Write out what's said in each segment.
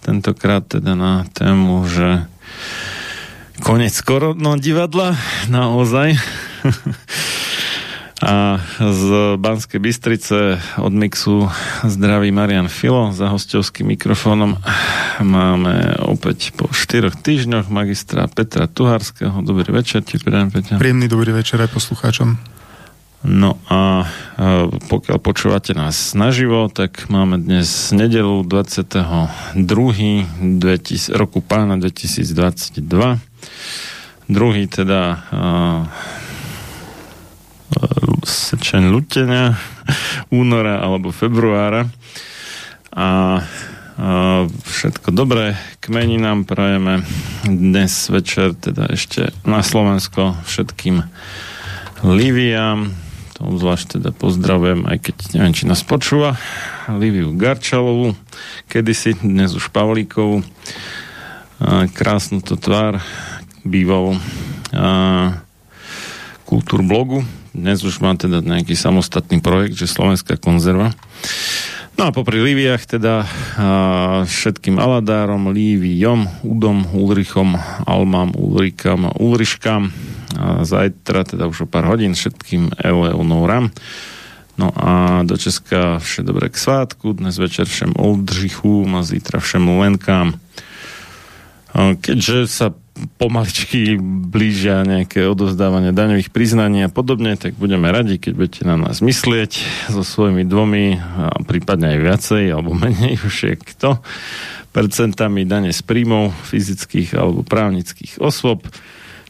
tentokrát teda na tému, že konec skoro no divadla, naozaj. A z Banskej Bystrice od Mixu zdraví Marian Filo za hostovským mikrofónom. Máme opäť po štyroch týždňoch magistra Petra Tuharského. Dobrý večer ti, Peťa. Príjemný dobrý večer aj poslucháčom. No a pokiaľ počúvate nás naživo, tak máme dnes nedelu 22. 2000, roku pána 2022. Druhý teda uh, sečen lutenia února alebo februára a všetko dobré k meninám prajeme dnes večer teda ešte na Slovensko všetkým Liviam, obzvlášť teda pozdravujem, aj keď neviem, či nás počúva, Liviu Garčalovú, kedysi, dnes už Pavlíkovú, krásnu to tvár, býval kultúr blogu, dnes už má teda nejaký samostatný projekt, že Slovenská konzerva. No a popri Líviach teda a, všetkým Aladárom, Líviom, Udom, Ulrichom, Almám, Ulrikam, Ulriškám a zajtra, teda už o pár hodín, všetkým Eleonoram. No a do Česka vše dobré k svátku, dnes večer všem Oldřichům a zítra všem Lenkám. Keďže sa pomaličky blížia nejaké odovzdávanie daňových priznaní a podobne, tak budeme radi, keď budete na nás myslieť so svojimi dvomi, a prípadne aj viacej, alebo menej, už je kto, percentami dane z príjmov fyzických alebo právnických osôb.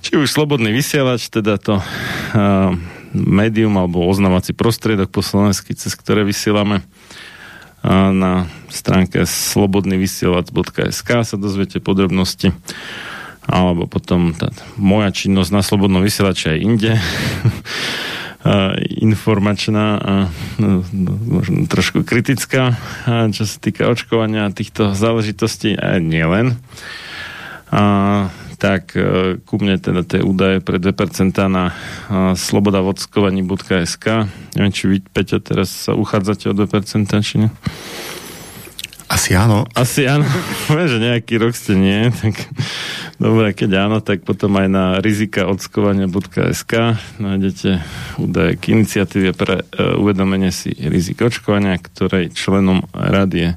Či už slobodný vysielač, teda to uh, médium alebo oznamací prostriedok po slovensky, cez ktoré vysielame na stránke slobodnyvysielac.sk sa dozviete podrobnosti alebo potom tá moja činnosť na slobodnom vysielači aj inde informačná a no, no, možno trošku kritická, čo sa týka očkovania týchto záležitostí a nielen. A tak e, ku mne teda tie údaje pre 2% na slobodavockovaní.sk neviem, či vy, Peťo, teraz sa uchádzate o 2%, či nie? Asi áno. Asi áno. že nejaký rok ste nie, tak dobre, keď áno, tak potom aj na rizikaodskovania.sk nájdete údaje k iniciatíve pre uh, uvedomenie si rizik očkovania, ktorej členom rady je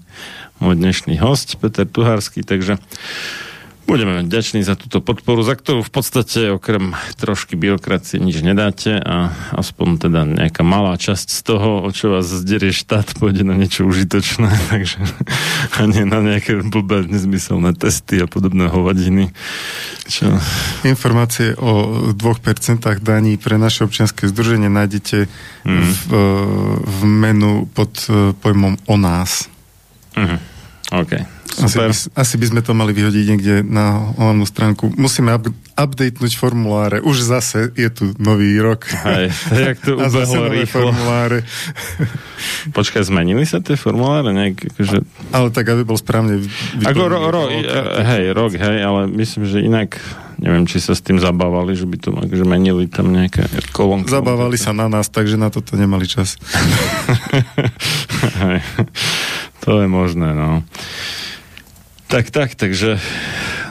môj dnešný host Peter Tuhársky, takže Budeme vďační za túto podporu, za ktorú v podstate okrem trošky byrokracie nič nedáte a aspoň teda nejaká malá časť z toho, o čo vás zderie štát, pôjde na niečo užitočné, takže a nie na nejaké blbé nezmyselné testy a podobné hovadiny. Čo? Informácie o 2% daní pre naše občianske združenie nájdete mm. v, v menu pod eh, pojmom o nás. Mm. OK. Asi by, asi by sme to mali vyhodiť niekde na hlavnú stránku. Musíme up, updatenúť formuláre. Už zase je tu nový rok. Hej, jak to ubehlo rýchlo. formuláre. Počkaj, zmenili sa tie formuláre? Nejak, akože... Ale tak, aby bol správne Ako ro, ro, hej, rok, hej, ale myslím, že inak neviem, či sa s tým zabávali, že by to akože menili tam nejaké kolónky. Zabávali sa na nás, takže na toto nemali čas. To je možné, no. Tak, tak, takže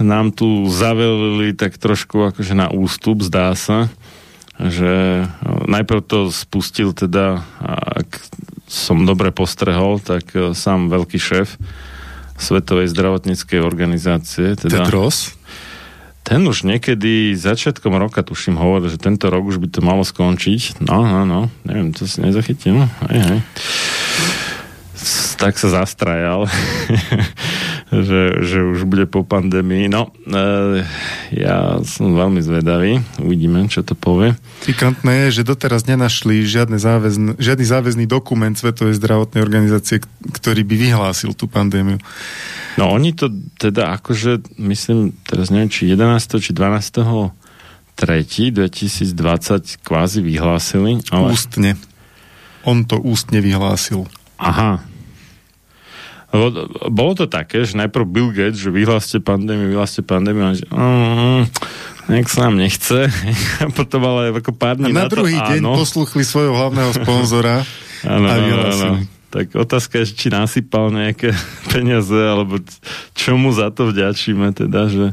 nám tu zavelili tak trošku akože na ústup, zdá sa, že najprv to spustil teda, ak som dobre postrehol, tak e, sám veľký šéf Svetovej zdravotníckej organizácie. Teda, Tedros? Ten už niekedy začiatkom roka, tuším, hovoril, že tento rok už by to malo skončiť. No, no, no, neviem, to si nezachytil. Hej, hej tak sa zastrajal, že, že už bude po pandémii. No, e, ja som veľmi zvedavý, uvidíme, čo to povie. Pikantné je, že doteraz nenašli žiadne záväzn, žiadny záväzný dokument Svetovej zdravotnej organizácie, ktorý by vyhlásil tú pandémiu. No oni to teda akože, myslím, teraz neviem, či 11. či 12. 3. 2020 kvázi vyhlásili. Ale... Ústne. On to ústne vyhlásil. Aha, bolo to také, že najprv Bill Gates, že vyhláste pandémiu, vyhláste pandémiu, a že mm, nech sa nám nechce. A potom ale ako pár dní a na, na druhý to, deň áno. posluchli svojho hlavného sponzora áno, a vyhlásili. Tak otázka je, či nasypal nejaké peniaze, alebo čo mu za to vďačíme, teda, že,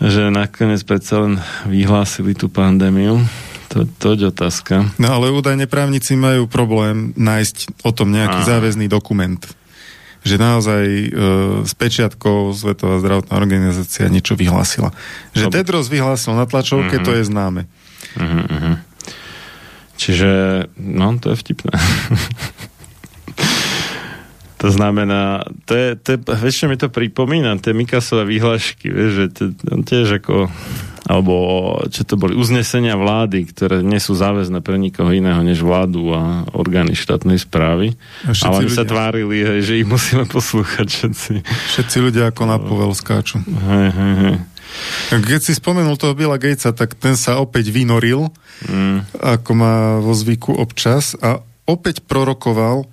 že nakoniec predsa len vyhlásili tú pandémiu. To, to je otázka. No ale údajne právnici majú problém nájsť o tom nejaký Aha. záväzný dokument že naozaj e, s pečiatkou Svetová zdravotná organizácia niečo vyhlásila. Že no, Tedros vyhlásil na tlačovke, uh-huh. to je známe. Uh-huh. Čiže, no, to je vtipné. to znamená, to je, to je, vieš, mi to pripomína, tie Mikasové výhlášky, vieš, že tiež ako alebo čo to boli uznesenia vlády, ktoré nie sú záväzné pre nikoho iného než vládu a orgány štátnej správy. Ale oni sa tvárili, hej, že ich musíme poslúchať všetci. Všetci ľudia ako na povel skáču. Hej, hej, hej. Keď si spomenul toho Billa Gatesa, tak ten sa opäť vynoril, mm. ako má vo zvyku občas a opäť prorokoval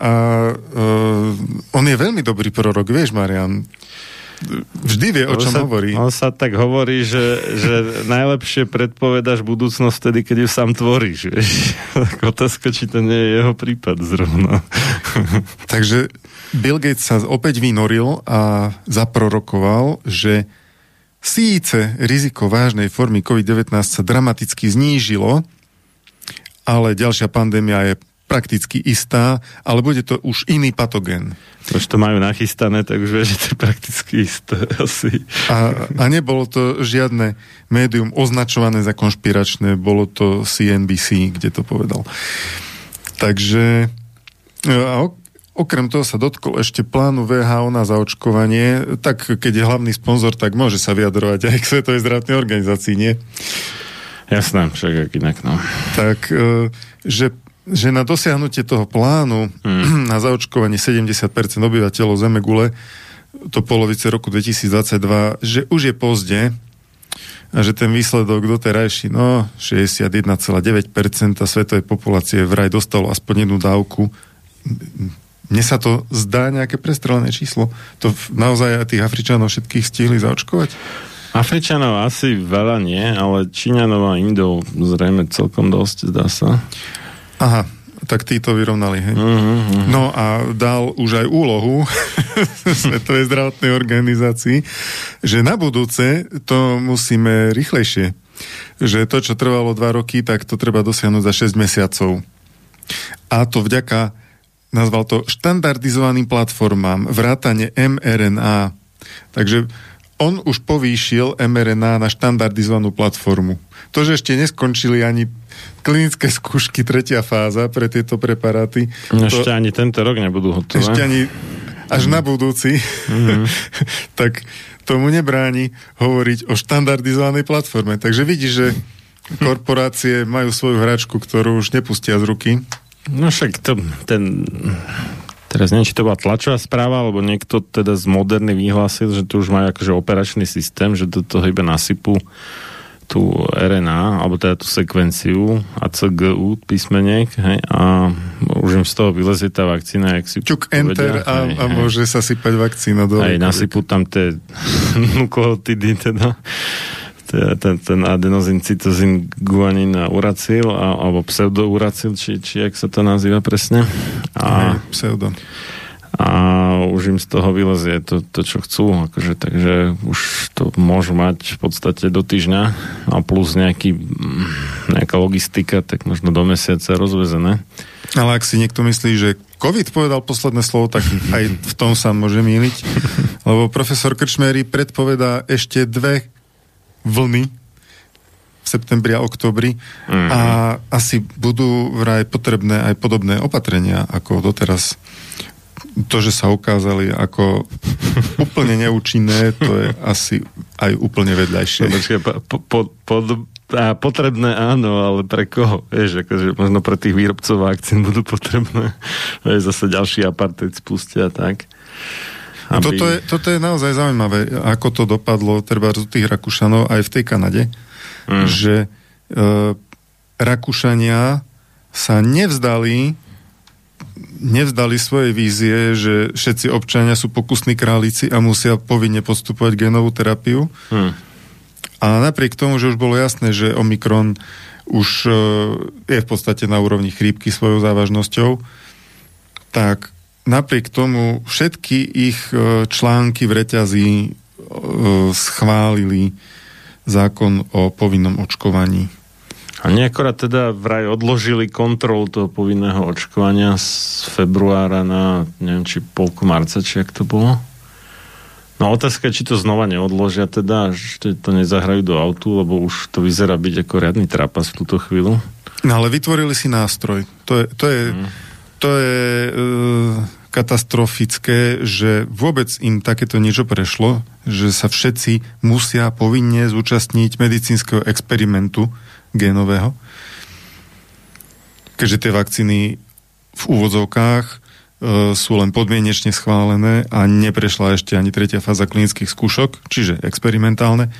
a uh, on je veľmi dobrý prorok, vieš, Marian vždy vie, o čom sa, hovorí. On sa tak hovorí, že, že najlepšie predpovedaš budúcnosť vtedy, keď ju sám tvoríš. Vieš? Otázka, či to nie je jeho prípad zrovna. Takže Bill Gates sa opäť vynoril a zaprorokoval, že síce riziko vážnej formy COVID-19 sa dramaticky znížilo, ale ďalšia pandémia je prakticky istá, ale bude to už iný patogen. Už to majú nachystané, tak už vie, že to je prakticky isté asi. A, a nebolo to žiadne médium označované za konšpiračné, bolo to CNBC, kde to povedal. Takže a Okrem toho sa dotkol ešte plánu VHO na zaočkovanie, tak keď je hlavný sponzor, tak môže sa vyjadrovať aj k Svetovej zdravotnej organizácii, nie? Jasné, však ak inak, no. Tak, e, že že na dosiahnutie toho plánu mm. na zaočkovanie 70% obyvateľov Zemegule to polovice roku 2022, že už je pozde a že ten výsledok doterajší, no 61,9% svetovej populácie vraj dostalo aspoň jednu dávku. Mne sa to zdá nejaké prestrelené číslo. To naozaj tých Afričanov všetkých stihli zaočkovať? Afričanov asi veľa nie, ale Číňanov a Indov zrejme celkom dosť, zdá sa. Aha, tak tí to vyrovnali. Hej? Uh-huh, No a dal už aj úlohu Svetovej zdravotnej organizácii, že na budúce to musíme rýchlejšie. Že to, čo trvalo 2 roky, tak to treba dosiahnuť za 6 mesiacov. A to vďaka, nazval to štandardizovaným platformám, vrátane mRNA. Takže on už povýšil mRNA na štandardizovanú platformu. To, že ešte neskončili ani klinické skúšky, tretia fáza pre tieto preparáty. No to, ešte ani tento rok nebudú hotové. Ešte ani až na budúci. Mm-hmm. tak tomu nebráni hovoriť o štandardizovanej platforme. Takže vidíš, že korporácie majú svoju hračku, ktorú už nepustia z ruky. No však to, ten Teraz neviem, či to bola tlačová správa, alebo niekto teda z moderny vyhlásil, že tu už majú akože operačný systém, že do toho iba nasypú tú RNA, alebo teda tú sekvenciu ACGU písmeniek hej, a už im z toho vylezie tá vakcína, jak si Čuk enter a, hej, a hej. môže sa sypať vakcína do... Hej, nasypú tam tie nukleotidy teda ten, ten adenozin, cytozin, guanin a uracil, a, alebo pseudouracil, či, či jak sa to nazýva presne. A, Aj, pseudo a už im z toho vylezie to, to čo chcú, akože, takže už to môžu mať v podstate do týždňa a plus nejaký, nejaká logistika, tak možno do mesiaca rozvezené. Ale ak si niekto myslí, že COVID povedal posledné slovo, tak aj v tom sa môže míliť, lebo profesor Krčmery predpovedá ešte dve vlny v septembri a oktobri mm. a asi budú vraj potrebné aj podobné opatrenia ako doteraz to, že sa ukázali ako úplne neúčinné, to je asi aj úplne vedľajšie. No, po, po, po, a potrebné áno, ale pre koho? Vieš, akože možno pre tých výrobcov vakcín budú potrebné. Vieš, zase ďalší apartheid spustia tak. Aby... Toto, je, toto je naozaj zaujímavé, ako to dopadlo treba z tých Rakúšanov aj v tej Kanade, mm. že e, Rakúšania sa nevzdali nevzdali svoje vízie, že všetci občania sú pokusní králici a musia povinne podstupovať genovú terapiu. Hmm. A napriek tomu, že už bolo jasné, že Omikron už uh, je v podstate na úrovni chrípky svojou závažnosťou, tak napriek tomu všetky ich uh, články v reťazí uh, schválili zákon o povinnom očkovaní. A niekorát teda vraj odložili kontrolu toho povinného očkovania z februára na, neviem, či polku marca, či jak to bolo? No otázka či to znova neodložia teda, že to nezahrajú do autu, lebo už to vyzerá byť ako riadny trapas v túto chvíľu. No ale vytvorili si nástroj. To je, to je, mm. To je uh, katastrofické, že vôbec im takéto niečo prešlo, že sa všetci musia povinne zúčastniť medicínskeho experimentu, génového. Keďže tie vakcíny v úvodzovkách e, sú len podmienečne schválené a neprešla ešte ani tretia fáza klinických skúšok, čiže experimentálne,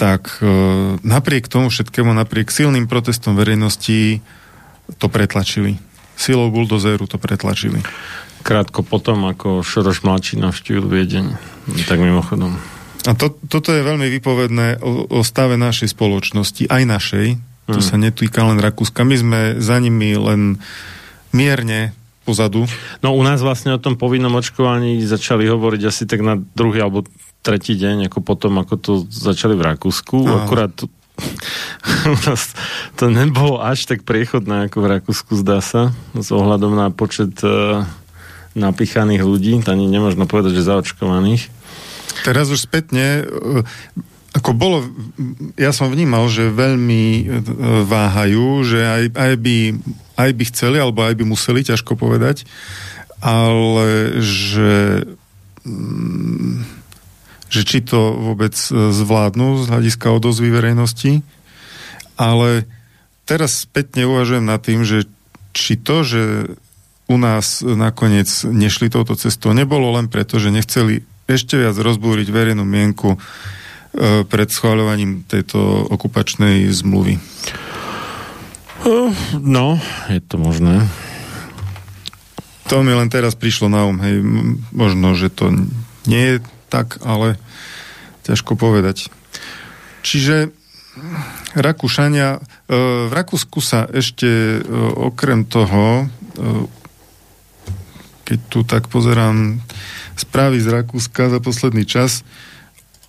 tak e, napriek tomu všetkému, napriek silným protestom verejnosti to pretlačili. Silou buldozeru to pretlačili. Krátko potom, ako Šoroš mladší navštívil Viedeň. Tak mimochodom. A to, toto je veľmi vypovedné o, o stave našej spoločnosti, aj našej. To hmm. sa netýka len Rakúska. My sme za nimi len mierne pozadu. No u nás vlastne o tom povinnom očkovaní začali hovoriť asi tak na druhý alebo tretí deň, ako potom, ako to začali v Rakúsku. Aha. Akurát u nás to nebolo až tak priechodné ako v Rakúsku, zdá sa, s ohľadom na počet uh, napíchaných ľudí, ani nemôžno povedať, že zaočkovaných. Teraz už spätne, e, ako bolo, ja som vnímal, že veľmi e, váhajú, že aj, aj, by, aj by chceli, alebo aj by museli, ťažko povedať, ale že mm, že či to vôbec zvládnu z hľadiska odozvy verejnosti, ale teraz spätne uvažujem nad tým, že či to, že u nás nakoniec nešli touto cestou, nebolo len preto, že nechceli ešte viac rozbúriť verejnú mienku e, pred schváľovaním tejto okupačnej zmluvy? No, je to možné. To mi len teraz prišlo na um, hej, možno, že to nie je tak, ale ťažko povedať. Čiže Rakúšania, e, v Rakúsku sa ešte e, okrem toho, e, keď tu tak pozerám správy z Rakúska za posledný čas,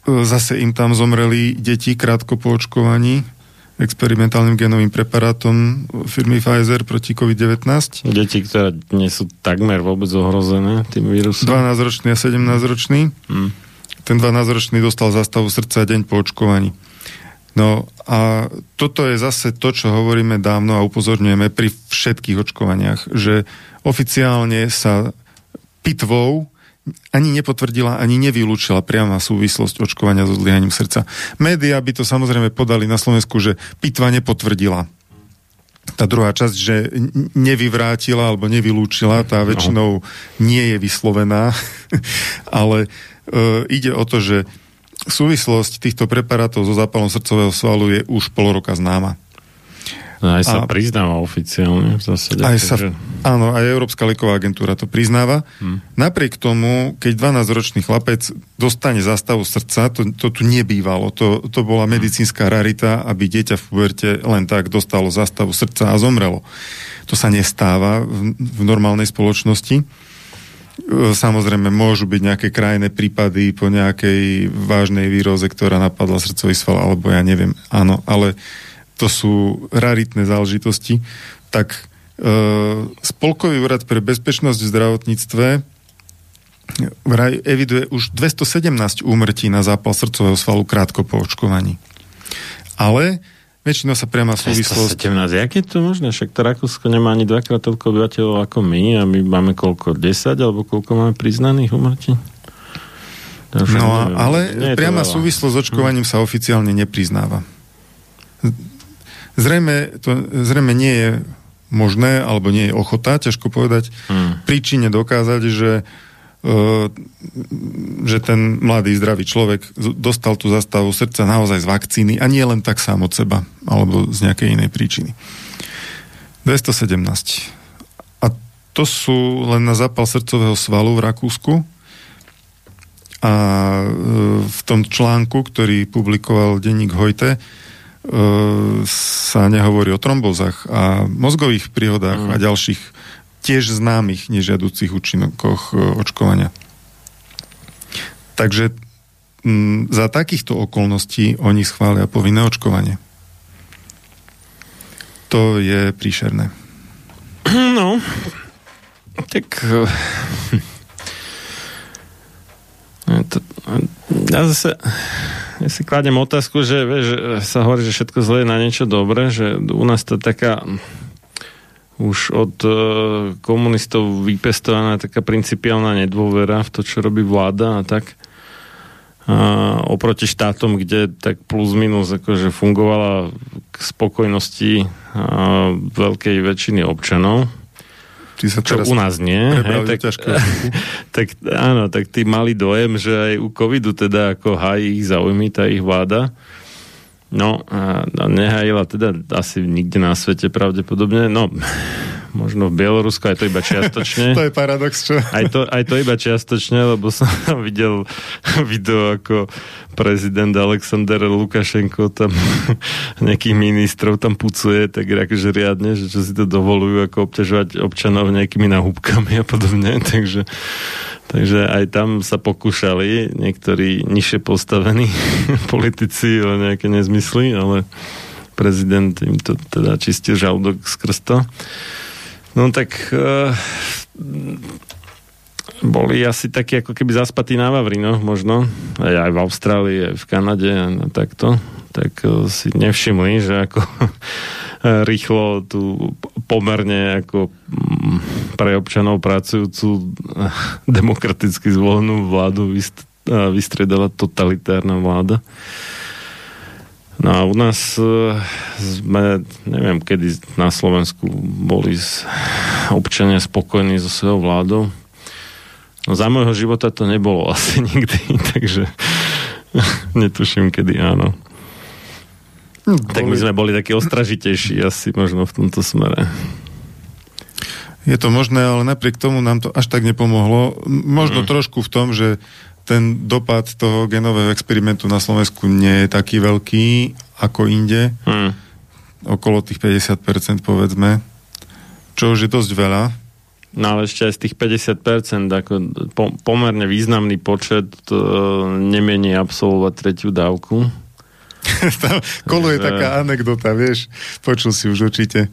zase im tam zomreli deti krátko po očkovaní experimentálnym genovým preparátom firmy Pfizer proti COVID-19. Deti, ktoré nie sú takmer vôbec ohrozené tým vírusom. 12-ročný a 17-ročný. Hmm. Ten 12-ročný dostal zastavu srdca deň po očkovaní. No a toto je zase to, čo hovoríme dávno a upozorňujeme pri všetkých očkovaniach, že oficiálne sa pitvou ani nepotvrdila, ani nevylúčila priama súvislosť očkovania so zlyhaním srdca. Média by to samozrejme podali na Slovensku, že pitva nepotvrdila. Tá druhá časť, že nevyvrátila alebo nevylúčila, tá no. väčšinou nie je vyslovená, ale e, ide o to, že súvislosť týchto preparátov so zápalom srdcového svalu je už pol roka známa. No aj sa a, priznáva oficiálne v zásade. Aj sa, že... Áno, aj Európska lieková agentúra to priznáva. Hmm. Napriek tomu, keď 12-ročný chlapec dostane zastavu srdca, to, to tu nebývalo. To, to bola medicínska rarita, aby dieťa v puberte len tak dostalo zastavu srdca a zomrelo. To sa nestáva v, v normálnej spoločnosti. E, samozrejme, môžu byť nejaké krajné prípady po nejakej vážnej výroze, ktorá napadla srdcový sval, alebo ja neviem. Áno, ale to sú raritné záležitosti. Tak e, Spolkový úrad pre bezpečnosť v zdravotníctve vraj eviduje už 217 úmrtí na zápal srdcového svalu krátko po očkovaní. Ale Väčšinou sa priama súvislosť... 17, jak je to možné? Však to Rakúsko nemá ani dvakrát toľko obyvateľov ako my a my máme koľko? 10 alebo koľko máme priznaných umrtí? No, ale priama súvislosť s očkovaním sa oficiálne nepriznáva. Zrejme, to, zrejme nie je možné, alebo nie je ochota, ťažko povedať, hmm. príčine dokázať, že Ehm, že ten mladý, zdravý človek dostal tú zastavu srdca naozaj z vakcíny a nie len tak sám od seba, alebo z nejakej inej príčiny. 217. A to sú len na zápal srdcového svalu v Rakúsku. A ehm, v tom článku, ktorý publikoval denník Hojte, sa nehovorí o trombozách a mozgových príhodách mm. a ďalších tiež známych nežiaducich účinkoch e, očkovania. Takže m, za takýchto okolností oni schvália povinné očkovanie. To je príšerné. No, tak... E, ja zase ja si kladem otázku, že vieš, sa hovorí, že všetko zlé je na niečo dobré, že u nás to taká už od e, komunistov vypestovaná taká principiálna nedôvera v to, čo robí vláda a tak. A oproti štátom, kde tak plus minus akože fungovala k spokojnosti veľkej väčšiny občanov. Ty sa čo u nás nie. Hej, tak, tak, áno, tak tí mali dojem, že aj u covidu teda ako hají ich zaujími tá ich vláda. No, a nehajila teda asi nikde na svete pravdepodobne. No, možno v Bielorusku, aj to iba čiastočne. to je paradox, čo? Aj to, aj to iba čiastočne, lebo som videl video, ako prezident Alexander Lukašenko tam nejakých ministrov tam pucuje, tak akože riadne, že čo si to dovolujú, ako obťažovať občanov nejakými nahúbkami a podobne, takže Takže aj tam sa pokúšali niektorí nižšie postavení politici o nejaké nezmysly, ale prezident im to teda čistil žalúdok z krsta. No tak uh, boli asi takí ako keby zaspatí na Vavrinoch možno, aj, aj v Austrálii, aj v Kanade a takto, tak uh, si nevšimli, že ako rýchlo tú pomerne ako mm, pre občanov pracujúcu demokraticky zvolenú vládu vystredala totalitárna vláda. No a u nás e, sme, neviem, kedy na Slovensku boli občania spokojní so svojou vládou. No za môjho života to nebolo asi nikdy, takže netuším, kedy áno. Hm, tak my sme boli takí ostražitejší asi možno v tomto smere. Je to možné, ale napriek tomu nám to až tak nepomohlo. Možno mm. trošku v tom, že ten dopad toho genového experimentu na Slovensku nie je taký veľký ako inde. Hmm. Okolo tých 50% povedzme. Čo už je dosť veľa. No ale ešte aj z tých 50%, ako po, pomerne významný počet uh, nemení absolvovať tretiu dávku. Tam koluje že... taká anekdota, vieš, počul si už určite,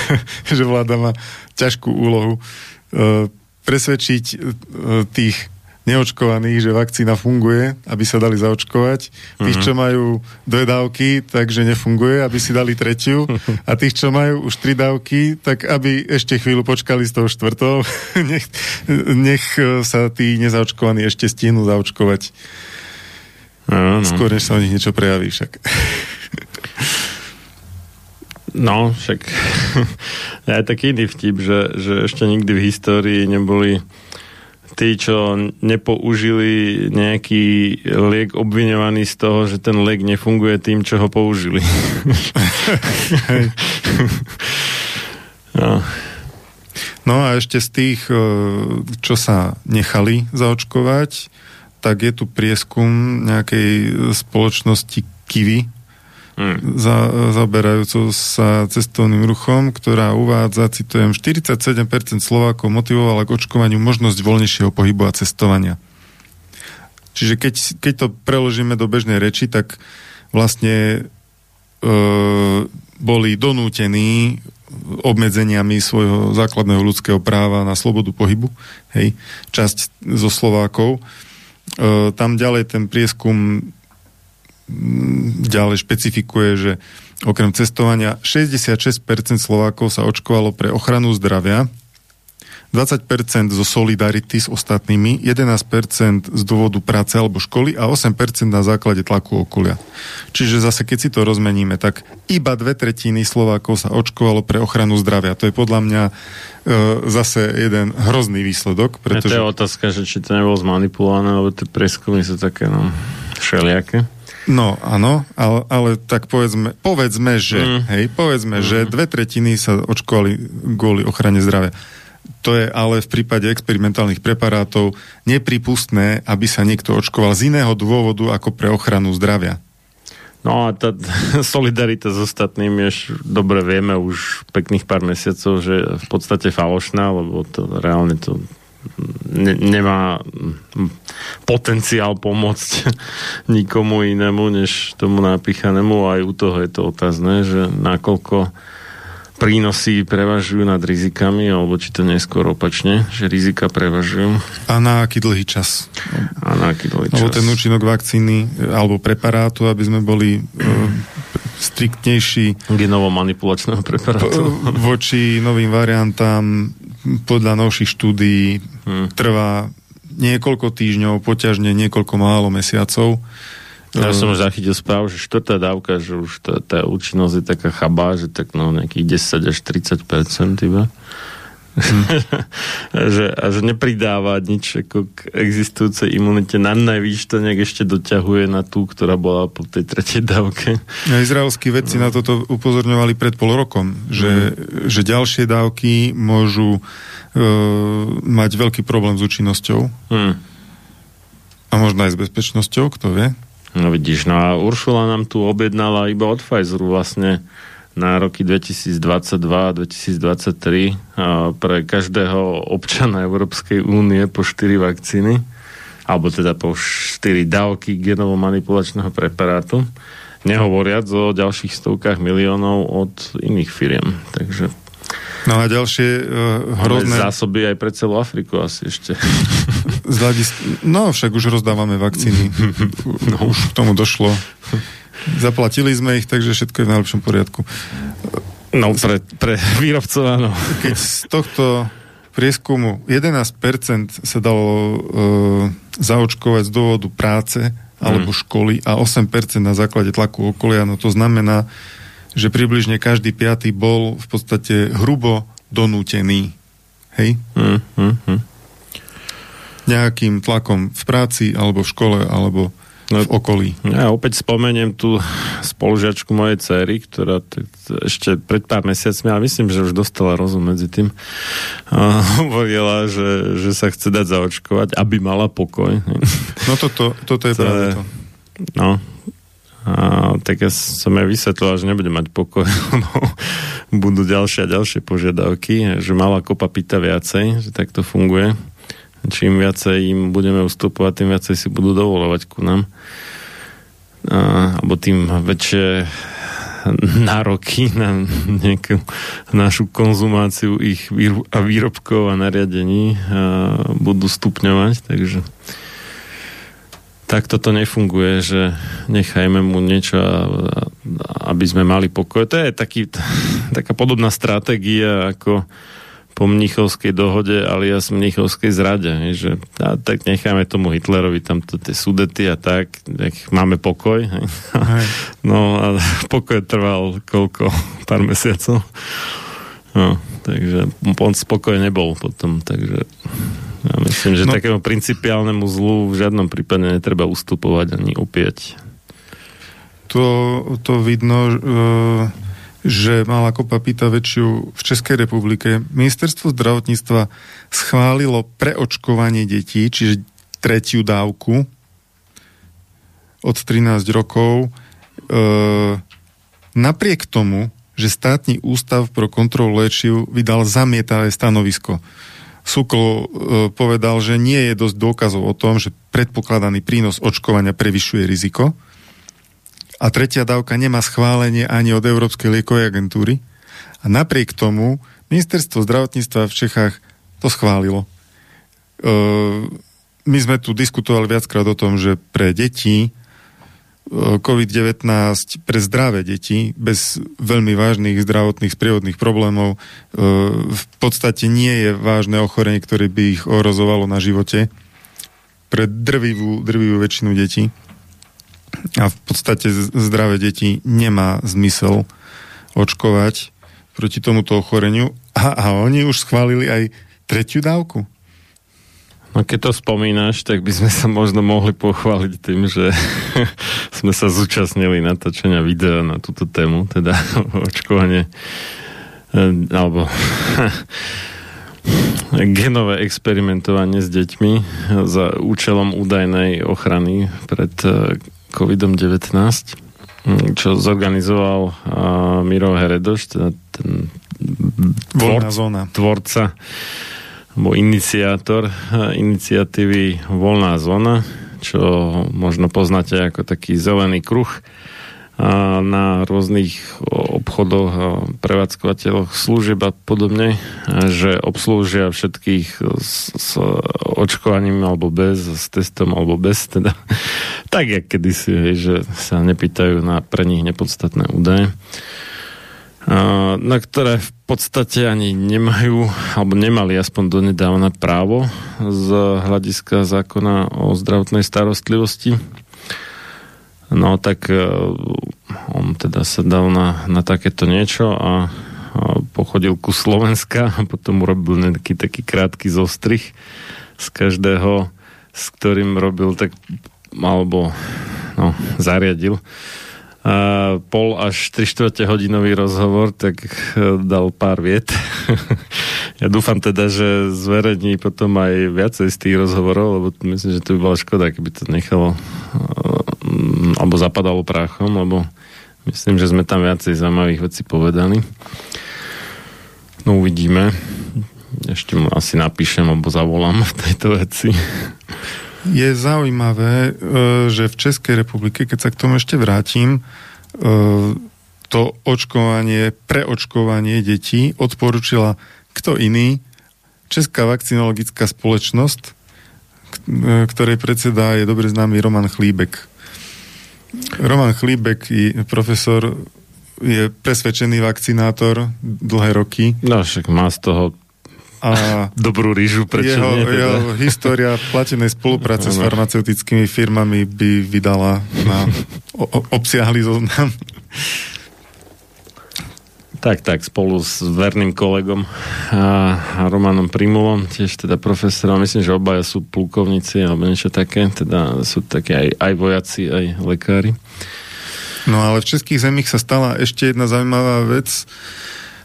že vláda má ťažkú úlohu uh, presvedčiť uh, tých neočkovaných, že vakcína funguje, aby sa dali zaočkovať. Tých, čo mhm. majú dve dávky, takže nefunguje, aby si dali tretiu. A tých, čo majú už tri dávky, tak aby ešte chvíľu počkali s tou štvrtou. nech, nech sa tí nezaočkovaní ešte stihnú zaočkovať. Ano. Skôr, než sa o nich niečo prejaví však. No, však aj taký iný vtip, že, že ešte nikdy v histórii neboli tí, čo nepoužili nejaký liek obviňovaný z toho, že ten liek nefunguje tým, čo ho použili. no. no a ešte z tých, e, čo sa nechali zaočkovať, tak je tu prieskum nejakej spoločnosti Kiwi, hmm. za, zaberajúcou sa cestovným ruchom, ktorá uvádza, citujem, 47% Slovákov motivovala k očkovaniu možnosť voľnejšieho pohybu a cestovania. Čiže keď, keď to preložíme do bežnej reči, tak vlastne e, boli donútení obmedzeniami svojho základného ľudského práva na slobodu pohybu, hej, časť zo Slovákov. E, tam ďalej ten prieskum ďalej špecifikuje, že okrem cestovania 66% Slovákov sa očkovalo pre ochranu zdravia, 20% zo solidarity s ostatnými, 11% z dôvodu práce alebo školy a 8% na základe tlaku okolia. Čiže zase, keď si to rozmeníme, tak iba dve tretiny Slovákov sa očkovalo pre ochranu zdravia. To je podľa mňa e, zase jeden hrozný výsledok. Pretože... to je otázka, že či to nebolo zmanipulované, lebo tie preskumy sú také no, všelijaké. No, áno, ale, ale tak povedzme, povedzme, že, mm. hej, povedzme, mm. že dve tretiny sa očkovali kvôli ochrane zdravia. To je ale v prípade experimentálnych preparátov nepripustné, aby sa niekto očkoval z iného dôvodu ako pre ochranu zdravia. No a tá solidarita s ostatnými, už dobre vieme už pekných pár mesiacov, že v podstate falošná, lebo to reálne to ne, nemá potenciál pomôcť nikomu inému, než tomu napíchanému. Aj u toho je to otázne, že nakoľko prínosy prevažujú nad rizikami, alebo či to neskôr opačne, že rizika prevažujú. A na aký dlhý čas? A na aký dlhý čas? Alebo ten účinok vakcíny, alebo preparátu, aby sme boli uh, striktnejší. Genovo-manipulačného preparátu. Voči novým variantám podľa novších štúdií hmm. trvá niekoľko týždňov, poťažne niekoľko málo mesiacov. Ja som už zachytil správu, že štvrtá dávka, že už tá, tá účinnosť je taká chabá, že tak no nejakých 10 až 30% iba. Hmm. že, a že nepridáva nič ako k existujúcej imunite. Na najvýš to nejak ešte doťahuje na tú, ktorá bola po tej tretej dávke. A izraelskí vedci no. na toto upozorňovali pred pol rokom, že, mm. že ďalšie dávky môžu uh, mať veľký problém s účinnosťou. Mm. A možno aj s bezpečnosťou, kto vie. No vidíš, no a Uršula nám tu objednala iba od Pfizeru vlastne na roky 2022-2023 pre každého občana Európskej únie po 4 vakcíny, alebo teda po 4 dávky genovo-manipulačného preparátu, nehovoriac o ďalších stovkách miliónov od iných firiem. Takže No a ďalšie uh, hrozné... Máme zásoby aj pre celú Afriku asi ešte. Z hľadis... No, však už rozdávame vakcíny. no. Už k tomu došlo. Zaplatili sme ich, takže všetko je v najlepšom poriadku. No, pre, pre výrobcov áno. Keď z tohto prieskumu 11% sa dalo uh, zaočkovať z dôvodu práce alebo mm. školy a 8% na základe tlaku okolia, no to znamená, že približne každý piatý bol v podstate hrubo donútený. Hej? Mm, mm, mm. Nejakým tlakom v práci, alebo v škole, alebo no, v okolí. Ja opäť spomeniem tú spolužiačku mojej cery, ktorá t- ešte pred pár mesiacmi, ale myslím, že už dostala rozum medzi tým, a hovorila, že, že sa chce dať zaočkovať, aby mala pokoj. No toto, toto je to práve to. No, a, tak ja som aj vysvetlila, že nebude mať pokoj, budú ďalšie a ďalšie požiadavky, že malá kopa pýta viacej, že tak to funguje čím viacej im budeme ustupovať, tým viacej si budú dovolovať ku nám. A, alebo tým väčšie nároky na nejakú našu konzumáciu ich výrobkov a nariadení a budú stupňovať, takže tak toto nefunguje, že nechajme mu niečo, aby sme mali pokoj. To je taký, taká podobná stratégia, ako po mnichovskej dohode alias mnichovskej zrade, že a, tak necháme tomu Hitlerovi tamto tie sudety a tak, nech máme pokoj. Hej. No a pokoj trval koľko? Pár mesiacov. No, takže on spokoj nebol potom, takže ja myslím, že no. takému principiálnemu zlu v žiadnom prípade netreba ustupovať ani upieť. To, to vidno, uh že mala kopa pýta väčšiu v Českej republike. Ministerstvo zdravotníctva schválilo preočkovanie detí, čiže tretiu dávku od 13 rokov. E, napriek tomu, že státny ústav pro kontrolu liečiv vydal zamietavé stanovisko. Sukol e, povedal, že nie je dosť dôkazov o tom, že predpokladaný prínos očkovania prevyšuje riziko a tretia dávka nemá schválenie ani od Európskej liekovej agentúry. A napriek tomu ministerstvo zdravotníctva v Čechách to schválilo. E, my sme tu diskutovali viackrát o tom, že pre deti COVID-19 pre zdravé deti bez veľmi vážnych zdravotných sprievodných problémov e, v podstate nie je vážne ochorenie, ktoré by ich ohrozovalo na živote pre drvivú, drvivú väčšinu detí a v podstate zdravé deti nemá zmysel očkovať proti tomuto ochoreniu a, a oni už schválili aj tretiu dávku. No keď to spomínaš, tak by sme sa možno mohli pochváliť tým, že sme sa zúčastnili natáčania videa na túto tému, teda očkovanie e, alebo genové experimentovanie s deťmi za účelom údajnej ochrany pred e, COVID-19, mm, čo zorganizoval uh, Miro Heredoš, teda ten tvor, tvorca alebo iniciátor iniciatívy Voľná zóna, čo možno poznáte ako taký zelený kruh, na rôznych obchodoch a prevádzkovateľoch služieb a podobne, že obslúžia všetkých s, s očkovaním alebo bez, s testom alebo bez, teda tak, jak kedysi, že sa nepýtajú na pre nich nepodstatné údaje na ktoré v podstate ani nemajú, alebo nemali aspoň donedávna právo z hľadiska zákona o zdravotnej starostlivosti. No tak e, on teda sa dal na, na takéto niečo a, a pochodil ku Slovenska a potom urobil nejaký taký krátky zostrich z každého, s ktorým robil tak alebo no, zariadil pol až 3 čtvrte hodinový rozhovor, tak e, dal pár viet. ja dúfam teda, že zverejní potom aj viacej z tých rozhovorov, lebo myslím, že to by bola škoda, keby to nechalo e, alebo zapadalo práchom, lebo myslím, že sme tam viacej zaujímavých vecí povedali. No uvidíme. Ešte mu asi napíšem alebo zavolám v tejto veci. Je zaujímavé, e, že v Českej republike, keď sa k tomu ešte vrátim, e, to očkovanie, preočkovanie detí odporučila kto iný? Česká vakcinologická spoločnosť, e, ktorej predseda je dobre známy Roman Chlíbek. Roman Chlíbek, profesor, je presvedčený vakcinátor dlhé roky. No však má z toho a dobrú rýžu, prečo jeho, nie? Teda? Jeho história platenej spolupráce s farmaceutickými firmami by vydala na obsiahli zoznam. Tak, tak, spolu s verným kolegom a, a Romanom Primulom, tiež teda profesorom, myslím, že obaja sú plukovníci alebo niečo také, teda sú také aj, aj vojaci, aj lekári. No ale v českých zemích sa stala ešte jedna zaujímavá vec,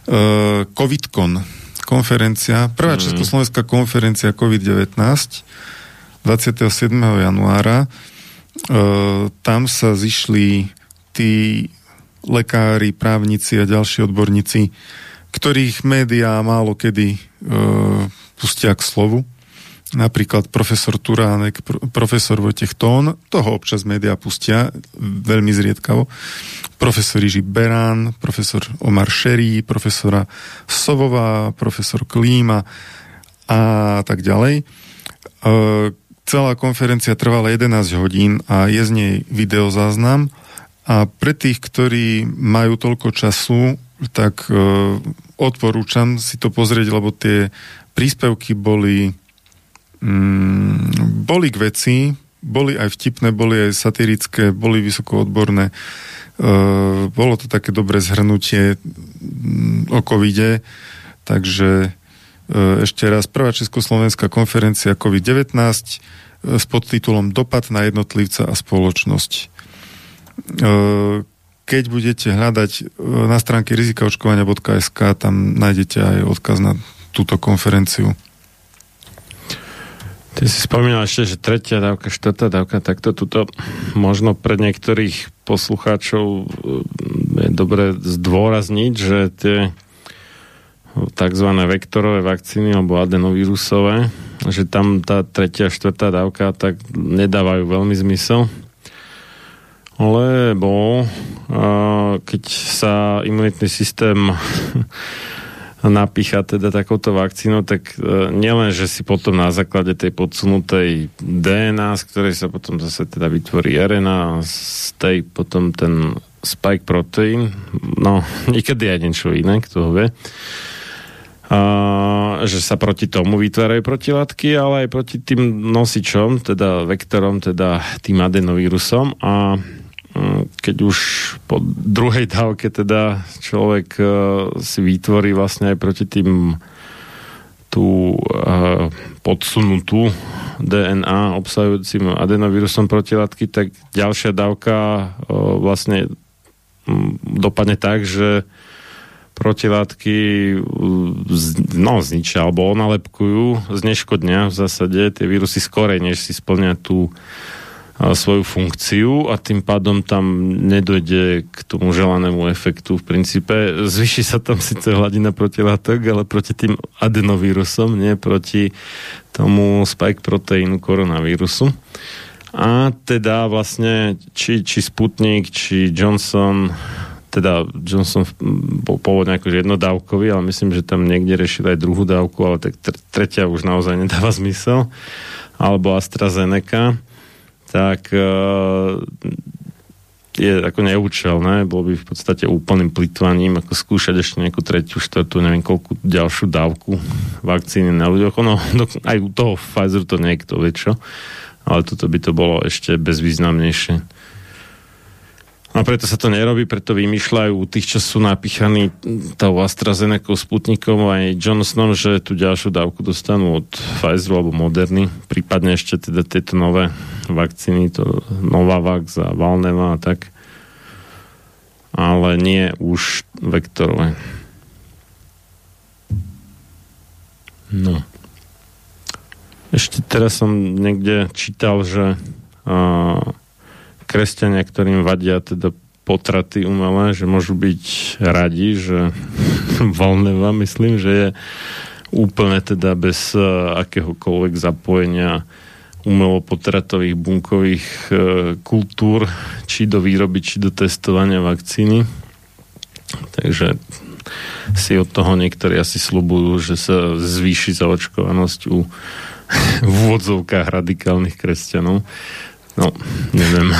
uh, COVIDCon, konferencia, prvá mm. československá konferencia COVID-19 27. januára. Uh, tam sa zišli tí lekári, právnici a ďalší odborníci, ktorých médiá málo kedy e, pustia k slovu. Napríklad profesor Turánek, profesor Vojtech Tón, toho občas médiá pustia veľmi zriedkavo. Profesor Jiří Berán, profesor Omar Šerí, profesora Sovová, profesor Klíma a tak ďalej. E, celá konferencia trvala 11 hodín a je z nej videozáznam a pre tých, ktorí majú toľko času, tak e, odporúčam si to pozrieť, lebo tie príspevky boli mm, boli k veci, boli aj vtipné, boli aj satirické, boli vysoko odborné. E, bolo to také dobré zhrnutie mm, o covide, takže e, ešte raz, prvá Československá konferencia COVID-19 e, s podtitulom Dopad na jednotlivca a spoločnosť. E, keď budete hľadať e, na stránke rizikaočkovania.sk, tam nájdete aj odkaz na túto konferenciu. Ty si spomínal ešte, že tretia dávka, štvrtá dávka, tak to tuto možno pre niektorých poslucháčov e, je dobre zdôrazniť, že tie tzv. vektorové vakcíny alebo adenovírusové, že tam tá tretia, štvrtá dávka tak nedávajú veľmi zmysel lebo keď sa imunitný systém napícha teda takouto vakcínou, tak e, nielen, že si potom na základe tej podsunutej DNA, z ktorej sa potom zase teda vytvorí RNA, z tej potom ten spike protein, no niekedy aj niečo iné, kto ho vie, a, že sa proti tomu vytvárajú protilátky, ale aj proti tým nosičom, teda vektorom, teda tým adenovírusom a keď už po druhej dávke teda človek uh, si vytvorí vlastne aj proti tým tú uh, podsunutú DNA obsahujúcim adenovírusom protilátky, tak ďalšia dávka uh, vlastne um, dopadne tak, že protilátky no, zničia alebo onalepkujú, zneškodnia v zásade tie vírusy skorej, než si splňa tú svoju funkciu a tým pádom tam nedojde k tomu želanému efektu. V princípe zvyši sa tam síce hladina protilátok, ale proti tým adenovírusom, nie proti tomu spike proteínu koronavírusu. A teda vlastne či, či Sputnik, či Johnson, teda Johnson bol pôvodne akože jednodávkový, ale myslím, že tam niekde riešili aj druhú dávku, ale tak tretia už naozaj nedáva zmysel. Alebo AstraZeneca tak uh, je ako neúčelné, bolo by v podstate úplným plitvaním, ako skúšať ešte nejakú tretiu, štvrtú, neviem koľku ďalšiu dávku vakcíny na ľuďoch. Ono, no, aj u toho Pfizeru to niekto vie čo, ale toto by to bolo ešte bezvýznamnejšie. A preto sa to nerobí, preto vymýšľajú tých, čo sú napíchaní tou AstraZeneca, Sputnikom aj Johnsonom, že tú ďalšiu dávku dostanú od Pfizeru alebo Moderny, prípadne ešte teda tieto nové vakcíny, to Novavax a Valneva a tak. Ale nie už vektorové. No. Ešte teraz som niekde čítal, že uh, kresťania, ktorým vadia teda potraty umelé, že môžu byť radi, že Valneva, myslím, že je úplne teda bez uh, akéhokoľvek zapojenia umelopotratových bunkových uh, kultúr, či do výroby, či do testovania vakcíny. Takže si od toho niektorí asi slubujú, že sa zvýši zaočkovanosť u v úvodzovkách radikálnych kresťanov. No, neviem.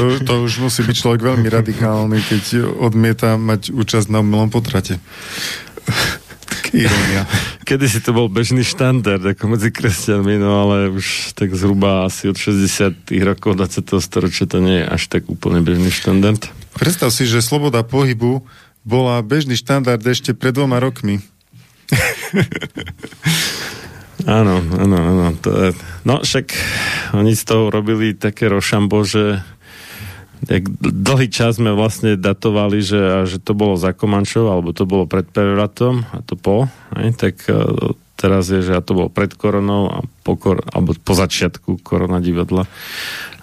To, to už musí byť človek veľmi radikálny, keď odmieta mať účasť na umelom potrate. Ironia. Kedy si to bol bežný štandard ako medzi kresťanmi, no ale už tak zhruba asi od 60 rokov 20. storočia to nie je až tak úplne bežný štandard. Predstav si, že sloboda pohybu bola bežný štandard ešte pred dvoma rokmi. áno, áno, áno. To. No však oni z toho robili také rošambo, že jak dlhý čas sme vlastne datovali, že, že to bolo za Komančov, alebo to bolo pred prevratom a to po, aj, tak e, teraz je, že to bolo pred koronou a po, kor- alebo po začiatku korona divadla.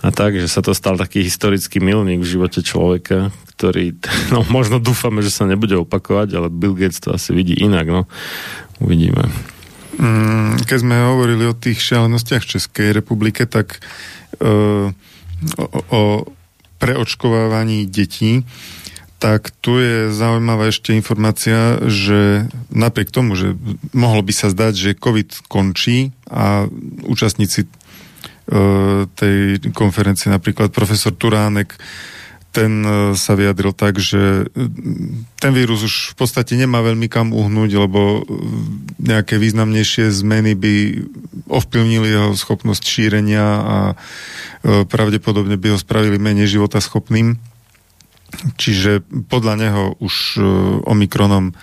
A tak, že sa to stal taký historický milník v živote človeka, ktorý, no možno dúfame, že sa nebude opakovať, ale Bill Gates to asi vidí inak, no. Uvidíme. Mm, keď sme hovorili o tých šialenostiach v Českej republike, tak uh, o, o preočkovávaní detí, tak tu je zaujímavá ešte informácia, že napriek tomu, že mohlo by sa zdať, že COVID končí a účastníci uh, tej konferencie, napríklad profesor Turánek, ten uh, sa vyjadril tak, že ten vírus už v podstate nemá veľmi kam uhnúť, lebo nejaké významnejšie zmeny by ovplyvnili jeho schopnosť šírenia a pravdepodobne by ho spravili menej životaschopným. Čiže podľa neho už Omikronom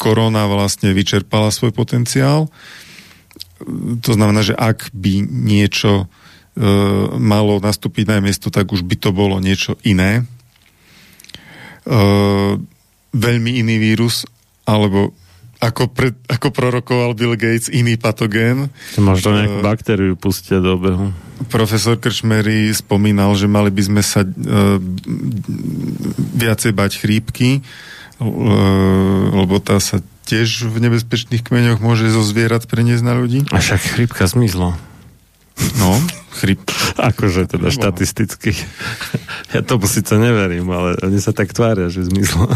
korona vlastne vyčerpala svoj potenciál. To znamená, že ak by niečo malo nastúpiť na miesto, tak už by to bolo niečo iné. Uh, veľmi iný vírus, alebo ako, pred, ako prorokoval Bill Gates, iný patogén. Možno nejakú baktériu pustia do obehu. Profesor Krčmery spomínal, že mali by sme sa uh, viacej bať chrípky, uh, lebo tá sa tiež v nebezpečných kmeňoch môže zo zvierat preniesť na ľudí. A však chrípka zmizla. No, chryp. Akože teda štatisticky. Ja tomu síce neverím, ale oni sa tak tvária, že zmizlo.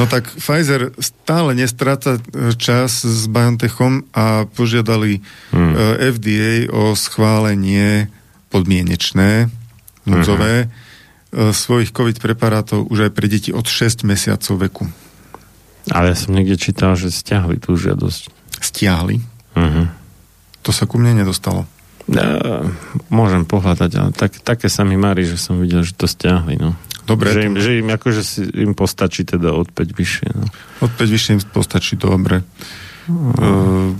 No tak Pfizer stále nestráca e, čas s BioNTechom a požiadali hmm. E, FDA o schválenie podmienečné, núdzové, hmm. svojich COVID preparátov už aj pre deti od 6 mesiacov veku. Ale ja som niekde čítal, že stiahli tú žiadosť. Stiahli? Uh-huh. To sa ku mne nedostalo. Ja, môžem pohľadať, ale tak, také sa mi marí, že som videl, že to stiahli. No. Dobre. Že im, že im, akože si, im postačí teda od 5 vyššie. No. Od 5 vyššie im postačí, dobre. Uh...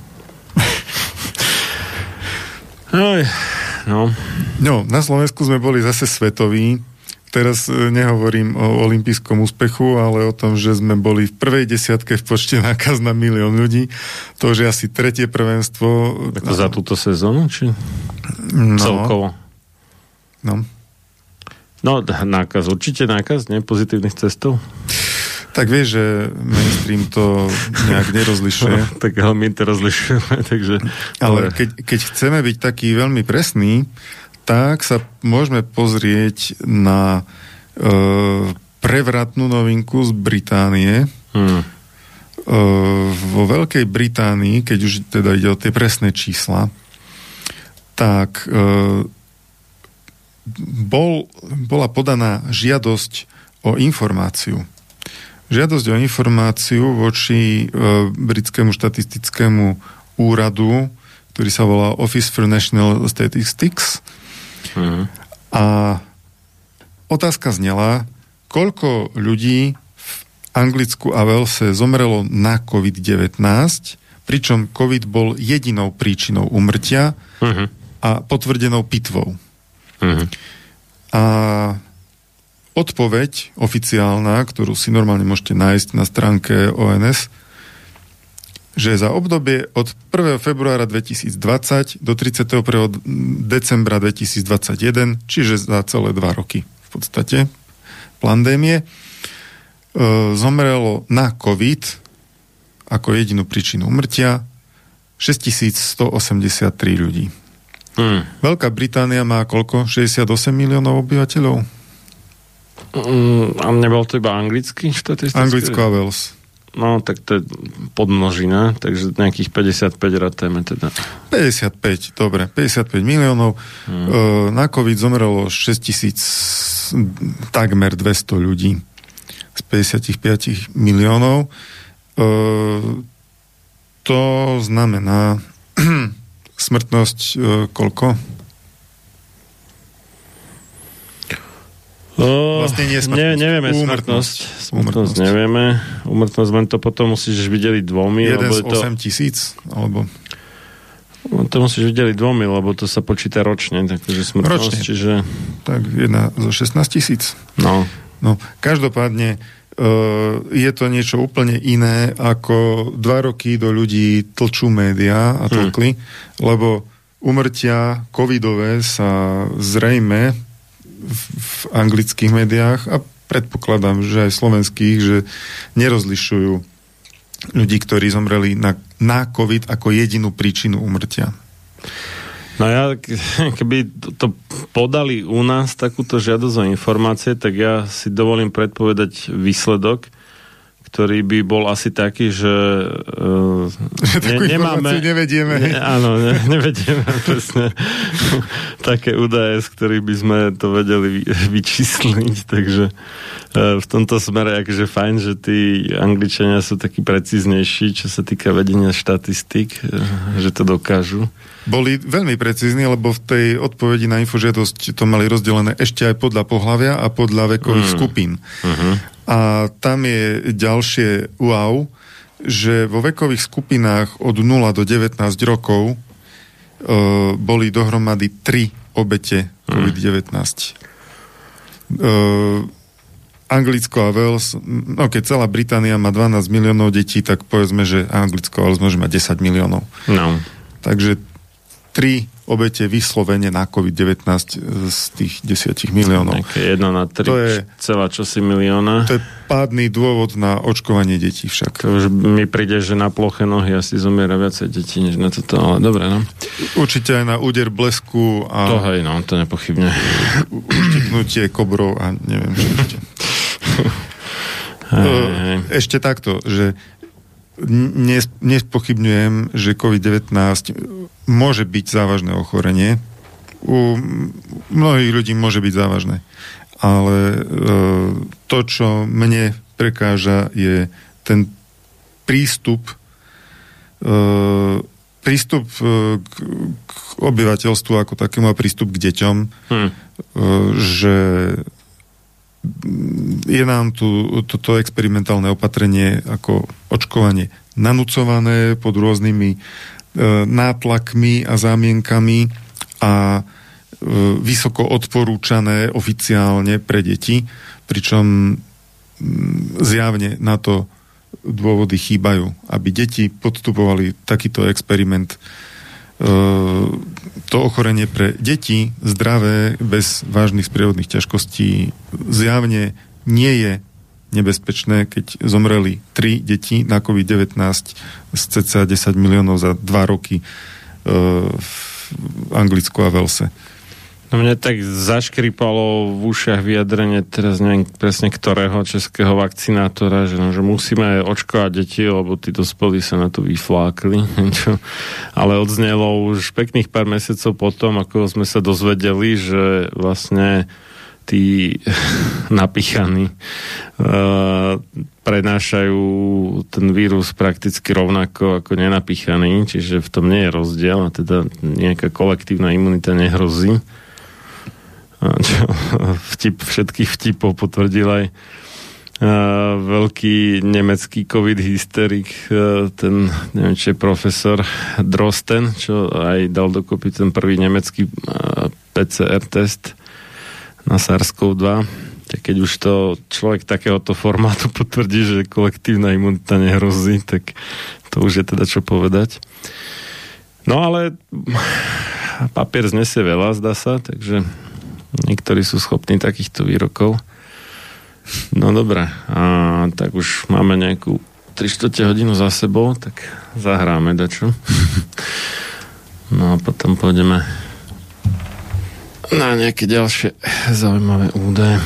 no. no, na Slovensku sme boli zase svetoví teraz e, nehovorím o olympijskom úspechu, ale o tom, že sme boli v prvej desiatke v počte nákaz na milión ľudí. To už je asi tretie prvenstvo. Ako za túto sezónu, či no. celkovo? No. No, nákaz, určite nákaz, nie? Pozitívnych cestov? Tak vieš, že mainstream to nejak nerozlišuje. No, tak my to rozlišujeme, takže... Ale keď, keď chceme byť taký veľmi presný, tak sa môžeme pozrieť na e, prevratnú novinku z Británie. Hmm. E, vo Veľkej Británii, keď už teda ide o tie presné čísla, tak e, bol, bola podaná žiadosť o informáciu. Žiadosť o informáciu voči e, britskému štatistickému úradu, ktorý sa volá Office for National Statistics, Uh-huh. A otázka znela, koľko ľudí v Anglicku a Velse zomrelo na COVID-19, pričom COVID bol jedinou príčinou umrtia uh-huh. a potvrdenou pitvou. Uh-huh. A odpoveď oficiálna, ktorú si normálne môžete nájsť na stránke ONS, že za obdobie od 1. februára 2020 do 31. decembra 2021, čiže za celé dva roky v podstate pandémie, e, zomrelo na COVID ako jedinú príčinu umrtia 6183 ľudí. Hmm. Veľká Británia má koľko? 68 miliónov obyvateľov? Mm, a nebol to iba anglický štatistický? Anglicko a Wales. No, tak to je podmnožina, takže nejakých 55 ratéme teda. 55, dobre, 55 miliónov. Hmm. E, na COVID zomrelo 6 tisíc, takmer 200 ľudí z 55 miliónov. E, to znamená smrtnosť e, koľko? Oh, vlastne nie smrtnosť. Ne, nevieme smrtnosť. Smrtnosť nevieme. Umrtnosť len to potom musíš videliť dvomi. Jeden z je to, 8 tisíc, alebo... No, to musíš videliť dvomi, lebo to sa počíta ročne, takže smrtnosť, Ročne. čiže... Tak jedna zo 16 tisíc. No, No, každopádne uh, je to niečo úplne iné, ako dva roky do ľudí tlčú médiá a tlkli, lebo umrtia covidové sa zrejme v, anglických médiách a predpokladám, že aj slovenských, že nerozlišujú ľudí, ktorí zomreli na, na COVID ako jedinú príčinu umrtia. No ja, keby to podali u nás takúto žiadosť o informácie, tak ja si dovolím predpovedať výsledok, ktorý by bol asi taký, že uh, takú informáciu nevedieme. Ne, áno, ne, nevedieme presne také údaje, z ktorých by sme to vedeli vy, vyčísliť, takže uh, v tomto smere akože fajn, že tí angličania sú takí precíznejší, čo sa týka vedenia štatistik, uh, že to dokážu. Boli veľmi precízni, lebo v tej odpovedi na infožiadosť to mali rozdelené ešte aj podľa pohlavia a podľa vekových Mm. skupín. Uh-huh. A tam je ďalšie wow, že vo vekových skupinách od 0 do 19 rokov e, boli dohromady 3 obete COVID-19. E, Anglicko a Wales, no keď celá Británia má 12 miliónov detí, tak povedzme, že Anglicko a Wales môže mať 10 miliónov. No. Takže tri obete vyslovene na COVID-19 z tých 10 miliónov. Také 1 na 3, To je- celá čosi milióna. To je pádny dôvod na očkovanie detí však. To už mi príde, že na ploché nohy asi zomiera viacej detí, než na toto, ale dobre, no. Určite aj na úder blesku To a hej, no, to nepochybne. uštiknutie kobrov a neviem čo ešte. Hej, E, hej. Ešte takto, že nespochybňujem, že COVID-19 môže byť závažné ochorenie. U mnohých ľudí môže byť závažné. Ale e, to, čo mne prekáža, je ten prístup e, prístup e, k, k obyvateľstvu ako takému a prístup k deťom, Hm. e, že je nám tu toto experimentálne opatrenie ako očkovanie nanúcované pod rôznymi e, nátlakmi a zámienkami a e, vysoko odporúčané oficiálne pre deti, pričom mm, zjavne na to dôvody chýbajú, aby deti podstupovali takýto experiment to ochorenie pre deti zdravé, bez vážnych sprievodných ťažkostí zjavne nie je nebezpečné, keď zomreli tri deti na COVID-19 z cca 10 miliónov za dva roky e, v Anglicku a Velse. No mne tak zaškripalo v ušiach vyjadrenie, teraz neviem presne ktorého českého vakcinátora, že, no, že musíme očkovať deti, lebo tí dospelí sa na to vyflákli. Ale odznelo už pekných pár mesiacov potom, ako sme sa dozvedeli, že vlastne tí napichaní uh, prenášajú ten vírus prakticky rovnako ako nenapichaný, čiže v tom nie je rozdiel a teda nejaká kolektívna imunita nehrozí. Čo vtip, všetkých vtipov potvrdil aj uh, veľký nemecký covid hysterik, uh, ten, neviem, či je profesor Drosten, čo aj dal dokopy ten prvý nemecký uh, PCR test na SARS-CoV-2. Tak keď už to človek takéhoto formátu potvrdí, že kolektívna imunita nehrozí, tak to už je teda čo povedať. No ale papier znesie veľa, zdá sa, takže niektorí sú schopní takýchto výrokov. No dobre, a tak už máme nejakú 3 čtvrte hodinu za sebou, tak zahráme dačo. No a potom pôjdeme na nejaké ďalšie zaujímavé údaje.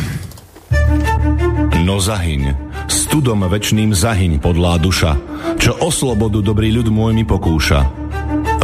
No zahyň, studom večným zahyň podlá duša, čo o slobodu dobrý ľud môj mi pokúša.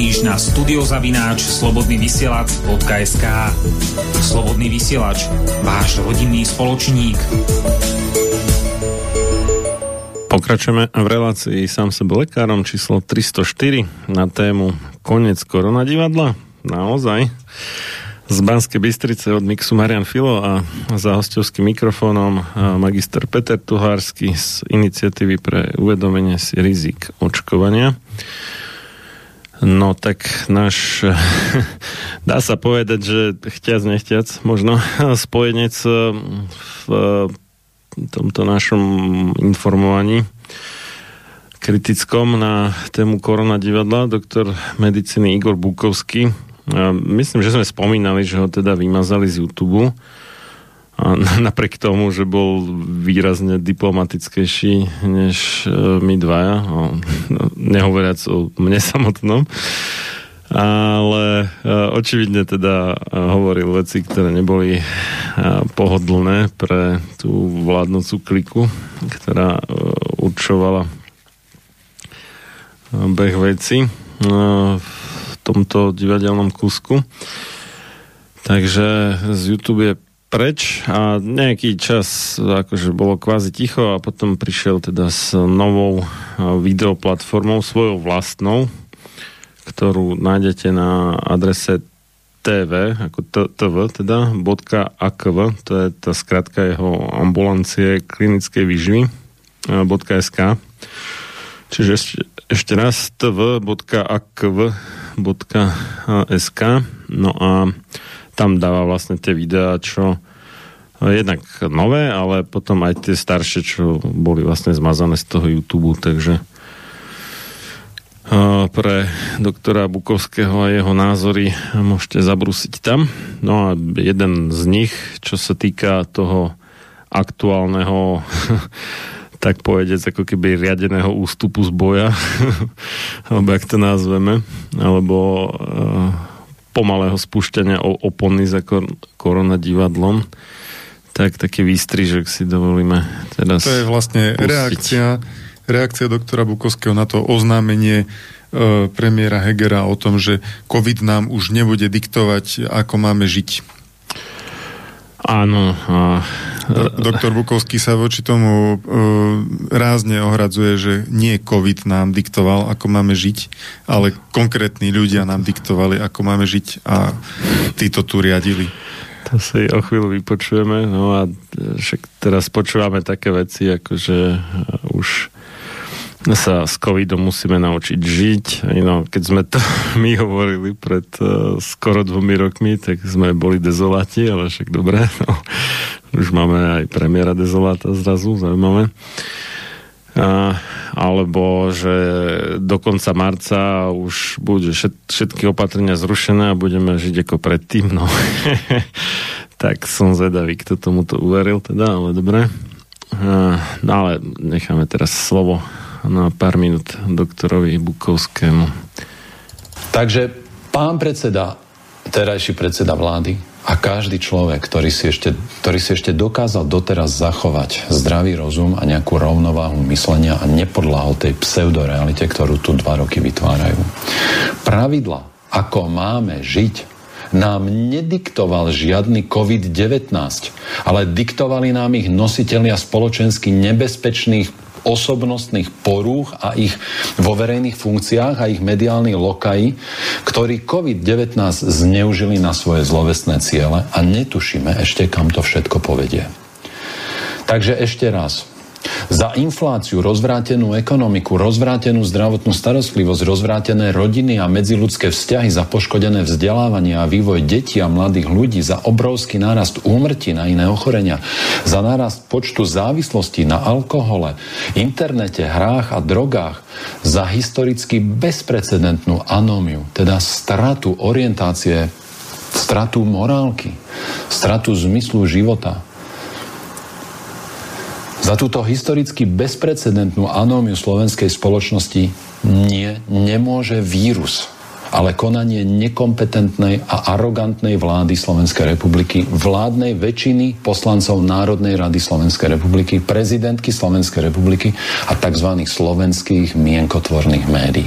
Napíš na studiozavináč slobodnyvysielac.sk Slobodný vysielač, váš rodinný spoločník. Pokračujeme v relácii sám sebe lekárom číslo 304 na tému Konec koronadivadla. Naozaj z Banskej Bystrice od Mixu Marian Filo a za hostovským mikrofónom magister Peter Tuhársky z iniciatívy pre uvedomenie si rizik očkovania. No tak náš, dá sa povedať, že chtiac nechtiac možno spojenec v tomto našom informovaní kritickom na tému korona divadla, doktor medicíny Igor Bukovský, Myslím, že sme spomínali, že ho teda vymazali z YouTube. Napriek tomu, že bol výrazne diplomatickejší než e, my dvaja, no, nehovoriac o mne samotnom, ale e, očividne teda e, hovoril veci, ktoré neboli pohodlné pre tú vládnúcu kliku, ktorá určovala beh veci tomto divadelnom kusku. Takže z YouTube je preč a nejaký čas akože bolo kvázi ticho a potom prišiel teda s novou videoplatformou, svojou vlastnou, ktorú nájdete na adrese TV, ako TV, teda, .akv, to je tá skratka jeho ambulancie klinickej výživy, .sk. Čiže ešte, ešte raz tv.akv www.sk no a tam dáva vlastne tie videá, čo jednak nové, ale potom aj tie staršie, čo boli vlastne zmazané z toho YouTube, takže pre doktora Bukovského a jeho názory môžete zabrúsiť tam. No a jeden z nich, čo sa týka toho aktuálneho tak povedec, ako keby riadeného ústupu z boja, alebo ak to nazveme, alebo uh, pomalého spúšťania opony za kor- koronadivadlom, tak taký výstrižok si dovolíme teraz To je vlastne pustiť. reakcia, reakcia doktora Bukovského na to oznámenie e, premiéra Hegera o tom, že COVID nám už nebude diktovať, ako máme žiť. Áno. A Doktor Bukovský sa voči tomu uh, rázne ohradzuje, že nie COVID nám diktoval, ako máme žiť, ale konkrétni ľudia nám diktovali, ako máme žiť a títo tu riadili. To si o chvíľu vypočujeme, no a však teraz počúvame také veci, ako že už sa s covidom musíme naučiť žiť. No, keď sme to my hovorili pred uh, skoro dvomi rokmi, tak sme boli dezoláti, ale však dobre. No, už máme aj premiéra dezoláta zrazu, zaujímavé. A, alebo že do konca marca už bude všet, všetky opatrenia zrušené a budeme žiť ako predtým. No. tak som zvedavý, kto tomuto uveril teda, ale dobre. A, no ale necháme teraz slovo na pár minút doktorovi Bukovskému. Takže pán predseda, terajší predseda vlády, a každý človek, ktorý si, ešte, ktorý si ešte dokázal doteraz zachovať zdravý rozum a nejakú rovnováhu myslenia a nepodláhol tej pseudorealite, ktorú tu dva roky vytvárajú. Pravidla, ako máme žiť, nám nediktoval žiadny COVID-19, ale diktovali nám ich nositeľia spoločensky nebezpečných osobnostných porúch a ich vo verejných funkciách a ich mediálni lokaji, ktorí COVID-19 zneužili na svoje zlovestné ciele a netušíme ešte, kam to všetko povedie. Takže ešte raz. Za infláciu, rozvrátenú ekonomiku, rozvrátenú zdravotnú starostlivosť, rozvrátené rodiny a medziludské vzťahy, za poškodené vzdelávanie a vývoj detí a mladých ľudí, za obrovský nárast úmrtí na iné ochorenia, za nárast počtu závislostí na alkohole, internete, hrách a drogách, za historicky bezprecedentnú anómiu, teda stratu orientácie, stratu morálky, stratu zmyslu života, za túto historicky bezprecedentnú anómiu slovenskej spoločnosti nie, nemôže vírus ale konanie nekompetentnej a arogantnej vlády Slovenskej republiky, vládnej väčšiny poslancov Národnej rady Slovenskej republiky, prezidentky Slovenskej republiky a tzv. slovenských mienkotvorných médií.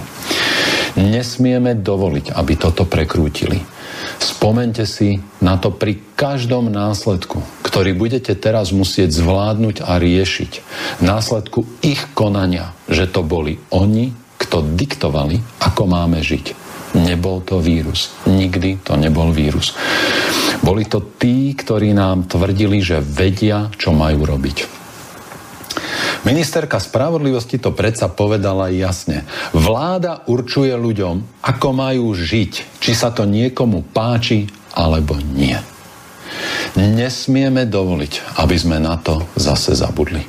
Nesmieme dovoliť, aby toto prekrútili. Spomente si na to pri každom následku, ktorý budete teraz musieť zvládnuť a riešiť. Následku ich konania, že to boli oni, kto diktovali, ako máme žiť. Nebol to vírus. Nikdy to nebol vírus. Boli to tí, ktorí nám tvrdili, že vedia, čo majú robiť. Ministerka spravodlivosti to predsa povedala jasne. Vláda určuje ľuďom, ako majú žiť, či sa to niekomu páči alebo nie. Nesmieme dovoliť, aby sme na to zase zabudli.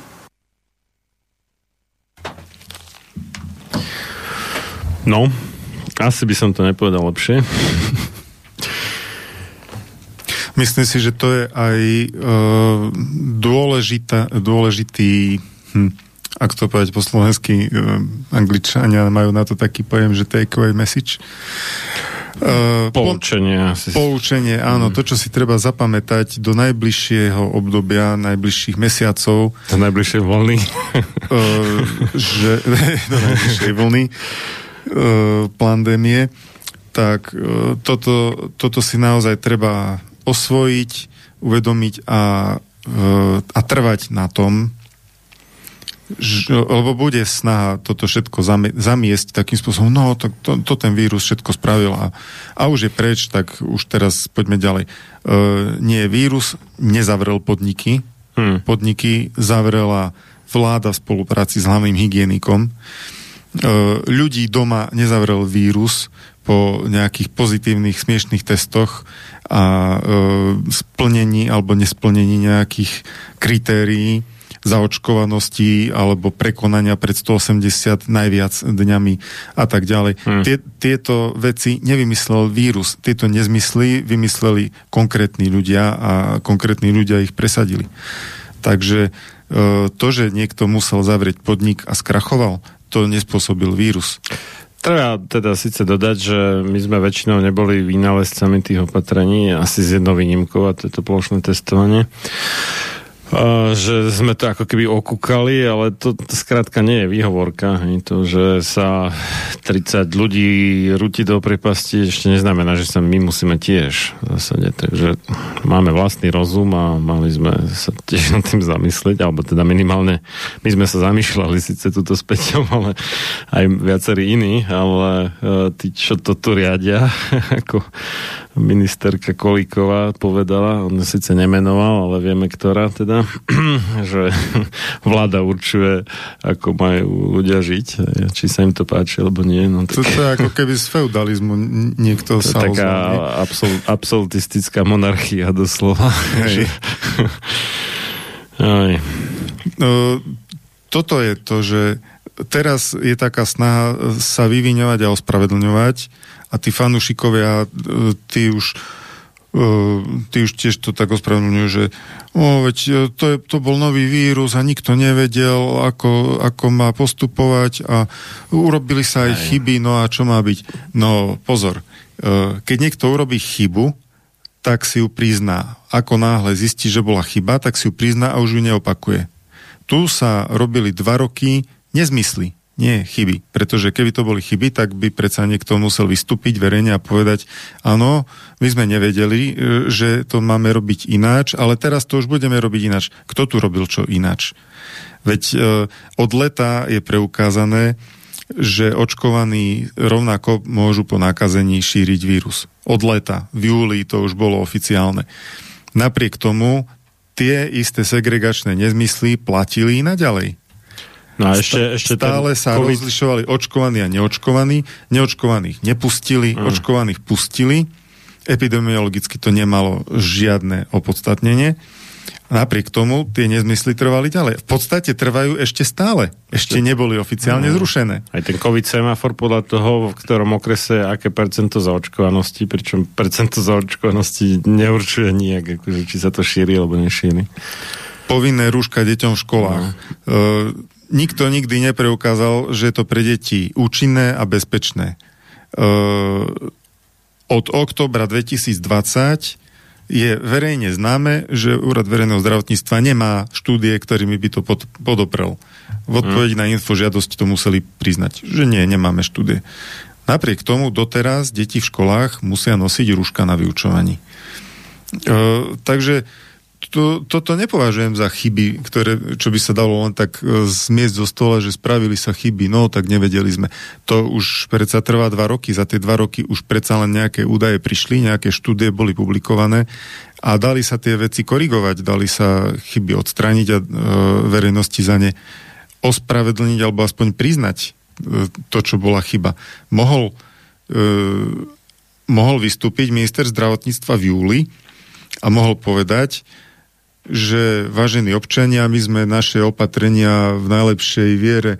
No, asi by som to nepovedal lepšie. Myslím si, že to je aj uh, dôležitá, dôležitý hm, ak to povedať po slovensky, uh, angličania majú na to taký pojem, že takeaway message. Uh, poučenie. Po, poučenie, áno, mm. to, čo si treba zapamätať do najbližšieho obdobia, najbližších mesiacov. Do najbližšej vlny. uh, že, do najbližšej vlny uh, pandémie. Tak uh, toto, toto si naozaj treba osvojiť, uvedomiť a, uh, a trvať na tom, lebo bude snaha toto všetko zamiesť takým spôsobom, no to, to, to ten vírus všetko spravil a, a už je preč, tak už teraz poďme ďalej. E, nie, vírus nezavrel podniky, hmm. podniky zavrela vláda v spolupráci s hlavným hygienikom. E, ľudí doma nezavrel vírus po nejakých pozitívnych, smiešných testoch a e, splnení alebo nesplnení nejakých kritérií zaočkovanosti alebo prekonania pred 180 najviac dňami a tak ďalej. Hmm. Tie, tieto veci nevymyslel vírus. Tieto nezmysly vymysleli konkrétni ľudia a konkrétni ľudia ich presadili. Takže e, to, že niekto musel zavrieť podnik a skrachoval, to nespôsobil vírus. Treba teda síce dodať, že my sme väčšinou neboli vynálezcami tých opatrení, asi z jednou výnimkou a to je to plošné testovanie že sme to ako keby okúkali, ale to, to skrátka nie je výhovorka. Je to, že sa 30 ľudí rúti do prepasti, ešte neznamená, že sa my musíme tiež v. Takže máme vlastný rozum a mali sme sa tiež nad tým zamyslieť, alebo teda minimálne my sme sa zamýšľali síce túto späťom, ale aj viacerí iní, ale e, tí, čo to tu riadia, ako ministerka Kolíková povedala, on síce nemenoval, ale vieme, ktorá teda, že vláda určuje, ako majú ľudia žiť, či sa im to páči, alebo nie. No, tak... To je ako keby z feudalizmu niekto to sa taká absol, absolutistická monarchia doslova. Hej. Aj. No, toto je to, že teraz je taká snaha sa vyviňovať a ospravedlňovať a tí fanúšikovia, e, tí už tí už tiež to tak ospravedlňujú, že o, veď e, to, je, to bol nový vírus a nikto nevedel, ako, ako má postupovať a urobili sa aj chyby, no a čo má byť? No pozor, keď niekto urobí chybu, tak si ju prizná. Ako náhle zistí, že bola chyba, tak si ju prizná a už ju neopakuje. Tu sa robili dva roky nezmysly nie chyby. Pretože keby to boli chyby, tak by predsa niekto musel vystúpiť verejne a povedať, áno, my sme nevedeli, e, že to máme robiť ináč, ale teraz to už budeme robiť ináč. Kto tu robil čo ináč? Veď e, od leta je preukázané, že očkovaní rovnako môžu po nakazení šíriť vírus. Od leta, v júli to už bolo oficiálne. Napriek tomu tie isté segregačné nezmysly platili i naďalej. No a ešte, ešte Stále sa COVID... rozlišovali očkovaní a neočkovaní. Neočkovaných nepustili, mm. očkovaných pustili. Epidemiologicky to nemalo žiadne opodstatnenie. Napriek tomu tie nezmysly trvali ďalej. V podstate trvajú ešte stále. Ešte neboli oficiálne mm. zrušené. Aj ten COVID semafor podľa toho, v ktorom okrese aké percento zaočkovanosti, pričom percento zaočkovanosti neurčuje nijak, akože, či sa to šíri alebo nešíri. Povinné rúška deťom v školách. Mm. Uh, nikto nikdy nepreukázal, že je to pre deti účinné a bezpečné. od oktobra 2020 je verejne známe, že Úrad verejného zdravotníctva nemá štúdie, ktorými by to pod, podoprel. V odpovedi mm. na info žiadosť to museli priznať, že nie, nemáme štúdie. Napriek tomu doteraz deti v školách musia nosiť rúška na vyučovaní. E, takže to, toto nepovažujem za chyby, ktoré, čo by sa dalo len tak e, zmiesť zo stola, že spravili sa chyby, no tak nevedeli sme. To už predsa trvá dva roky, za tie dva roky už predsa len nejaké údaje prišli, nejaké štúdie boli publikované a dali sa tie veci korigovať, dali sa chyby odstrániť a e, verejnosti za ne ospravedlniť alebo aspoň priznať e, to, čo bola chyba. Mohol, e, mohol vystúpiť minister zdravotníctva v júli a mohol povedať, že vážení občania, my sme naše opatrenia v najlepšej viere e,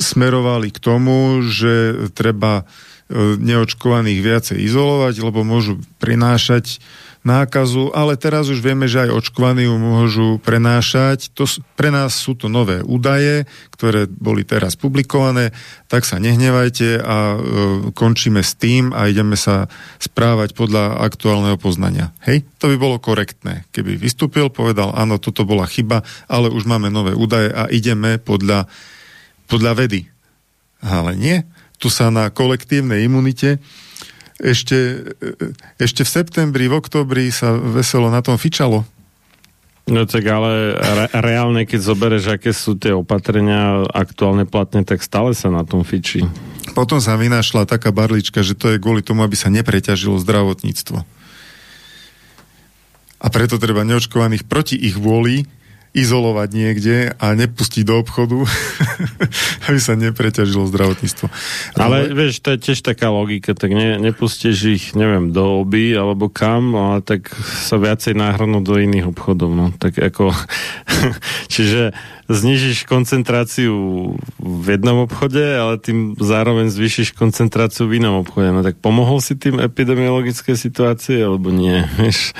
smerovali k tomu, že treba e, neočkovaných viacej izolovať, lebo môžu prinášať nákazu, ale teraz už vieme, že aj očkovaní ju môžu prenášať. To, pre nás sú to nové údaje, ktoré boli teraz publikované, tak sa nehnevajte a e, končíme s tým a ideme sa správať podľa aktuálneho poznania. Hej, to by bolo korektné. Keby vystúpil, povedal, áno, toto bola chyba, ale už máme nové údaje a ideme podľa, podľa vedy. Ale nie, tu sa na kolektívnej imunite ešte, ešte v septembri, v oktobri sa veselo na tom fičalo. No tak ale re, reálne, keď zoberieš, aké sú tie opatrenia aktuálne platné, tak stále sa na tom fičí. Potom sa vynašla taká barlička, že to je kvôli tomu, aby sa nepreťažilo zdravotníctvo. A preto treba neočkovaných proti ich vôli izolovať niekde a nepustiť do obchodu, aby sa nepreťažilo zdravotníctvo. Ale, ale vieš, to je tiež taká logika, tak ne, nepustíš ich, neviem, do oby alebo kam, ale tak sa viacej náhrnú do iných obchodov, no. Tak ako, čiže znižíš koncentráciu v jednom obchode, ale tým zároveň zvýšiš koncentráciu v inom obchode. No tak pomohol si tým epidemiologické situácie, alebo nie? Vieš,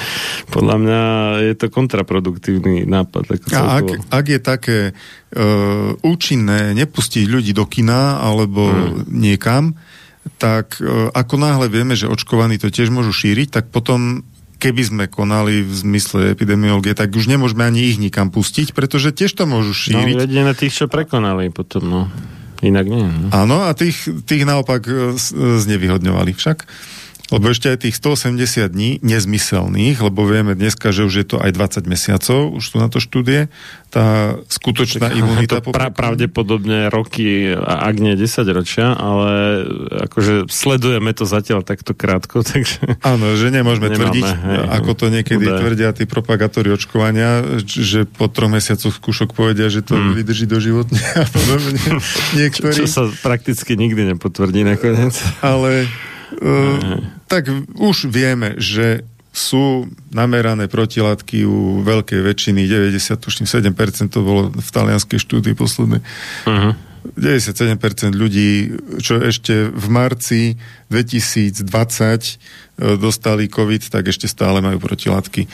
podľa mňa je to kontraproduktívny nápad. Ako A ak, ak je také uh, účinné nepustiť ľudí do kina alebo hmm. niekam, tak uh, ako náhle vieme, že očkovaní to tiež môžu šíriť, tak potom keby sme konali v zmysle epidemiológie, tak už nemôžeme ani ich nikam pustiť, pretože tiež to môžu šíriť. No, jedine tých, čo prekonali potom, no. Inak nie. No. Áno, a tých, tých naopak e, znevýhodňovali však. Lebo ešte aj tých 180 dní nezmyselných, lebo vieme dneska, že už je to aj 20 mesiacov, už sú na to štúdie, tá skutočná tak, imunita... To pra, pravdepodobne roky, ak nie 10 ročia, ale akože sledujeme to zatiaľ takto krátko, takže... Áno, že nemôžeme nemáme, tvrdiť, hej, ako to niekedy údaj. tvrdia tí propagátori očkovania, že po troch mesiacoch skúšok povedia, že to hmm. vydrží do životne a podobne. Niektorí... Čo, čo sa prakticky nikdy nepotvrdí nakoniec. Ale tak už vieme, že sú namerané protilátky u veľkej väčšiny, 97% to bolo v talianskej štúdii poslednej. Uh-huh. 97% ľudí, čo ešte v marci 2020 e, dostali COVID, tak ešte stále majú protilátky.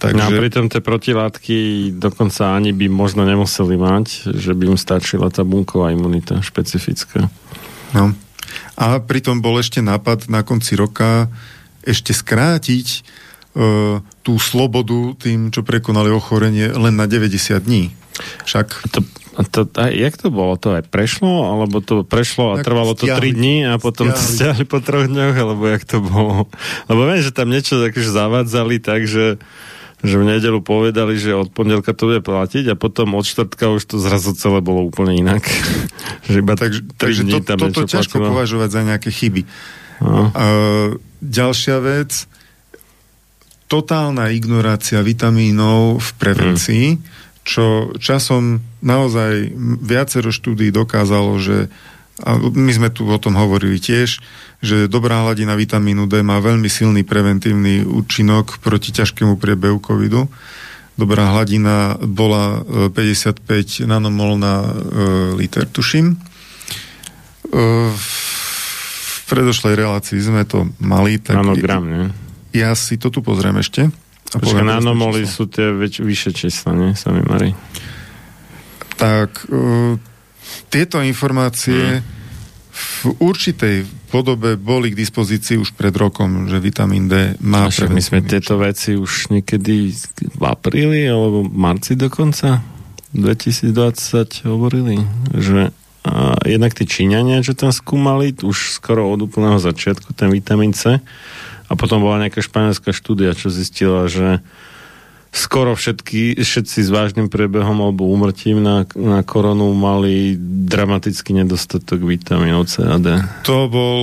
Takže... No a pritom tie protilátky dokonca ani by možno nemuseli mať, že by im stačila tá bunková imunita špecifická. No. A pritom bol ešte nápad na konci roka ešte skrátiť e, tú slobodu tým, čo prekonali ochorenie len na 90 dní. Však... To, to, a jak to bolo? To aj prešlo? Alebo to prešlo a tak trvalo to stiahli, 3 dní a potom stiahli. to stiahli po troch dňoch? Alebo jak to bolo? Lebo viem, že tam niečo takže zavádzali tak, že v nedelu povedali, že od pondelka to bude platiť a potom od štvrtka už to zrazu celé bolo úplne inak. že iba tak, takže to, tam toto ťažko platilo. považovať za nejaké chyby. No. Uh, ďalšia vec, totálna ignorácia vitamínov v prevencii, hmm. čo časom naozaj viacero štúdí dokázalo, že a my sme tu o tom hovorili tiež, že dobrá hladina vitamínu D má veľmi silný preventívny účinok proti ťažkému priebehu covidu. Dobrá hladina bola 55 e, nanomol na e, liter, tuším. E, v predošlej relácii sme to mali. Tak Nanogram, nie? Ja si to tu pozriem ešte. A Počkej, nanomoly sú tie väč- vyššie čísla, nie? Sami Mari. Tak, e, tieto informácie hmm v určitej podobe boli k dispozícii už pred rokom, že vitamín D má však my sme tieto veci už niekedy v apríli alebo marci dokonca 2020 hovorili, že a jednak tí Číňania, že tam skúmali už skoro od úplného začiatku ten vitamín C a potom bola nejaká španielská štúdia, čo zistila, že skoro všetky, všetci s vážnym priebehom alebo úmrtím na, na koronu mali dramatický nedostatok vitamínov C a D. To bol,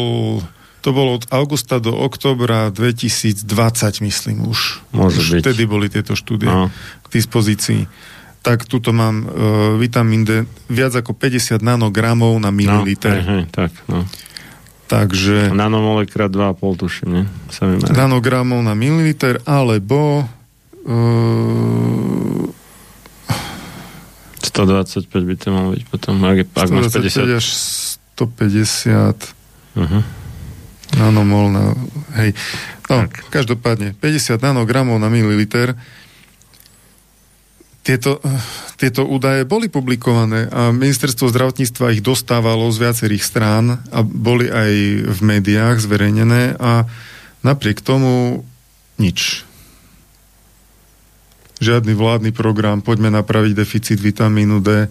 to bolo od augusta do oktobra 2020, myslím už. Môže už byť. vtedy boli tieto štúdie No. k dispozícii. Tak tuto mám uh, vitamín D viac ako 50 nanogramov na No, hej, mililiter. hej, tak, no. Takže Nanomole krát 2,5 tuším, nie? Sa mi merá. nanogramov na mililiter, alebo uh, 125 by to malo byť potom, ak, ak máš 125 50. až 150 Uh-huh. nanomol na... Hej. No, každopádne, 50 nanogramov na mililiter. Tieto, tieto údaje boli publikované a ministerstvo zdravotníctva ich dostávalo z viacerých strán a boli aj v médiách zverejnené a napriek tomu nič. Žiadny vládny program, poďme napraviť deficit vitamínu D,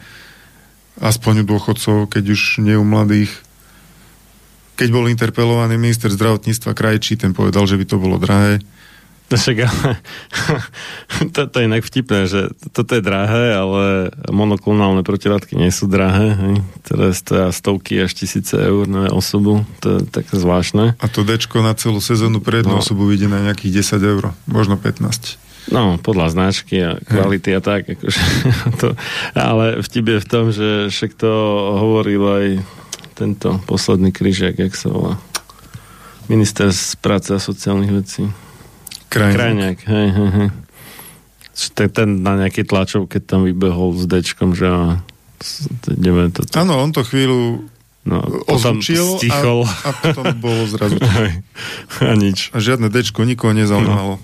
aspoň u dôchodcov, keď už nie u mladých. Keď bol interpelovaný minister zdravotníctva Krajčí, ten povedal, že by to bolo drahé. No Však ale to, to je inak vtipné, že toto je drahé, ale monoklonálne protilátky nie sú drahé. Hej. Teraz stoja stovky až tisíce eur na osobu. To je také zvláštne. A to Dčko na celú sezónu pre jednu No. osobu vyjde na nejakých 10 eur, možno 15. No, podľa značky a kvality a tak. Akože, to, ale vtip je v tom, že však to hovoril aj tento posledný kryžiak, jak sa volá. Minister z práce a sociálnych vecí. Krajine. Krajňák, hej, hej, hej. Ten, na nejakej tlačovke tam vybehol s dečkom, že ideme to... Áno, on to chvíľu No, stichol. a, a potom bolo zrazu. Hej. a nič. A žiadne Dčko nikoho nezaujímalo.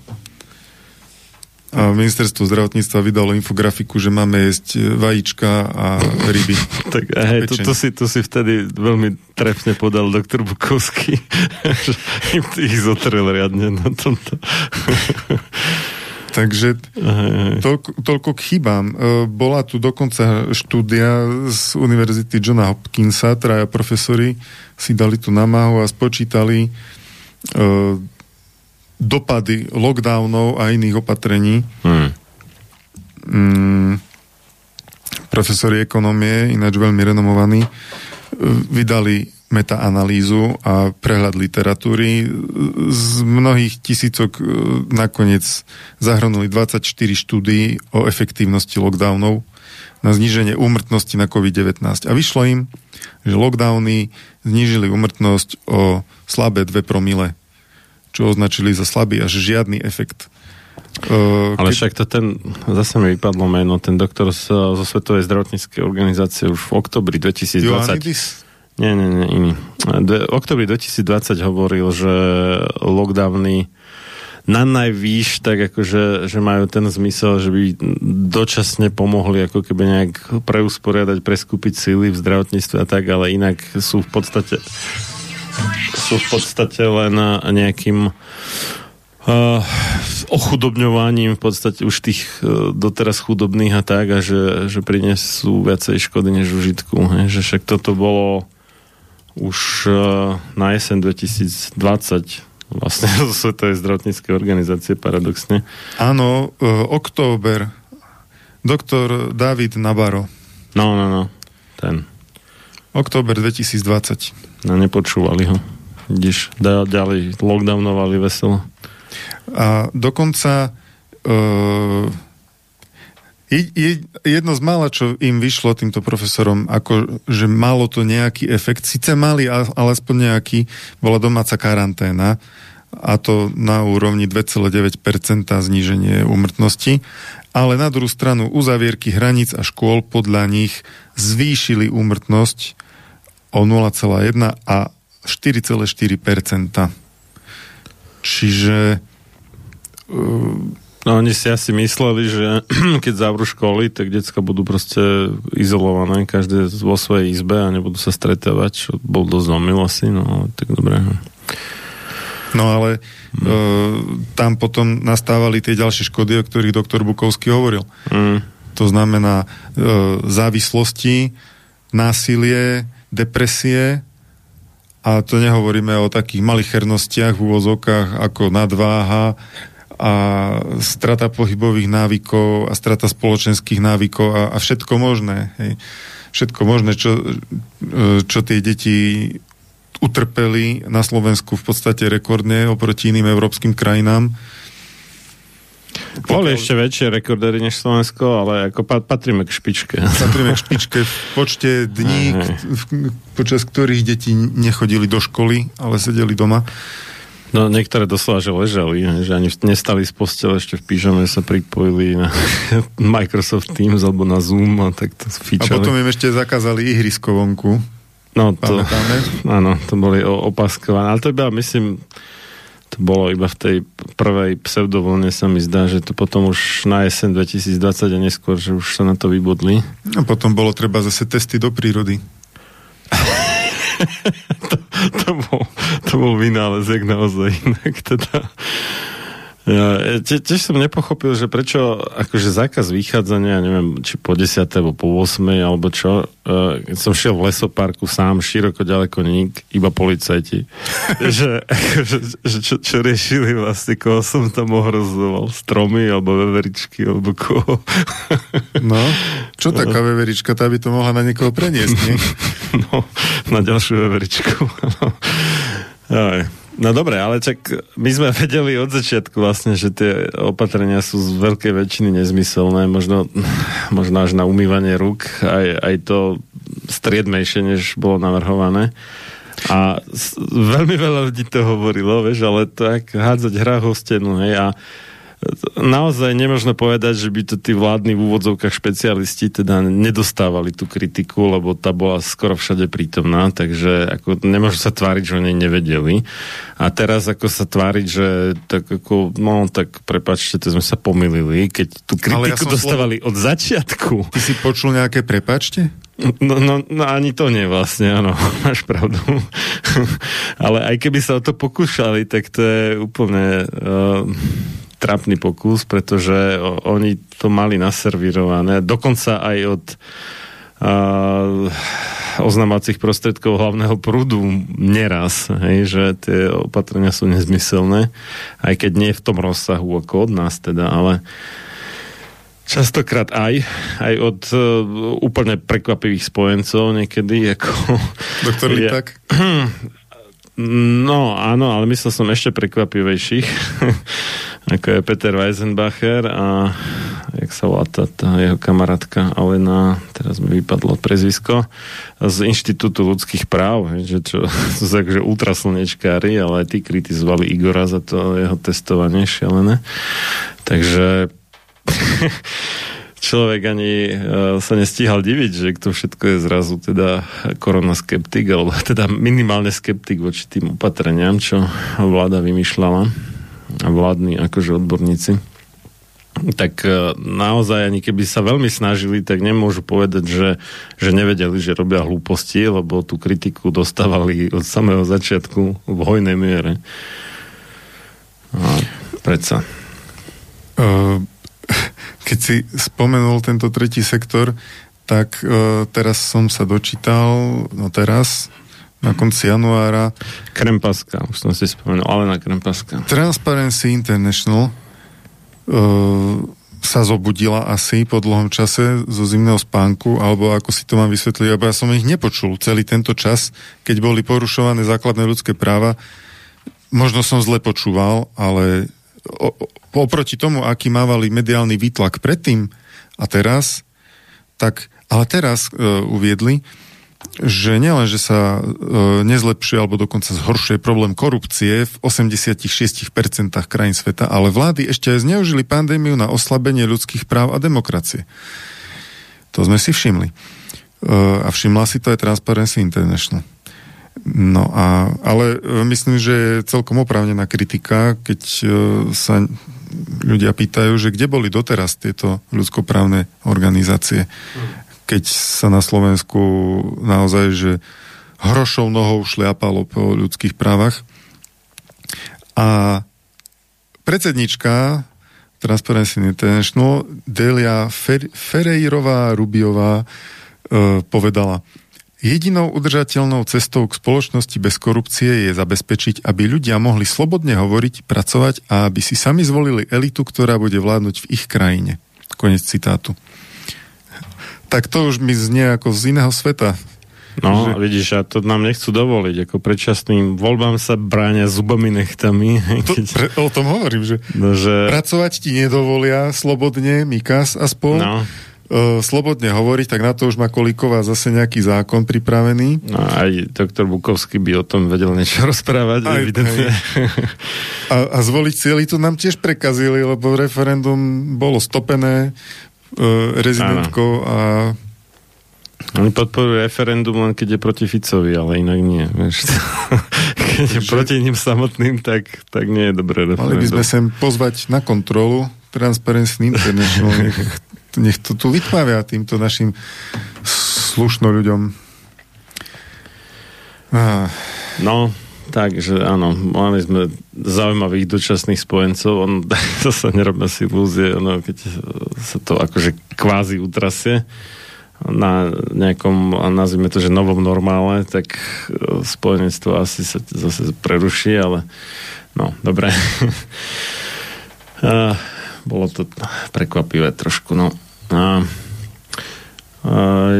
A ministerstvo zdravotníctva vydalo infografiku, že máme jesť vajíčka a ryby. Tak hej, to, to, si, to si vtedy veľmi trefne podal doktor Bukovský. že im ich zotrel riadne na tomto. Takže toľko, toľko k chybám. E, Bola tu dokonca štúdia z Univerzity Johna Hopkinsa, traja profesori si dali tú namahu a spočítali e, dopady lockdownov a iných opatrení. Hm. Mm, profesori ekonomie, ináč veľmi renomovaní, e, vydali metaanalýzu a prehľad literatúry. Z mnohých tisícok e, nakoniec zahrnuli 24 štúdií o efektívnosti lockdownov na zníženie úmrtnosti na COVID-19. A vyšlo im, že lockdowny znížili úmrtnosť o slabé 2 promile, čo označili za slabý až žiadny efekt. E, Ale keď- však to ten, zase mi vypadlo meno, ten doktor z, zo Svetovej zdravotníckej organizácie už v oktobri 2020 Ioannidis? Nie, nie, nie, iný. V oktobri 2020 hovoril, že lockdowny na najvýš, tak akože, že majú ten zmysel, že by dočasne pomohli ako keby nejak preusporiadať, preskúpiť síly v zdravotníctve a tak, ale inak sú v podstate sú v podstate len nejakým uh, ochudobňovaním v podstate už tých uh, doteraz chudobných a tak a že, že prinesú viacej škody než užitku. Hej? Že však toto bolo už uh, na jeseň 2020 vlastne zo Svetovej zdravotníckej organizácie paradoxne. Áno, e, október. Doktor David Nabaro. No, no, no. Ten. Október 2020. No, nepočúvali ho. Da- ďalej lockdownovali veselo. A dokonca uh, je, je, jedno z mála, čo im vyšlo týmto profesorom, ako že malo to nejaký efekt, síce mali, ale aspoň nejaký, bola domáca karanténa a to na úrovni 2,9% zníženie úmrtnosti, ale na druhú stranu uzavierky hraníc a škôl podľa nich zvýšili úmrtnosť o 0,1 a 4,4%. Čiže No oni si asi mysleli, že keď zavrú školy, tak decka budú proste izolované, každé vo svojej izbe a nebudú sa stretávať, čo bol dosť omyl asi, no tak dobre. No ale mm. e, tam potom nastávali tie ďalšie škody, o ktorých doktor Bukovský hovoril. Mm. To znamená e, závislosti, násilie, depresie a to nehovoríme o takých malichernostiach v úvozovkách ako nadváha a strata pohybových návykov a strata spoločenských návykov a, a všetko možné. Hej. Všetko možné, čo, e, čo tie deti utrpeli na Slovensku v podstate rekordne oproti iným európskym krajinám. Boli ešte väčšie rekordery než Slovensko, ale ako patríme k špičke. Patríme k špičke v počte dní, počas ktorých deti nechodili do školy, ale sedeli doma. No niektoré doslova, že ležali, že ani nestali z postele, ešte v pížame sa pripojili na Microsoft Teams alebo na Zoom a tak to fičali. A potom im ešte zakázali ihrisko vonku. No to, Pamätáme? áno, to boli opaskované, ale to iba, myslím, to bolo iba v tej prvej pseudovolne sa mi zdá, že to potom už na jesen 2020 a neskôr, že už sa na to vybudli. A potom bolo treba zase testy do prírody. to, to, bol, to bol vynálezek naozaj inak teda. Ja, tie, tiež som nepochopil, že prečo akože zákaz vychádzania, neviem, či po 10. alebo po 8. alebo čo, uh, keď som šiel v lesoparku sám, široko ďaleko nik, iba policajti. že, akože, že čo, čo riešili vlastne, koho som tam ohrozoval, stromy alebo veveričky alebo koho. no, čo taká veverička, tá by to mohla na niekoho preniesť, nie? no, na ďalšiu veveričku. Aj. No dobre, ale čak my sme vedeli od začiatku vlastne, že tie opatrenia sú z veľkej väčšiny nezmyselné, možno, možno až na umývanie rúk, aj, aj to striedmejšie, než bolo navrhované. A veľmi veľa ľudí to hovorilo, vieš, ale tak hádzať hra o stenu, hej, a naozaj nemôžno povedať, že by to tí vládni v úvodzovkách špecialisti teda nedostávali tú kritiku, lebo tá bola skoro všade prítomná, takže ako nemôžu sa tváriť, že oni nevedeli. A teraz ako sa tváriť, že tak ako, no tak prepačte, to sme sa pomýlili, keď tú kritiku ja dostávali slovo... od začiatku. Ty si počul nejaké prepačte? No, no, no ani to nie vlastne, áno, máš pravdu. Ale aj keby sa o to pokúšali, tak to je úplne... Uh, trapný pokus, pretože oni to mali naservírované, dokonca aj od uh, oznamovacích prostredkov hlavného prúdu neraz, hej, že tie opatrenia sú nezmyselné, aj keď nie v tom rozsahu ako od nás teda, ale Častokrát aj, aj od uh, úplne prekvapivých spojencov niekedy, ako... Doktor Lipak? No, áno, ale myslel som ešte prekvapivejších, ako je Peter Weisenbacher a jak sa volá tá, tá jeho kamarátka Alena, teraz mi vypadlo prezvisko, z Inštitútu ľudských práv, že čo sú akože ultraslnečkári, ale aj tí kritizovali Igora za to jeho testovanie šialené. Takže človek ani uh, sa nestíhal diviť, že to všetko je zrazu teda koronaskeptik, alebo teda minimálne skeptik voči tým opatreniam, čo vláda vymýšľala a vládni akože odborníci tak uh, naozaj ani keby sa veľmi snažili, tak nemôžu povedať, že, že nevedeli, že robia hlúposti, lebo tú kritiku dostávali od samého začiatku v hojnej miere. A predsa. Uh, keď si spomenul tento tretí sektor, tak uh, teraz som sa dočítal, no teraz, na konci januára. Krempaska, už som si spomenul, ale na Krempaska. Transparency International uh, sa zobudila asi po dlhom čase zo zimného spánku, alebo ako si to mám vysvetliť, lebo ja som ich nepočul celý tento čas, keď boli porušované základné ľudské práva. Možno som zle počúval, ale oproti tomu, aký mávali mediálny výtlak predtým a teraz, tak, ale teraz e, uviedli, že nielen, že sa e, nezlepšuje alebo dokonca zhoršuje problém korupcie v 86% krajín sveta, ale vlády ešte aj zneužili pandémiu na oslabenie ľudských práv a demokracie. To sme si všimli. E, a všimla si to aj Transparency International. No a, ale e, myslím, že je celkom oprávnená kritika, keď e, sa ľudia pýtajú, že kde boli doteraz tieto ľudskoprávne organizácie, keď sa na Slovensku naozaj, že hrošou nohou šliapalo po ľudských právach. A predsednička Transparency International Delia Fer- Ferreirová Rubiová e, povedala, Jedinou udržateľnou cestou k spoločnosti bez korupcie je zabezpečiť, aby ľudia mohli slobodne hovoriť, pracovať a aby si sami zvolili elitu, ktorá bude vládnuť v ich krajine. Konec citátu. Tak to už mi znie ako z iného sveta. No, že... vidíš, a to nám nechcú dovoliť. Ako predčasným voľbám sa bráňa zubami nechtami. To, keď... pre, o tom hovorím, že, no, že pracovať ti nedovolia slobodne, Mikas aspoň. No slobodne hovoriť, tak na to už má Kolíková zase nejaký zákon pripravený. No, aj doktor Bukovský by o tom vedel niečo rozprávať, aj, evidentne. Aj. A, a zvoliť cieľi to nám tiež prekazili, lebo referendum bolo stopené e, rezidentkou a oni podporujú referendum len keď je proti Ficovi, ale inak nie. Vieš. keď je proti ním samotným, tak, tak nie je dobré referendum. Mali by sme sem pozvať na kontrolu Transparency International nech to tu vytmavia týmto našim slušno ľuďom. Ah. No, takže áno, mali sme zaujímavých dočasných spojencov, on sa nerobme si ilúzie, ono, keď sa to akože kvázi utrasie na nejakom, nazvime to, že novom normále, tak e, spojenectvo asi sa zase preruší, ale no, dobre. bolo to prekvapivé trošku, no. A, a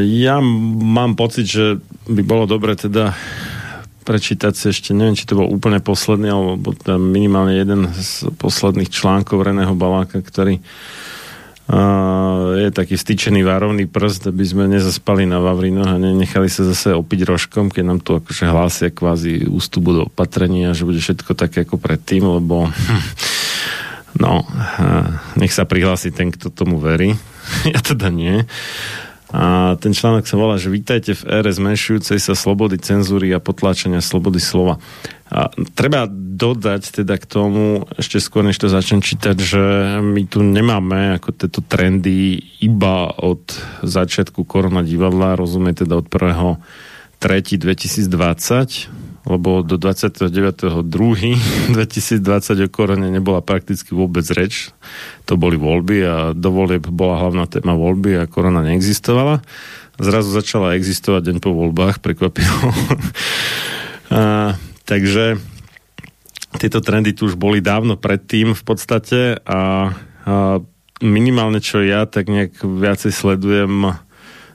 ja mám pocit, že by bolo dobre teda prečítať si ešte, neviem, či to bol úplne posledný, alebo teda minimálne jeden z posledných článkov Reného Baláka, ktorý uh, je taký stýčený várovný prst, aby sme nezaspali na Vavrinoch a nenechali sa zase opiť rožkom, keď nám tu akože hlásia kvázi ústupu do opatrenia, že bude všetko také ako predtým, lebo No, nech sa prihlási ten, kto tomu verí. ja teda nie. A ten článok sa volá, že vítajte v ére zmenšujúcej sa slobody cenzúry a potláčania slobody slova. A treba dodať teda k tomu, ešte skôr než to začnem čítať, že my tu nemáme ako tieto trendy iba od začiatku korona divadla, rozumie teda od 1. 3. 2020, lebo do 29.2.2020 o korone nebola prakticky vôbec reč. To boli voľby a do volieb bola hlavná téma voľby a korona neexistovala. Zrazu začala existovať deň po voľbách, prekvapivo. a, takže tieto trendy tu už boli dávno predtým v podstate a, a minimálne čo ja tak nejak viacej sledujem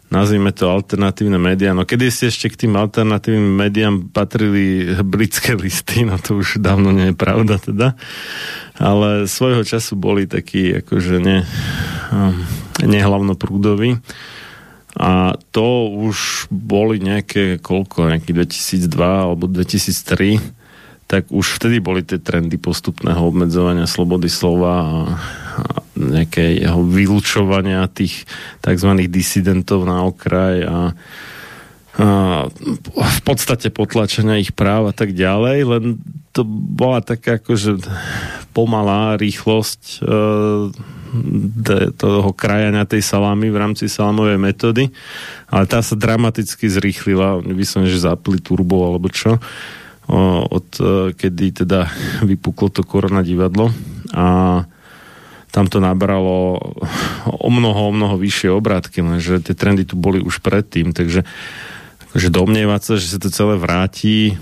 nazvime to alternatívne médiá. No kedy si ešte k tým alternatívnym médiám patrili britské listy, no to už dávno nie je pravda teda, ale svojho času boli takí akože ne, um, nehlavnoprúdoví. A to už boli nejaké, koľko, nejaký 2002 alebo 2003 tak už vtedy boli tie trendy postupného obmedzovania slobody slova a nejakého vylúčovania tých tzv. disidentov na okraj a, a v podstate potlačenia ich práv a tak ďalej, len to bola taká akože pomalá rýchlosť e, toho krajania tej salámy v rámci salámovej metódy, ale tá sa dramaticky zrýchlila, vyslovene, že zapli turbo alebo čo, od e, kedy teda vypuklo to korona divadlo a tam to nabralo o mnoho, o mnoho vyššie obrátky, lenže tie trendy tu boli už predtým, takže akože domnievať sa, že sa to celé vráti e,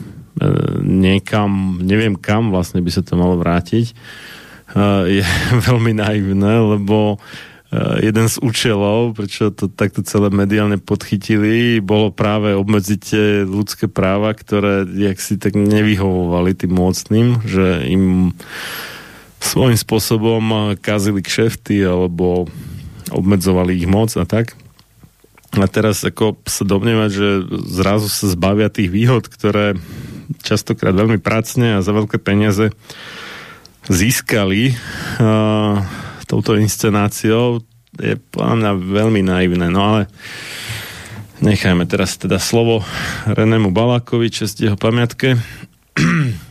niekam, neviem kam vlastne by sa to malo vrátiť, e, je veľmi naivné, lebo e, jeden z účelov, prečo to takto celé mediálne podchytili, bolo práve obmedziť ľudské práva, ktoré jak si tak nevyhovovali tým mocným, že im svojím spôsobom kazili kšefty alebo obmedzovali ich moc a tak. A teraz ako sa domnievať, že zrazu sa zbavia tých výhod, ktoré častokrát veľmi pracne a za veľké peniaze získali uh, touto inscenáciou, je podľa mňa veľmi naivné. No ale nechajme teraz teda slovo Renému Balákovi, čest jeho pamiatke.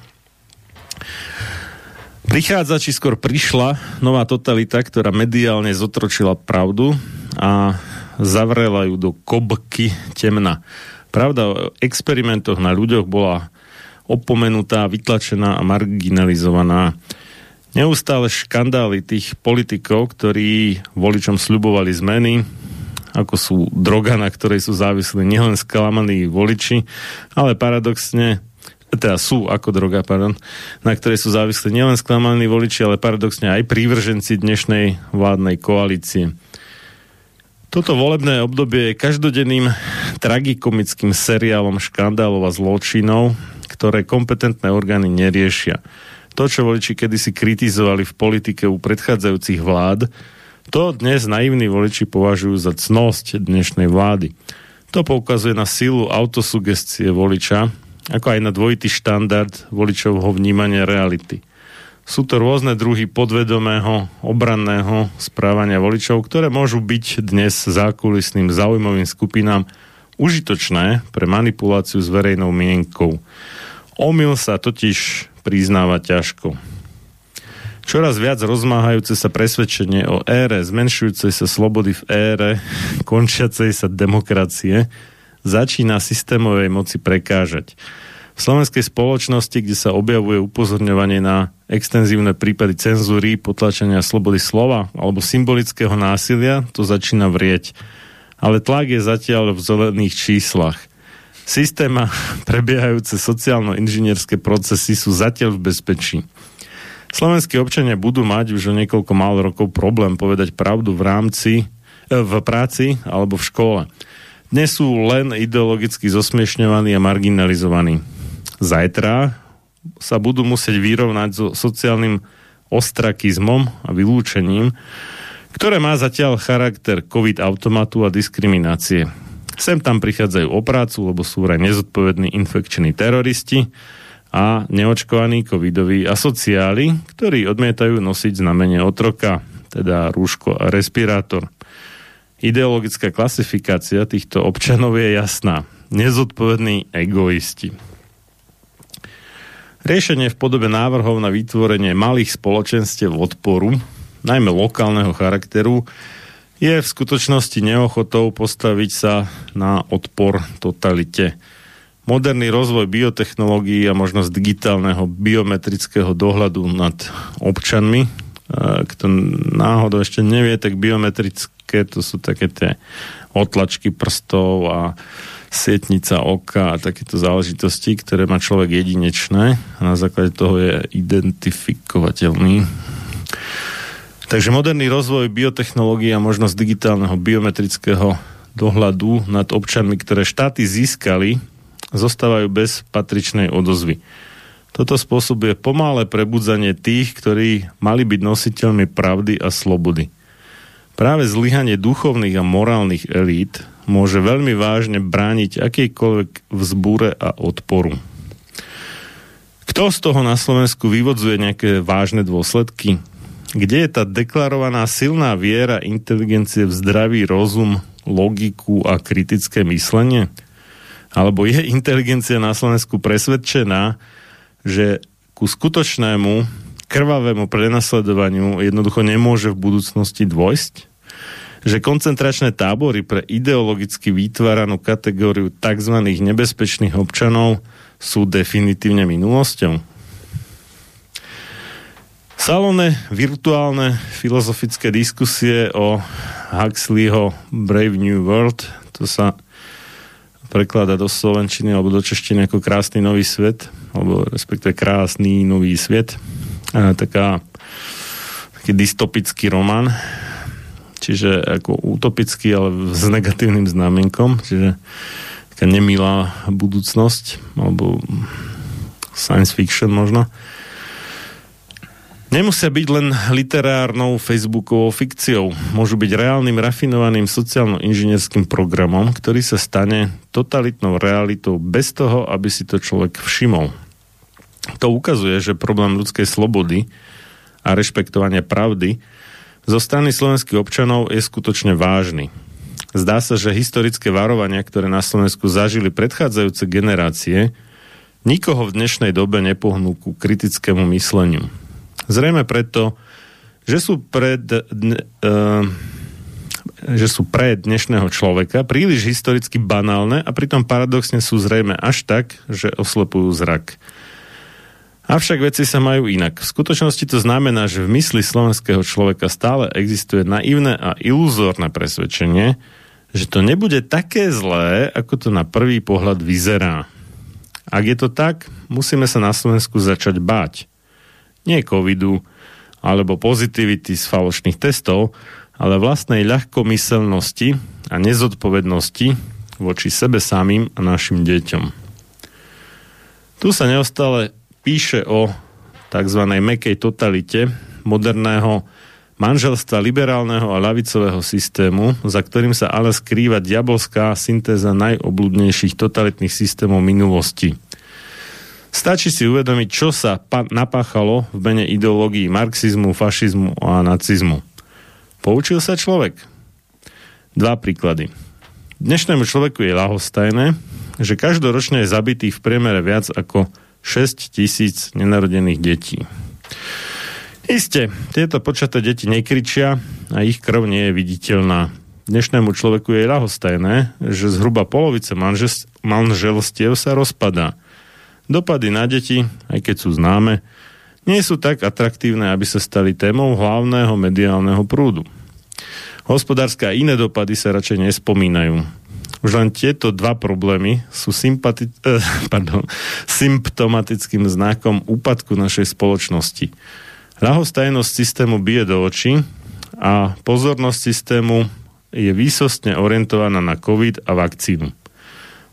Prichádza, či skôr prišla nová totalita, ktorá mediálne zotročila pravdu a zavrela ju do kobky temna. Pravda o experimentoch na ľuďoch bola opomenutá, vytlačená a marginalizovaná. Neustále škandály tých politikov, ktorí voličom sľubovali zmeny, ako sú droga, na ktorej sú závislí nielen sklamaní voliči, ale paradoxne teda sú ako droga, pardon, na ktorej sú závislí nielen sklamaní voliči, ale paradoxne aj prívrženci dnešnej vládnej koalície. Toto volebné obdobie je každodenným tragikomickým seriálom škandálov a zločinov, ktoré kompetentné orgány neriešia. To, čo voliči kedysi kritizovali v politike u predchádzajúcich vlád, to dnes naivní voliči považujú za cnosť dnešnej vlády. To poukazuje na silu autosugestie voliča, ako aj na dvojitý štandard voličovho vnímania reality. Sú to rôzne druhy podvedomého, obranného správania voličov, ktoré môžu byť dnes zákulisným zaujímavým skupinám užitočné pre manipuláciu s verejnou mienkou. Omyl sa totiž priznáva ťažko. Čoraz viac rozmáhajúce sa presvedčenie o ére zmenšujúcej sa slobody v ére končiacej sa demokracie začína systémovej moci prekážať. V slovenskej spoločnosti, kde sa objavuje upozorňovanie na extenzívne prípady cenzúry, potlačenia slobody slova alebo symbolického násilia, to začína vrieť. Ale tlak je zatiaľ v zelených číslach. Systém prebiehajúce sociálno-inžinierské procesy sú zatiaľ v bezpečí. Slovenskí občania budú mať už o niekoľko málo rokov problém povedať pravdu v rámci, eh, v práci alebo v škole dnes sú len ideologicky zosmiešňovaní a marginalizovaní. Zajtra sa budú musieť vyrovnať so sociálnym ostrakizmom a vylúčením, ktoré má zatiaľ charakter COVID automatu a diskriminácie. Sem tam prichádzajú o prácu, lebo sú vraj nezodpovední infekční teroristi a neočkovaní covidoví asociáli, ktorí odmietajú nosiť znamenie otroka, teda rúško a respirátor. Ideologická klasifikácia týchto občanov je jasná. Nezodpovední egoisti. Riešenie v podobe návrhov na vytvorenie malých spoločenstiev odporu, najmä lokálneho charakteru, je v skutočnosti neochotou postaviť sa na odpor totalite. Moderný rozvoj biotechnológií a možnosť digitálneho biometrického dohľadu nad občanmi, kto náhodou ešte nevie, tak biometrické také, to sú také tie otlačky prstov a sietnica oka a takéto záležitosti, ktoré má človek jedinečné a na základe toho je identifikovateľný. Takže moderný rozvoj biotechnológií a možnosť digitálneho biometrického dohľadu nad občanmi, ktoré štáty získali, zostávajú bez patričnej odozvy. Toto spôsobuje pomalé prebudzanie tých, ktorí mali byť nositeľmi pravdy a slobody. Práve zlyhanie duchovných a morálnych elít môže veľmi vážne brániť akejkoľvek vzbúre a odporu. Kto z toho na Slovensku vyvodzuje nejaké vážne dôsledky? Kde je tá deklarovaná silná viera inteligencie v zdravý rozum, logiku a kritické myslenie? Alebo je inteligencia na Slovensku presvedčená, že ku skutočnému krvavému prenasledovaniu jednoducho nemôže v budúcnosti dôjsť? Že koncentračné tábory pre ideologicky vytváranú kategóriu tzv. nebezpečných občanov sú definitívne minulosťou? Salone virtuálne filozofické diskusie o Huxleyho Brave New World, to sa prekladá do slovenčiny alebo do češtiny ako krásny nový svet, alebo respektíve krásny nový svet taká, taký dystopický román, čiže ako utopický, ale s negatívnym znamienkom, čiže taká nemilá budúcnosť, alebo science fiction možno. Nemusia byť len literárnou facebookovou fikciou. Môžu byť reálnym, rafinovaným sociálno-inžinierským programom, ktorý sa stane totalitnou realitou bez toho, aby si to človek všimol. To ukazuje, že problém ľudskej slobody a rešpektovania pravdy zo strany slovenských občanov je skutočne vážny. Zdá sa, že historické varovania, ktoré na Slovensku zažili predchádzajúce generácie, nikoho v dnešnej dobe nepohnú ku kritickému mysleniu. Zrejme preto, že sú pred, dne, uh, že sú pre dnešného človeka príliš historicky banálne a pritom paradoxne sú zrejme až tak, že oslepujú zrak. Avšak veci sa majú inak. V skutočnosti to znamená, že v mysli slovenského človeka stále existuje naivné a iluzórne presvedčenie, že to nebude také zlé, ako to na prvý pohľad vyzerá. Ak je to tak, musíme sa na Slovensku začať báť. Nie covidu, alebo pozitivity z falošných testov, ale vlastnej ľahkomyselnosti a nezodpovednosti voči sebe samým a našim deťom. Tu sa neustále píše o tzv. mekej totalite moderného manželstva liberálneho a lavicového systému, za ktorým sa ale skrýva diabolská syntéza najobľudnejších totalitných systémov minulosti. Stačí si uvedomiť, čo sa napáchalo v mene ideológií marxizmu, fašizmu a nacizmu. Poučil sa človek? Dva príklady. Dnešnému človeku je lahostajné, že každoročne je zabitý v priemere viac ako 6 tisíc nenarodených detí. Isté, tieto počaté deti nekričia a ich krv nie je viditeľná. Dnešnému človeku je ľahostajné, že zhruba polovice manželstiev sa rozpadá. Dopady na deti, aj keď sú známe, nie sú tak atraktívne, aby sa stali témou hlavného mediálneho prúdu. Hospodárske a iné dopady sa radšej nespomínajú. Už len tieto dva problémy sú sympati- eh, pardon, symptomatickým znakom úpadku našej spoločnosti. Ľahostajnosť systému bije do očí a pozornosť systému je výsostne orientovaná na COVID a vakcínu.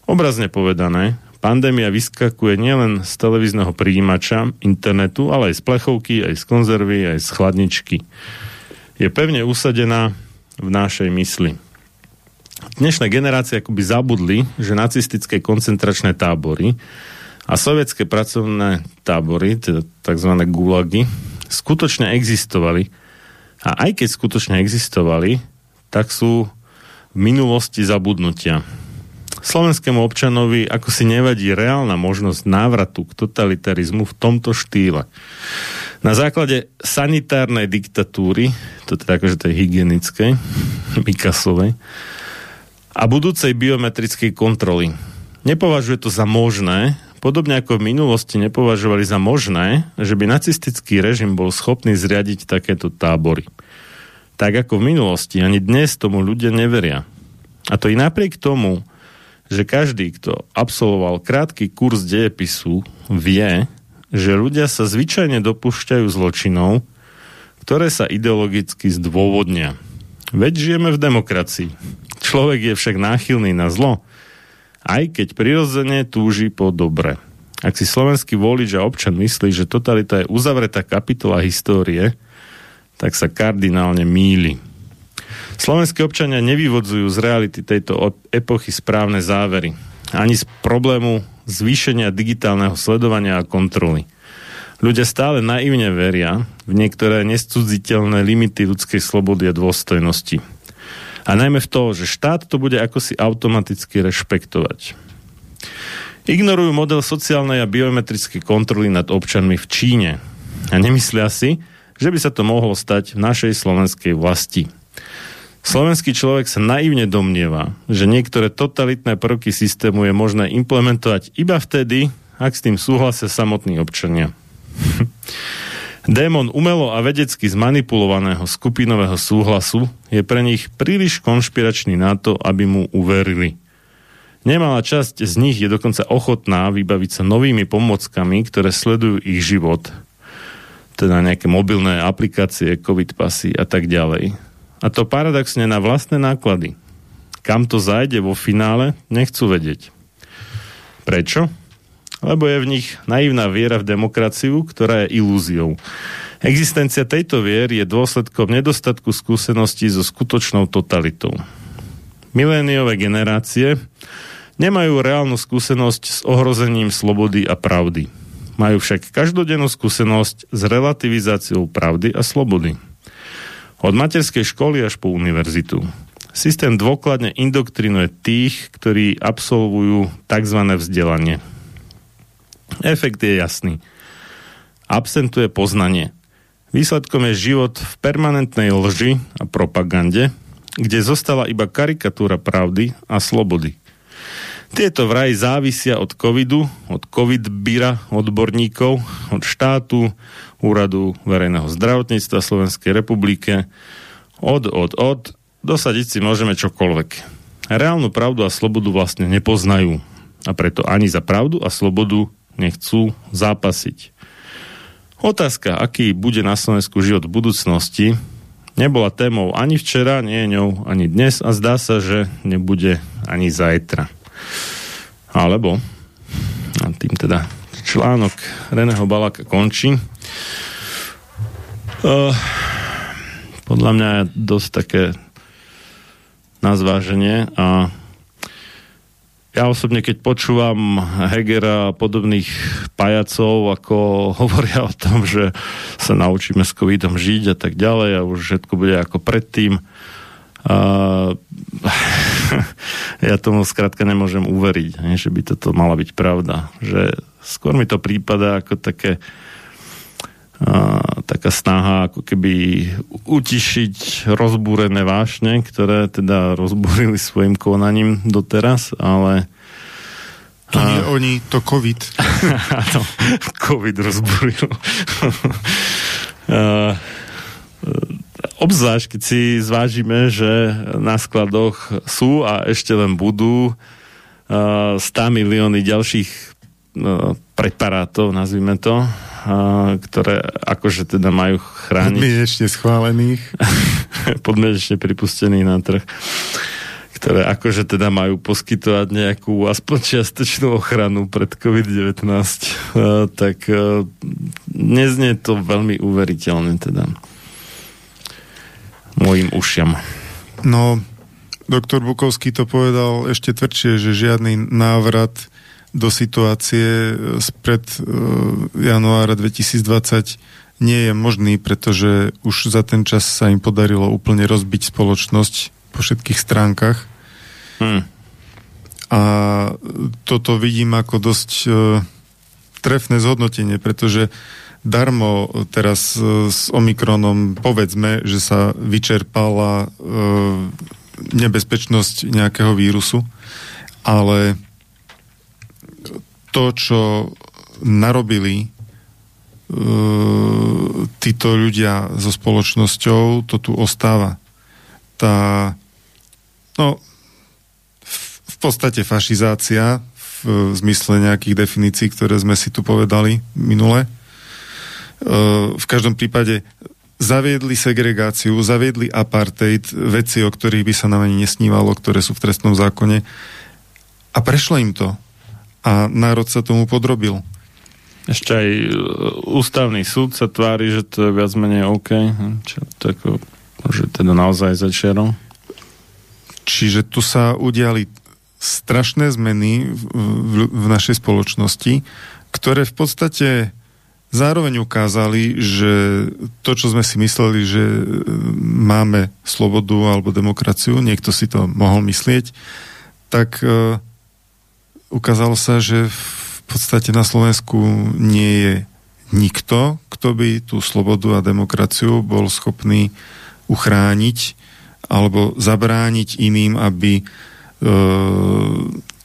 Obrazne povedané, pandémia vyskakuje nielen z televízneho príjimača, internetu, ale aj z plechovky, aj z konzervy, aj z chladničky. Je pevne usadená v našej mysli. Dnešné generácie akoby zabudli, že nacistické koncentračné tábory a sovietské pracovné tábory, teda tzv. gulagy, skutočne existovali. A aj keď skutočne existovali, tak sú v minulosti zabudnutia. Slovenskému občanovi ako si nevadí reálna možnosť návratu k totalitarizmu v tomto štýle. Na základe sanitárnej diktatúry, to teda akože tej hygienickej, Mikasovej, a budúcej biometrickej kontroly. Nepovažuje to za možné, podobne ako v minulosti nepovažovali za možné, že by nacistický režim bol schopný zriadiť takéto tábory. Tak ako v minulosti, ani dnes tomu ľudia neveria. A to i napriek tomu, že každý, kto absolvoval krátky kurz dejepisu, vie, že ľudia sa zvyčajne dopúšťajú zločinov, ktoré sa ideologicky zdôvodnia. Veď žijeme v demokracii. Človek je však náchylný na zlo, aj keď prirodzene túži po dobre. Ak si slovenský volič a občan myslí, že totalita je uzavretá kapitola histórie, tak sa kardinálne míli. Slovenskí občania nevyvodzujú z reality tejto epochy správne závery. Ani z problému zvýšenia digitálneho sledovania a kontroly. Ľudia stále naivne veria v niektoré nescudziteľné limity ľudskej slobody a dôstojnosti. A najmä v to, že štát to bude ako si automaticky rešpektovať. Ignorujú model sociálnej a biometrickej kontroly nad občanmi v Číne a nemyslia si, že by sa to mohlo stať v našej slovenskej vlasti. Slovenský človek sa naivne domnieva, že niektoré totalitné prvky systému je možné implementovať iba vtedy, ak s tým súhlasia samotní občania. Démon umelo a vedecky zmanipulovaného skupinového súhlasu je pre nich príliš konšpiračný na to, aby mu uverili. Nemalá časť z nich je dokonca ochotná vybaviť sa novými pomockami, ktoré sledujú ich život. Teda nejaké mobilné aplikácie, covid pasy a tak ďalej. A to paradoxne na vlastné náklady. Kam to zajde vo finále, nechcú vedieť. Prečo? Lebo je v nich naivná viera v demokraciu, ktorá je ilúziou. Existencia tejto viery je dôsledkom nedostatku skúseností so skutočnou totalitou. Miléniové generácie nemajú reálnu skúsenosť s ohrozením slobody a pravdy. Majú však každodennú skúsenosť s relativizáciou pravdy a slobody. Od materskej školy až po univerzitu. Systém dôkladne indoktrinuje tých, ktorí absolvujú tzv. vzdelanie – Efekt je jasný. Absentuje poznanie. Výsledkom je život v permanentnej lži a propagande, kde zostala iba karikatúra pravdy a slobody. Tieto vraj závisia od covidu, od covid-bira odborníkov, od štátu, úradu verejného zdravotníctva Slovenskej republike, od, od, od, dosadiť si môžeme čokoľvek. Reálnu pravdu a slobodu vlastne nepoznajú a preto ani za pravdu a slobodu nechcú zápasiť. Otázka, aký bude na Slovensku život v budúcnosti, nebola témou ani včera, nie je ňou ani dnes a zdá sa, že nebude ani zajtra. Alebo, a tým teda článok Reného Balaka končí. Uh, podľa mňa je dosť také na zváženie a ja osobne, keď počúvam Hegera a podobných pajacov, ako hovoria o tom, že sa naučíme s covidom žiť a tak ďalej a už všetko bude ako predtým, a ja tomu skrátka nemôžem uveriť, že by toto mala byť pravda. Že skôr mi to prípada ako také taká snaha ako keby utišiť rozbúrené vášne, ktoré teda rozbúrili svojim konaním doteraz, ale to nie a... oni, to COVID. Áno, COVID rozbúril. a, obzvlášť, keď si zvážime, že na skladoch sú a ešte len budú uh, 100 milióny ďalších uh, preparátov, nazvime to, uh, ktoré akože teda majú chrániť... Podmienečne schválených. podmienečne pripustených na trh ktoré akože teda majú poskytovať nejakú aspoň čiastočnú ochranu pred COVID-19, uh, tak neznie to veľmi uveriteľne teda mojim ušiam. No, doktor Bukovský to povedal ešte tvrdšie, že žiadny návrat do situácie spred uh, januára 2020 nie je možný, pretože už za ten čas sa im podarilo úplne rozbiť spoločnosť po všetkých stránkach. Hmm. A toto vidím ako dosť uh, trefné zhodnotenie, pretože darmo teraz e, s Omikronom povedzme, že sa vyčerpala e, nebezpečnosť nejakého vírusu, ale to, čo narobili e, títo ľudia so spoločnosťou, to tu ostáva. Tá, no, v, podstate fašizácia v zmysle nejakých definícií, ktoré sme si tu povedali minule, v každom prípade zaviedli segregáciu, zaviedli apartheid, veci, o ktorých by sa nám ani nesnívalo, ktoré sú v trestnom zákone. A prešlo im to. A národ sa tomu podrobil. Ešte aj e, ústavný súd sa tvári, že to je viac menej OK. Hm, čo, to ako, že teda naozaj začiarom. Čiže tu sa udiali strašné zmeny v, v, v našej spoločnosti, ktoré v podstate zároveň ukázali, že to, čo sme si mysleli, že e, máme slobodu alebo demokraciu, niekto si to mohol myslieť, tak uh, ukázalo sa, že v podstate na Slovensku nie je nikto, kto by tú slobodu a demokraciu bol schopný uchrániť alebo zabrániť iným, aby, uh,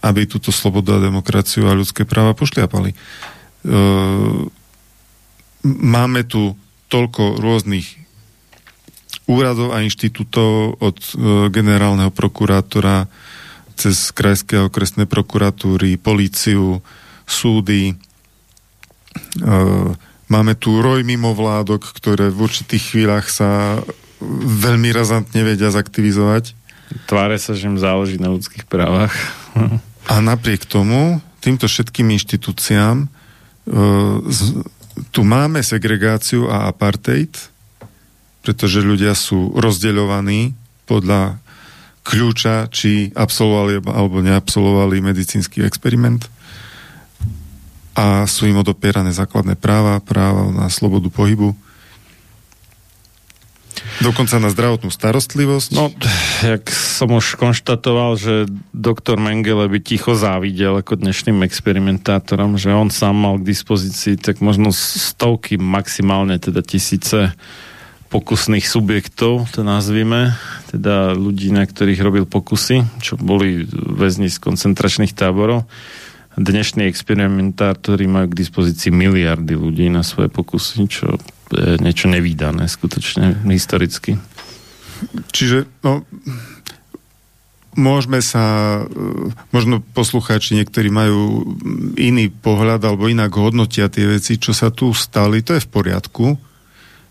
aby túto slobodu a demokraciu a ľudské práva pošliapali. Uh, máme tu toľko rôznych úradov a inštitútov od e, generálneho prokurátora cez krajské a okresné prokuratúry, políciu, súdy. E, máme tu roj mimovládok, ktoré v určitých chvíľach sa veľmi razantne vedia zaktivizovať. Tváre sa, že im záleží na ľudských právach. A napriek tomu, týmto všetkým inštitúciám e, tu máme segregáciu a apartheid, pretože ľudia sú rozdeľovaní podľa kľúča, či absolvovali alebo neabsolvovali medicínsky experiment a sú im odopierané základné práva, práva na slobodu pohybu. Dokonca na zdravotnú starostlivosť? No, jak som už konštatoval, že doktor Mengele by ticho závidel ako dnešným experimentátorom, že on sám mal k dispozícii tak možno stovky, maximálne teda tisíce pokusných subjektov, to nazvime, teda ľudí, na ktorých robil pokusy, čo boli väzni z koncentračných táborov. Dnešní experimentátori majú k dispozícii miliardy ľudí na svoje pokusy, čo je niečo nevýdané skutočne historicky. Čiže no, môžeme sa, možno poslucháči niektorí majú iný pohľad alebo inak hodnotia tie veci, čo sa tu stali, to je v poriadku.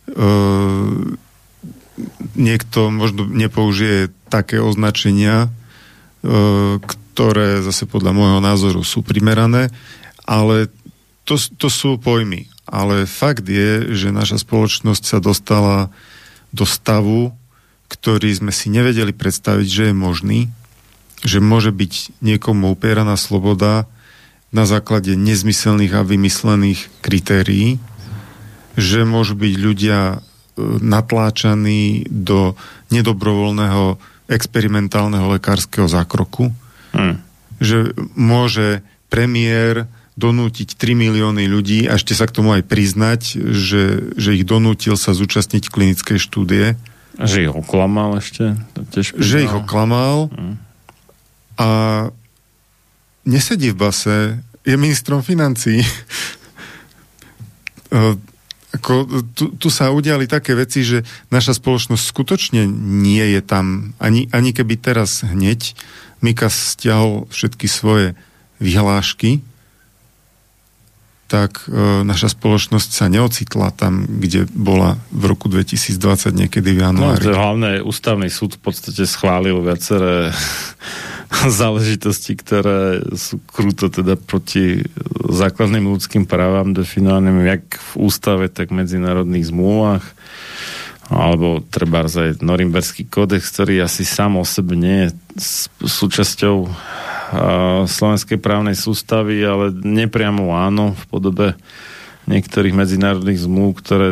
E, niekto možno nepoužije také označenia, e, ktoré zase podľa môjho názoru sú primerané, ale to, to sú pojmy. Ale fakt je, že naša spoločnosť sa dostala do stavu, ktorý sme si nevedeli predstaviť, že je možný, že môže byť niekomu upieraná sloboda na základe nezmyselných a vymyslených kritérií, že môžu byť ľudia e, natláčaní do nedobrovoľného experimentálneho lekárskeho zákroku, hmm. že môže premiér donútiť 3 milióny ľudí a ešte sa k tomu aj priznať, že, že ich donútil sa zúčastniť klinickej štúdie. Že ich oklamal ešte? To tiež že ich oklamal mm. a nesedí v base, je ministrom financí. Ako, tu, tu sa udiali také veci, že naša spoločnosť skutočne nie je tam, ani, ani keby teraz hneď Mikas stiahol všetky svoje vyhlášky, tak e, naša spoločnosť sa neocitla tam, kde bola v roku 2020 niekedy v januári. No, hlavne ústavný súd v podstate schválil viaceré záležitosti, ktoré sú kruto teda proti základným ľudským právam definovaným jak v ústave, tak v medzinárodných zmluvách alebo treba aj Norimberský kódex, ktorý asi sám o sebe nie je súčasťou slovenskej právnej sústavy, ale nepriamo áno v podobe niektorých medzinárodných zmluv, ktoré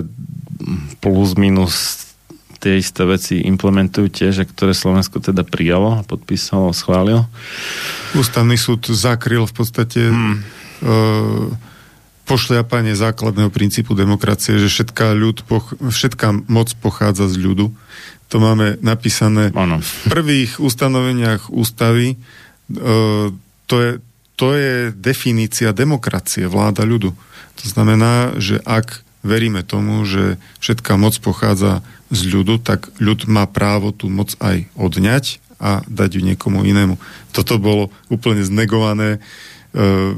plus minus tie isté veci implementujú tiež, a ktoré Slovensko teda prijalo, podpísalo, schválilo. Ústavný súd zakryl v podstate hmm. e, pošliapanie základného princípu demokracie, že všetká, ľud, poch- všetká moc pochádza z ľudu. To máme napísané ano. v prvých ustanoveniach ústavy to je, to je definícia demokracie, vláda ľudu. To znamená, že ak veríme tomu, že všetká moc pochádza z ľudu, tak ľud má právo tú moc aj odňať a dať ju niekomu inému. Toto bolo úplne znegované e,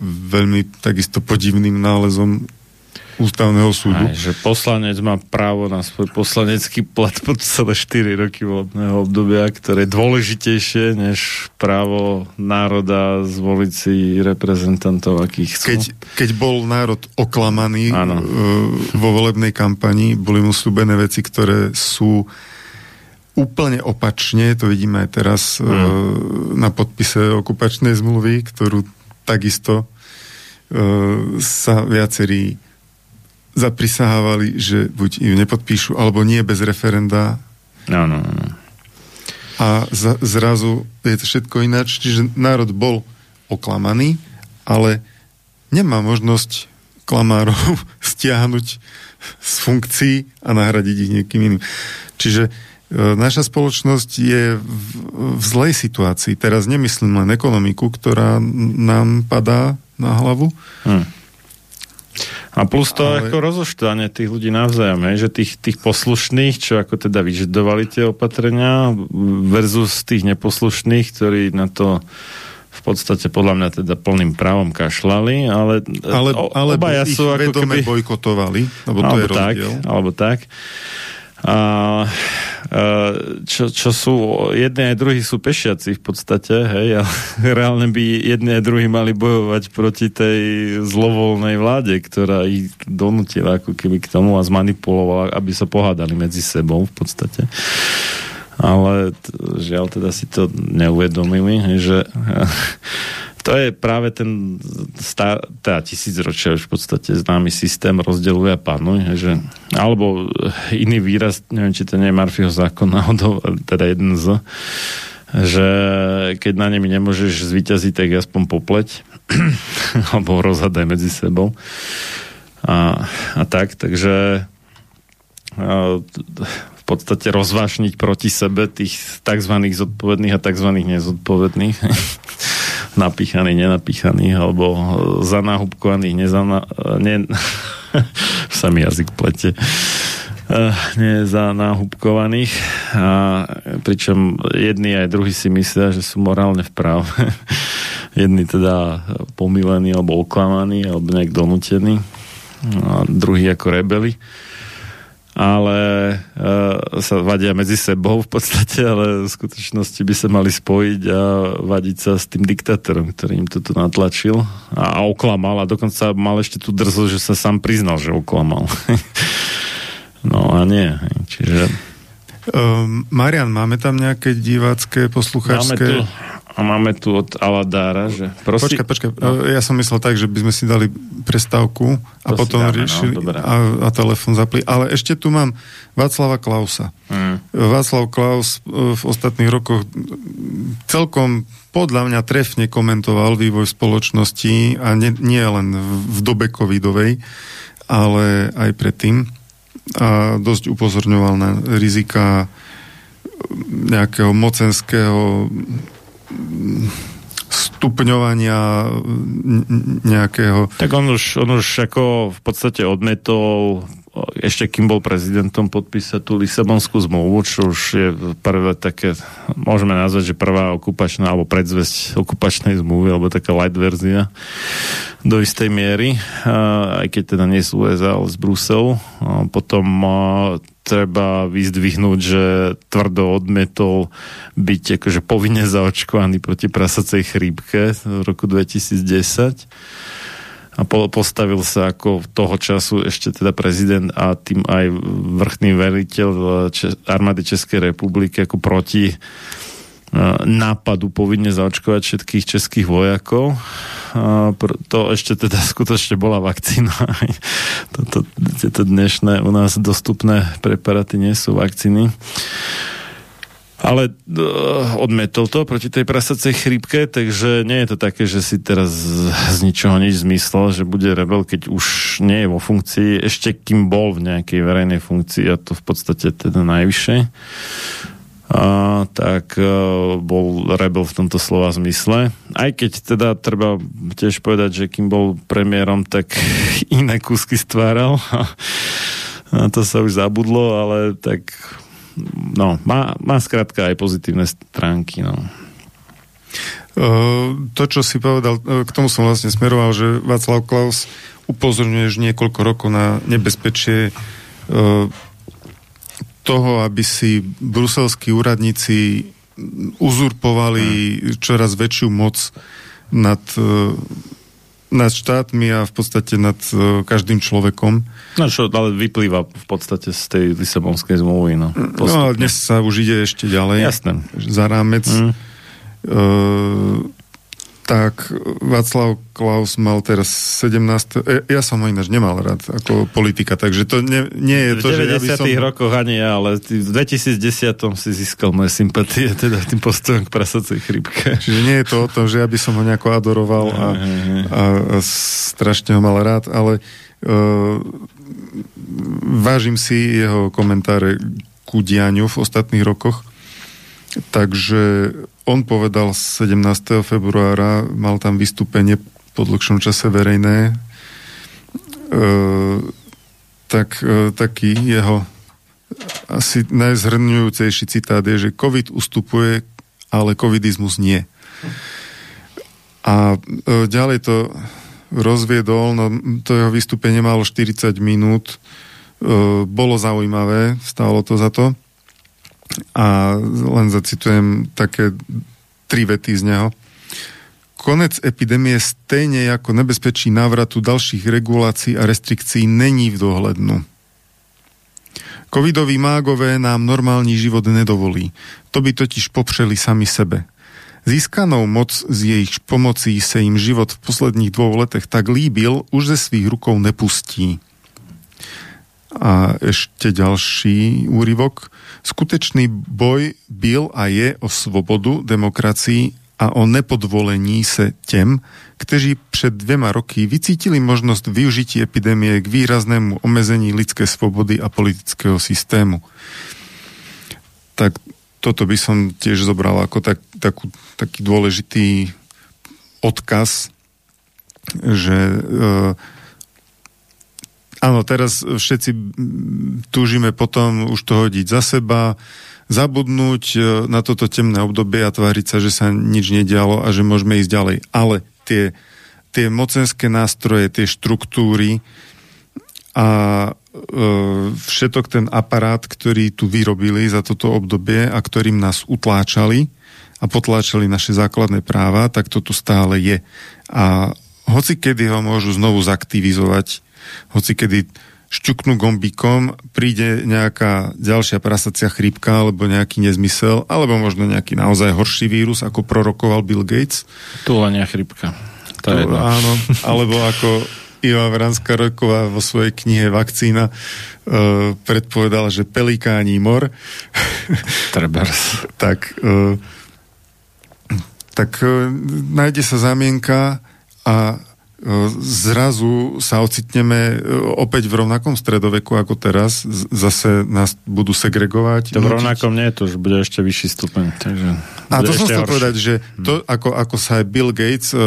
veľmi takisto podivným nálezom ústavného súdu. Aj, že poslanec má právo na svoj poslanecký plat po celé 4 roky volebného obdobia, ktoré je dôležitejšie než právo národa zvoliť si reprezentantov, akých chcú. Keď, keď bol národ oklamaný ano. E, vo volebnej kampani, boli mu slúbené veci, ktoré sú úplne opačne, to vidíme aj teraz hmm. na podpise okupačnej zmluvy, ktorú takisto e, sa viacerí zaprisahávali, že buď ju nepodpíšu, alebo nie bez referenda. No, no, no. A za, zrazu je to všetko ináč, čiže národ bol oklamaný, ale nemá možnosť klamárov stiahnuť z funkcií a nahradiť ich niekým iným. Čiže e, naša spoločnosť je v, v zlej situácii. Teraz nemyslím len ekonomiku, ktorá nám padá na hlavu, hmm a plus to ale... ako rozoštvanie tých ľudí navzájom, hej, že tých, tých poslušných, čo ako teda vyžadovali tie opatrenia versus tých neposlušných, ktorí na to v podstate podľa mňa teda plným právom kašlali, ale, ale, ale obaja sú ako keby... bojkotovali, lebo to je rozdiel. Tak, alebo tak a, čo, čo sú, jedni aj druhí sú pešiaci v podstate, hej, ale reálne by jedni aj druhí mali bojovať proti tej zlovolnej vláde, ktorá ich donutila ako keby k tomu a zmanipulovala, aby sa pohádali medzi sebou v podstate. Ale žiaľ teda si to neuvedomili, že to je práve ten star, teda tisícročia už v podstate známy systém rozdeluje a panuj, že, alebo iný výraz, neviem, či to nie je Murphyho zákon teda jeden z, že keď na nemi nemôžeš zvíťaziť, tak aspoň popleť alebo rozhadaj medzi sebou a, a tak, takže v podstate rozvášniť proti sebe tých tzv. zodpovedných a tzv. nezodpovedných napíchaných, nenapíchaných, alebo zanáhubkovaných, nezana... Ne... sa mi jazyk plete. Uh, nie za náhubkovaných a pričom jedni aj druhí si myslia, že sú morálne v práve. jedni teda pomilení alebo oklamaní alebo nejak donútení. A druhí ako rebeli ale uh, sa vadia medzi sebou v podstate, ale v skutočnosti by sa mali spojiť a vadiť sa s tým diktátorom, ktorý im to tu natlačil a, a oklamal a dokonca mal ešte tú drzosť, že sa sám priznal, že oklamal. no a nie. Čiže... Um, Marian, máme tam nejaké divácké, poslucháčské... Máme tu a máme tu od Aladára, že prosí... Počkaj, počkaj, no. ja som myslel tak, že by sme si dali prestávku a to potom dáme, riešili no, a, a telefon zapli. Ale ešte tu mám Václava Klausa. Mm. Václav Klaus e, v ostatných rokoch celkom podľa mňa trefne komentoval vývoj spoločnosti a nie, nie len v dobe covidovej, ale aj predtým. A dosť upozorňoval na rizika nejakého mocenského stupňovania nejakého... Tak on už, on už ako v podstate odmetol ešte kým bol prezidentom podpísať tú Lisabonskú zmluvu, čo už je prvé také, môžeme nazvať, že prvá okupačná alebo predzvesť okupačnej zmluvy, alebo taká light verzia do istej miery, aj keď teda nie z USA, ale z Bruselu. Potom treba vyzdvihnúť, že tvrdo odmetol byť akože povinne zaočkovaný proti prasacej chrípke v roku 2010 a po, postavil sa ako toho času ešte teda prezident a tým aj vrchný veriteľ armády Českej republiky ako proti nápadu povinne zaočkovať všetkých českých vojakov. To ešte teda skutočne bola vakcína. Toto, tieto dnešné u nás dostupné preparáty nie sú vakcíny. Ale uh, odmetol to proti tej prasacej chrípke, takže nie je to také, že si teraz z ničoho nič zmyslel, že bude rebel, keď už nie je vo funkcii, ešte kým bol v nejakej verejnej funkcii a to v podstate teda najvyššie a, tak a, e, bol rebel v tomto slova zmysle. Aj keď teda treba tiež povedať, že kým bol premiérom, tak iné kúsky stváral. A, a to sa už zabudlo, ale tak no, má, má skrátka aj pozitívne stránky. No. To, čo si povedal, e, k tomu som vlastne smeroval, že Václav Klaus upozorňuje už niekoľko rokov na nebezpečie toho, aby si bruselskí úradníci uzurpovali hmm. čoraz väčšiu moc nad, e, nad štátmi a v podstate nad e, každým človekom. No čo, ale vyplýva v podstate z tej Lisabonskej zmluvy. No, no ale dnes sa už ide ešte ďalej. Jasné. Za rámec. Mm. Uh, tak Václav Klaus mal teraz 17. E, ja som ho ináč nemal rád ako politika, takže to nie, nie je to, že ja by som... rokoch ani ja, ale v 2010 si získal moje sympatie teda tým postojom k prasacej chrypke. Čiže nie je to o tom, že ja by som ho nejako adoroval a, a, a strašne ho mal rád, ale uh, vážim si jeho komentáre ku dianiu v ostatných rokoch Takže on povedal 17. februára, mal tam vystúpenie po dlhšom čase verejné, e, tak e, taký jeho asi najzhrňujúcejší citát je, že COVID ustupuje, ale covidizmus nie. A e, ďalej to rozviedol, no to jeho vystúpenie malo 40 minút, e, bolo zaujímavé, stálo to za to a len zacitujem také tri vety z neho. Konec epidémie stejne ako nebezpečí návratu dalších regulácií a restrikcií není v dohľadnu. Covidoví mágové nám normálny život nedovolí. To by totiž popřeli sami sebe. Získanou moc z jej pomocí sa im život v posledních dvou letech tak líbil, už ze svých rukou nepustí. A ešte ďalší úryvok. Skutečný boj byl a je o svobodu, demokracii a o nepodvolení se těm, kteří před dvěma roky vycítili možnost využití epidemie k výraznému omezení lidské svobody a politického systému. Tak toto by som tiež zobral ako tak, takú, taký dôležitý odkaz, že uh, áno, teraz všetci túžime potom už to hodiť za seba, zabudnúť e, na toto temné obdobie a tváriť sa, že sa nič nedialo a že môžeme ísť ďalej. Ale tie, tie mocenské nástroje, tie štruktúry a e, všetok ten aparát, ktorý tu vyrobili za toto obdobie a ktorým nás utláčali a potláčali naše základné práva, tak to tu stále je. A hoci kedy ho môžu znovu zaktivizovať, hoci kedy šťuknú gombíkom, príde nejaká ďalšia prasacia chrípka alebo nejaký nezmysel, alebo možno nejaký naozaj horší vírus, ako prorokoval Bill Gates. Túlania chrípka. To, to je áno, alebo ako Iva Vranská Rojková vo svojej knihe Vakcína uh, predpovedal, že pelikáni mor. Trebers. tak uh, tak uh, nájde sa zamienka a zrazu sa ocitneme e, opäť v rovnakom stredoveku ako teraz. Zase nás budú segregovať. To v rovnakom nie, to už bude ešte vyšší stupeň. Takže a to som chcel povedať, že to, ako, ako sa aj Bill Gates uh,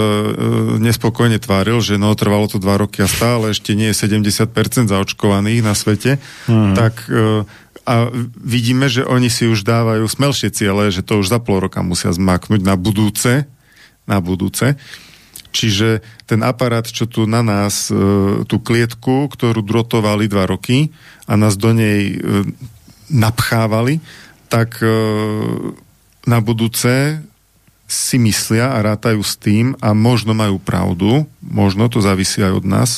nespokojne tváril, že no, trvalo to dva roky a stále ešte nie je 70% zaočkovaných na svete, uh-huh. tak uh, a vidíme, že oni si už dávajú smelšie ciele, že to už za pol roka musia zmaknúť na budúce, na budúce. Čiže ten aparát, čo tu na nás, e, tú klietku, ktorú drotovali dva roky a nás do nej e, napchávali, tak e, na budúce si myslia a rátajú s tým a možno majú pravdu, možno to závisí aj od nás.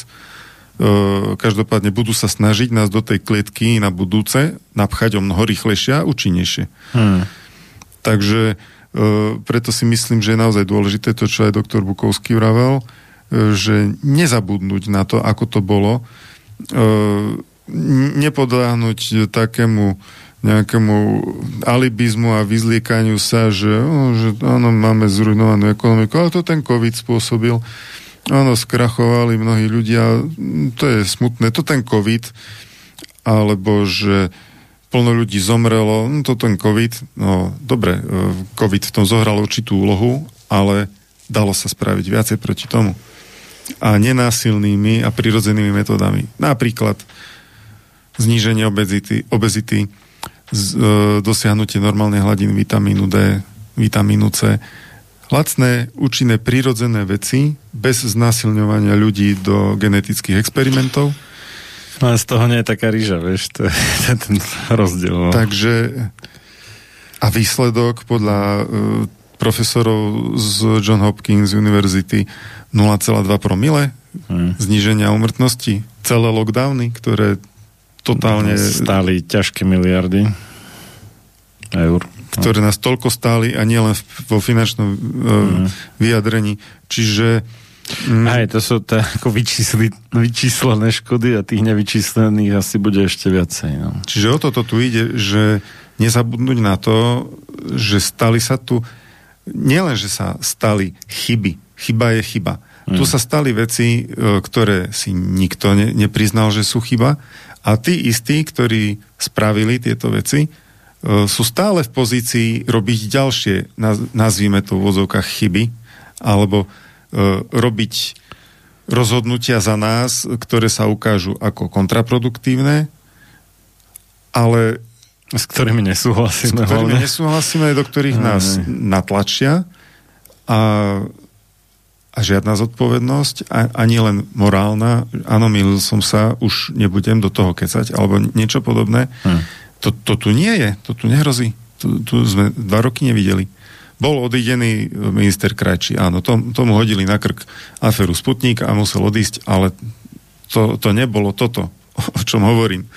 Každopádne budú sa snažiť nás do tej klietky na budúce napchať o mnoho rýchlejšie a účinnejšie. Hmm. Takže preto si myslím, že je naozaj dôležité to, čo aj doktor Bukovský vravel, e, že nezabudnúť na to, ako to bolo, e, nepodláhnuť takému nejakému alibizmu a vyzliekaniu sa, že, že áno, máme zrujnovanú ekonomiku, ale to ten COVID spôsobil. Áno, skrachovali mnohí ľudia, to je smutné, to ten COVID, alebo že plno ľudí zomrelo, no to ten COVID, no dobre, e, COVID v tom zohral určitú úlohu, ale dalo sa spraviť viacej proti tomu. A nenásilnými a prirodzenými metodami. Napríklad zníženie obezity, obezity z, e, dosiahnutie normálnej hladiny vitamínu D, vitamínu C, lacné, účinné, prirodzené veci bez znásilňovania ľudí do genetických experimentov, No a z toho nie je taká rýža, vieš, to je, to je ten rozdiel. No. Takže a výsledok podľa uh, profesorov z John Hopkins University 0,2 promile hmm. zníženia umrtnosti, celé lockdowny, ktoré totálne... Stáli ťažké miliardy eur. Ktoré nás toľko stáli a nielen vo finančnom uh, hmm. vyjadrení. Čiže Mm. Aj, to sú to ako vyčísli, vyčíslené škody a tých nevyčíslených asi bude ešte viacej. No. Čiže o toto tu ide, že nezabudnúť na to, že stali sa tu nielen, že sa stali chyby. Chyba je chyba. Mm. Tu sa stali veci, e, ktoré si nikto ne, nepriznal, že sú chyba a tí istí, ktorí spravili tieto veci, e, sú stále v pozícii robiť ďalšie, nazvime to v vozovkách chyby, alebo robiť rozhodnutia za nás, ktoré sa ukážu ako kontraproduktívne, ale s ktorými nesúhlasíme. S ktorými hlavne. nesúhlasíme, do ktorých aj, nás natlačia a, a žiadna zodpovednosť, a, ani len morálna, áno, milil som sa, už nebudem do toho kecať, alebo niečo podobné. Hm. To, to tu nie je, to tu nehrozí. Tu, tu sme dva roky nevideli. Bol odidený minister Krajčí, áno, tom, tomu hodili na krk aferu Sputnik a musel odísť, ale to, to nebolo toto, o čom hovorím.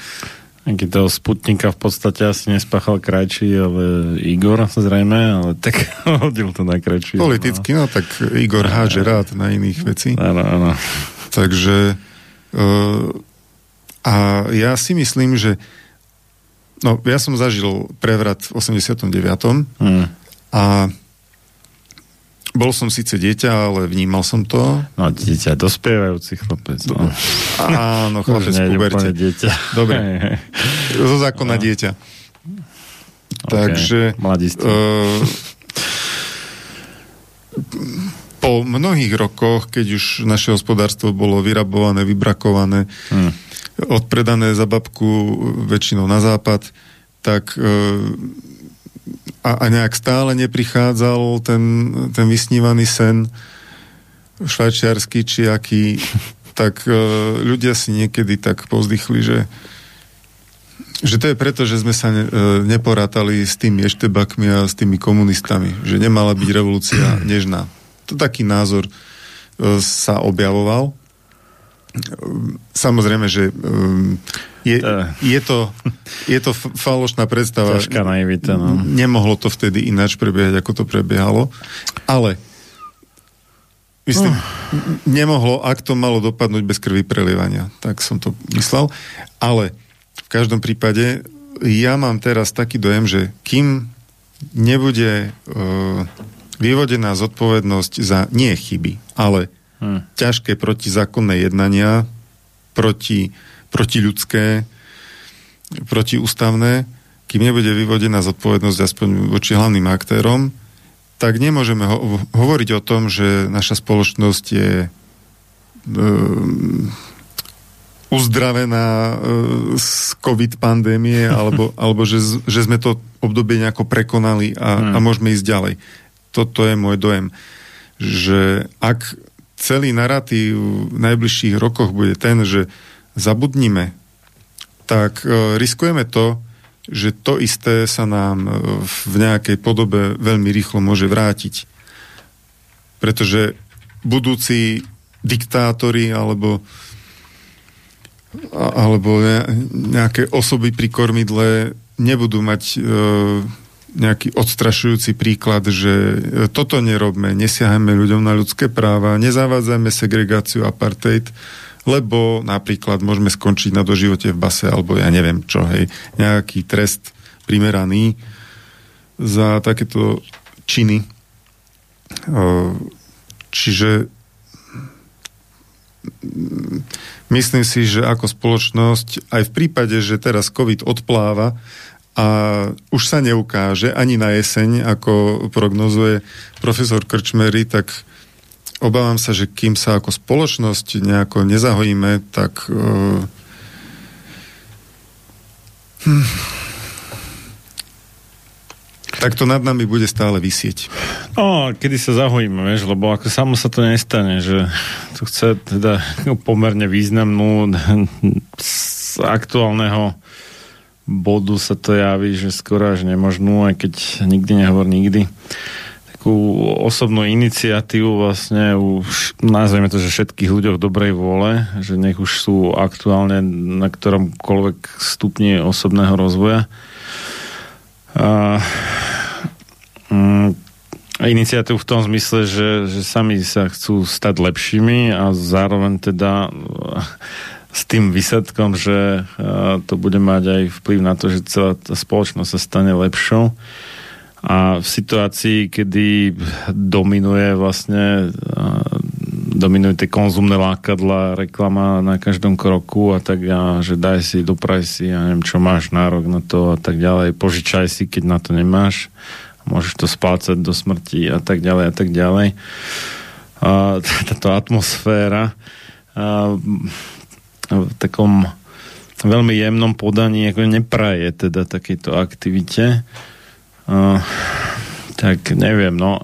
Aký toho Sputnika v podstate asi nespáchal Krajčí, ale Igor zrejme, ale tak hodil to na Krajčí. Politicky, no tak Igor háže rád na iných vecí. Áno, áno. Takže uh, a ja si myslím, že no, ja som zažil prevrat v 89. Hmm. A bol som síce dieťa, ale vnímal som to. No, dieťa, dospievajúci chlapec. No. Áno, chlapec v puberte. dieťa. Dobre. Zo zákona dieťa. Takže... Mladistý. Uh, po mnohých rokoch, keď už naše hospodárstvo bolo vyrabované, vybrakované, Hmm. odpredané za babku väčšinou na západ, tak uh, a, a nejak stále neprichádzal ten, ten vysnívaný sen švajčiarsky či aký, tak uh, ľudia si niekedy tak povzdychli, že že to je preto, že sme sa ne, e, neporátali s tými eštebakmi a s tými komunistami, že nemala byť revolúcia nežná. To taký názor e, sa objavoval. Samozrejme, že e, je, To- je, to, je to falošná predstava. Ťažká naivita, no. Nemohlo to vtedy ináč prebiehať, ako to prebiehalo. Ale myslím, n- nemohlo, ak to malo dopadnúť bez krvi prelievania. Tak som to myslel. Ale v každom prípade ja mám teraz taký dojem, že kým nebude e, vyvodená zodpovednosť za nie chyby, ale Hm. ťažké protizákonné jednania, proti, protiľudské, protiústavné, kým nebude vyvodená zodpovednosť aspoň voči hlavným aktérom, tak nemôžeme ho- hovoriť o tom, že naša spoločnosť je um, uzdravená e, z COVID pandémie, alebo, alebo že, že sme to obdobie nejako prekonali a, a môžeme ísť ďalej. Toto je môj dojem. Že ak celý narratív v najbližších rokoch bude ten, že zabudnime, tak e, riskujeme to, že to isté sa nám e, v nejakej podobe veľmi rýchlo môže vrátiť. Pretože budúci diktátori alebo alebo ne- nejaké osoby pri kormidle nebudú mať e, nejaký odstrašujúci príklad, že e, toto nerobme, nesiahame ľuďom na ľudské práva, nezavádzajme segregáciu apartheid, lebo napríklad môžeme skončiť na doživote v base, alebo ja neviem čo, hej, nejaký trest primeraný za takéto činy. E, Čiže myslím si, že ako spoločnosť, aj v prípade, že teraz COVID odpláva a už sa neukáže ani na jeseň, ako prognozuje profesor Krčmery, tak obávam sa, že kým sa ako spoločnosť nejako nezahojíme, tak uh, hm, tak to nad nami bude stále vysieť. No, kedy sa zahojíme, vieš, lebo ako samo sa to nestane, že to chce teda pomerne významnú z aktuálneho bodu sa to javí, že skoro až nemožnú, aj keď nikdy nehovor nikdy takú osobnú iniciatívu vlastne už, nazveme to, že všetkých ľuďoch dobrej vôle, že nech už sú aktuálne na ktoromkoľvek stupni osobného rozvoja. A, mm, iniciatívu v tom zmysle, že, že sami sa chcú stať lepšími a zároveň teda s tým výsledkom, že to bude mať aj vplyv na to, že celá tá spoločnosť sa stane lepšou. A v situácii, kedy dominuje vlastne dominujú tie konzumné lákadla, reklama na každom kroku a tak a že daj si, dopraj si, ja neviem, čo máš nárok na to a tak ďalej, požičaj si, keď na to nemáš môžeš to splácať do smrti a tak ďalej a tak ďalej. A táto atmosféra a, v takom veľmi jemnom podaní ako nepraje teda takejto aktivite. A, tak neviem, no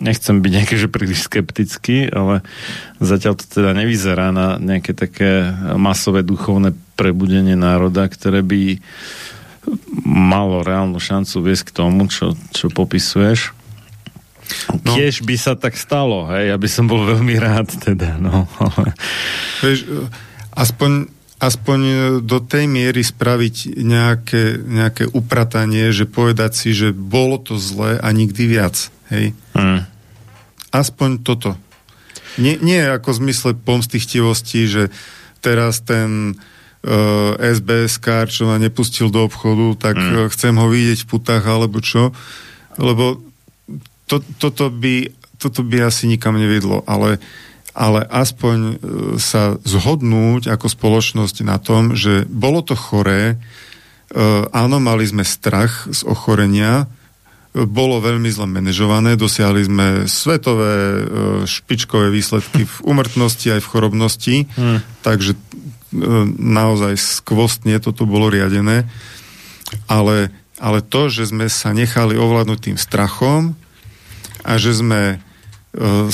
nechcem byť nejaký, že príliš skeptický, ale zatiaľ to teda nevyzerá na nejaké také masové duchovné prebudenie národa, ktoré by malo reálnu šancu viesť k tomu, čo, čo popisuješ. No. Tiež by sa tak stalo, hej, ja by som bol veľmi rád teda, no. Ale... Vieš, aspoň, aspoň do tej miery spraviť nejaké, nejaké upratanie, že povedať si, že bolo to zlé a nikdy viac. Hej? Mm. Aspoň toto. Nie, nie ako v zmysle pomstichtivosti, že teraz ten uh, SBS kár, čo ma nepustil do obchodu, tak mm. chcem ho vidieť v putách alebo čo. Lebo to, toto, by, toto by asi nikam nevedlo. Ale uh, ale aspoň e, sa zhodnúť ako spoločnosť na tom, že bolo to choré, e, áno, mali sme strach z ochorenia, e, bolo veľmi zle manažované, dosiahli sme svetové špičkové výsledky v umrtnosti aj v chorobnosti, hmm. takže naozaj skvostne toto bolo riadené, ale, ale to, že sme sa nechali ovládnuť tým strachom a že sme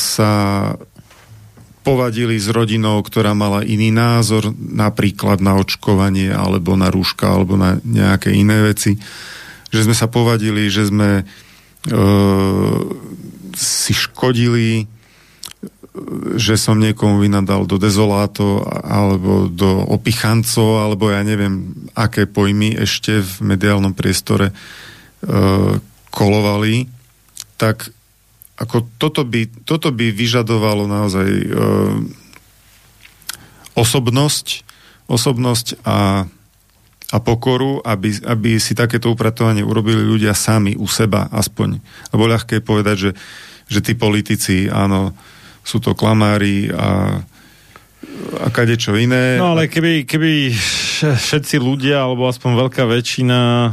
sa povadili s rodinou, ktorá mala iný názor, napríklad na očkovanie, alebo na rúška, alebo na nejaké iné veci. Že sme sa povadili, že sme e, si škodili, že som niekomu vynadal do dezoláto, alebo do opichancov, alebo ja neviem, aké pojmy ešte v mediálnom priestore e, kolovali, tak ako toto by, toto by vyžadovalo naozaj e, osobnosť, osobnosť a, a pokoru, aby, aby si takéto upratovanie urobili ľudia sami u seba aspoň. Lebo ľahké je povedať, že, že tí politici, áno, sú to klamári a a kadečo iné. No ale keby, keby všetci ľudia, alebo aspoň veľká väčšina uh,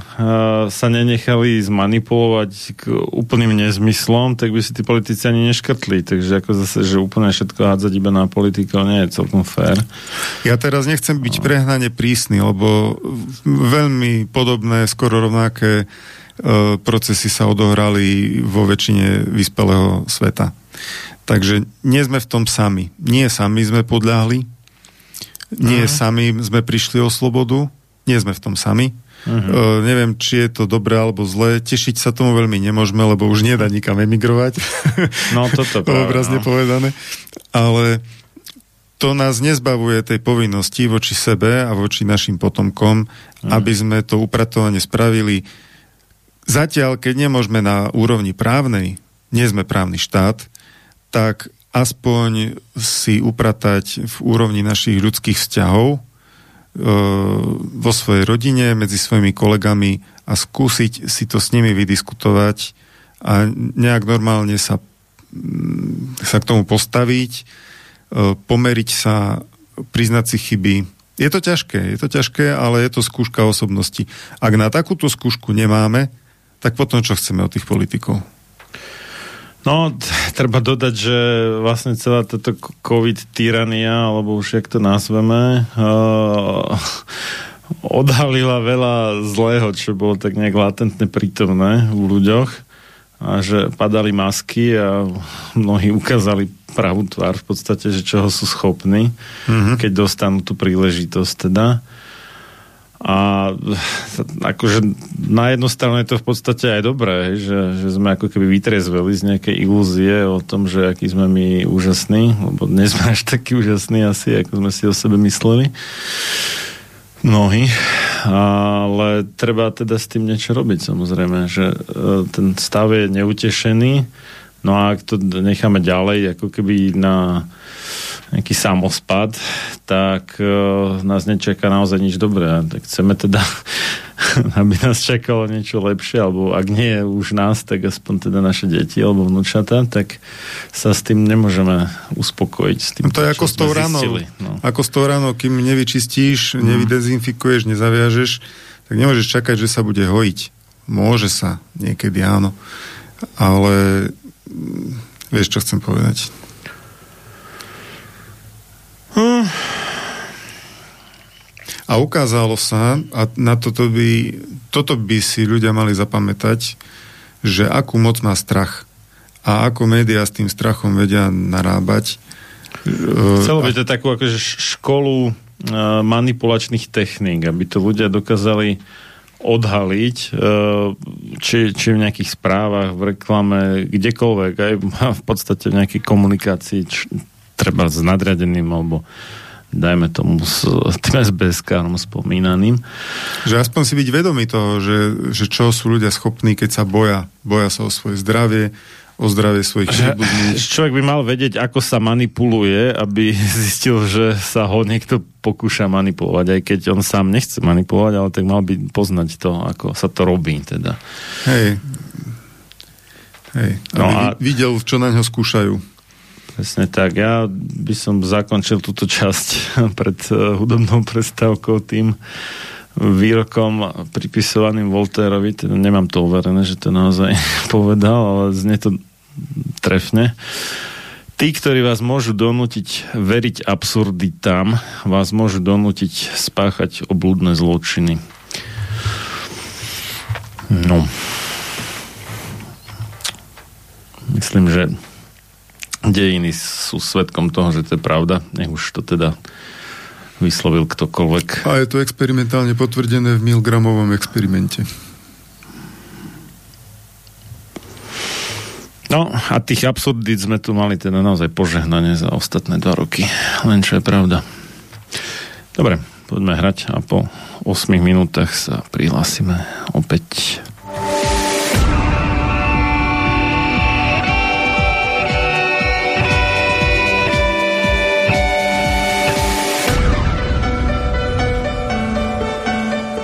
sa nenechali zmanipulovať k úplným nezmyslom, tak by si tí politici ani neškrtli. Takže ako zase, že úplne všetko hádzať iba na politikov nie je celkom fér. Ja teraz nechcem byť no. prehnane prísny, lebo veľmi podobné, skoro rovnaké uh, procesy sa odohrali vo väčšine vyspelého sveta. Takže nie sme v tom sami. Nie sami sme podľahli, nie uh-huh. sami sme prišli o slobodu, nie sme v tom sami. Uh-huh. Uh, neviem, či je to dobré alebo zlé. Tešiť sa tomu veľmi nemôžeme, lebo už nedá nikam emigrovať. No toto práve, Obrazne no. povedané. Ale to nás nezbavuje tej povinnosti voči sebe a voči našim potomkom, uh-huh. aby sme to upratovanie spravili. Zatiaľ, keď nemôžeme na úrovni právnej, nie sme právny štát, tak aspoň si upratať v úrovni našich ľudských vzťahov e, vo svojej rodine, medzi svojimi kolegami a skúsiť si to s nimi vydiskutovať a nejak normálne sa, mm, sa k tomu postaviť, e, pomeriť sa, priznať si chyby. Je to ťažké, je to ťažké, ale je to skúška osobnosti. Ak na takúto skúšku nemáme, tak potom čo chceme od tých politikov? No, treba dodať, že vlastne celá táto COVID tyrania, alebo už jak to nazveme, uh, odhalila veľa zlého, čo bolo tak nejak latentne prítomné u ľuďoch a že padali masky a mnohí ukázali pravú tvár v podstate, že čoho sú schopní, mm-hmm. keď dostanú tú príležitosť teda. A akože na jednu stranu je to v podstate aj dobré, že, že sme ako keby vytrezveli z nejakej ilúzie o tom, že aký sme my úžasní, lebo dnes sme až takí úžasní asi, ako sme si o sebe mysleli. Mnohí. Ale treba teda s tým niečo robiť samozrejme, že e, ten stav je neutešený, no a ak to necháme ďalej, ako keby na nejaký samospad, tak uh, nás nečaká naozaj nič dobré. Tak chceme teda, aby nás čakalo niečo lepšie, alebo ak nie už nás, tak aspoň teda naše deti alebo vnúčata, tak sa s tým nemôžeme uspokojiť. S tým, to je ako s tou ranou. No. Ako s tou ranou, kým nevyčistíš, mm. nevydezinfikuješ, nezaviažeš, tak nemôžeš čakať, že sa bude hojiť. Môže sa, niekedy áno. Ale mm, vieš, čo chcem povedať. Hm. A ukázalo sa, a na toto by, toto by si ľudia mali zapamätať, že akú moc má strach a ako médiá s tým strachom vedia narábať. Chcelo by to takú akože školu e, manipulačných techník, aby to ľudia dokázali odhaliť, e, či, či v nejakých správach, v reklame, kdekoľvek, aj v podstate v nejakej komunikácii, treba s nadriadeným alebo dajme tomu s tým SBS-károm spomínaným. Že aspoň si byť vedomý toho, že, že čo sú ľudia schopní, keď sa boja. Boja sa o svoje zdravie, o zdravie svojich príbuzných. Človek by mal vedieť, ako sa manipuluje, aby zistil, že sa ho niekto pokúša manipulovať, aj keď on sám nechce manipulovať, ale tak mal by poznať to, ako sa to robí teda. Hej. Hej. No a videl, čo na ňo skúšajú. Presne tak. Ja by som zakončil túto časť pred uh, hudobnou prestávkou tým výrokom pripisovaným Voltérovi, teda nemám to overené, že to naozaj povedal, ale znie to trefne. Tí, ktorí vás môžu donútiť veriť absurditám, vás môžu donútiť spáchať oblúdne zločiny. No. Myslím, že dejiny sú svetkom toho, že to je pravda. Nech už to teda vyslovil ktokoľvek. A je to experimentálne potvrdené v milgramovom experimente. No a tých absurdít sme tu mali teda naozaj požehnanie za ostatné dva roky. Len čo je pravda. Dobre, poďme hrať a po 8 minútach sa prihlásime opäť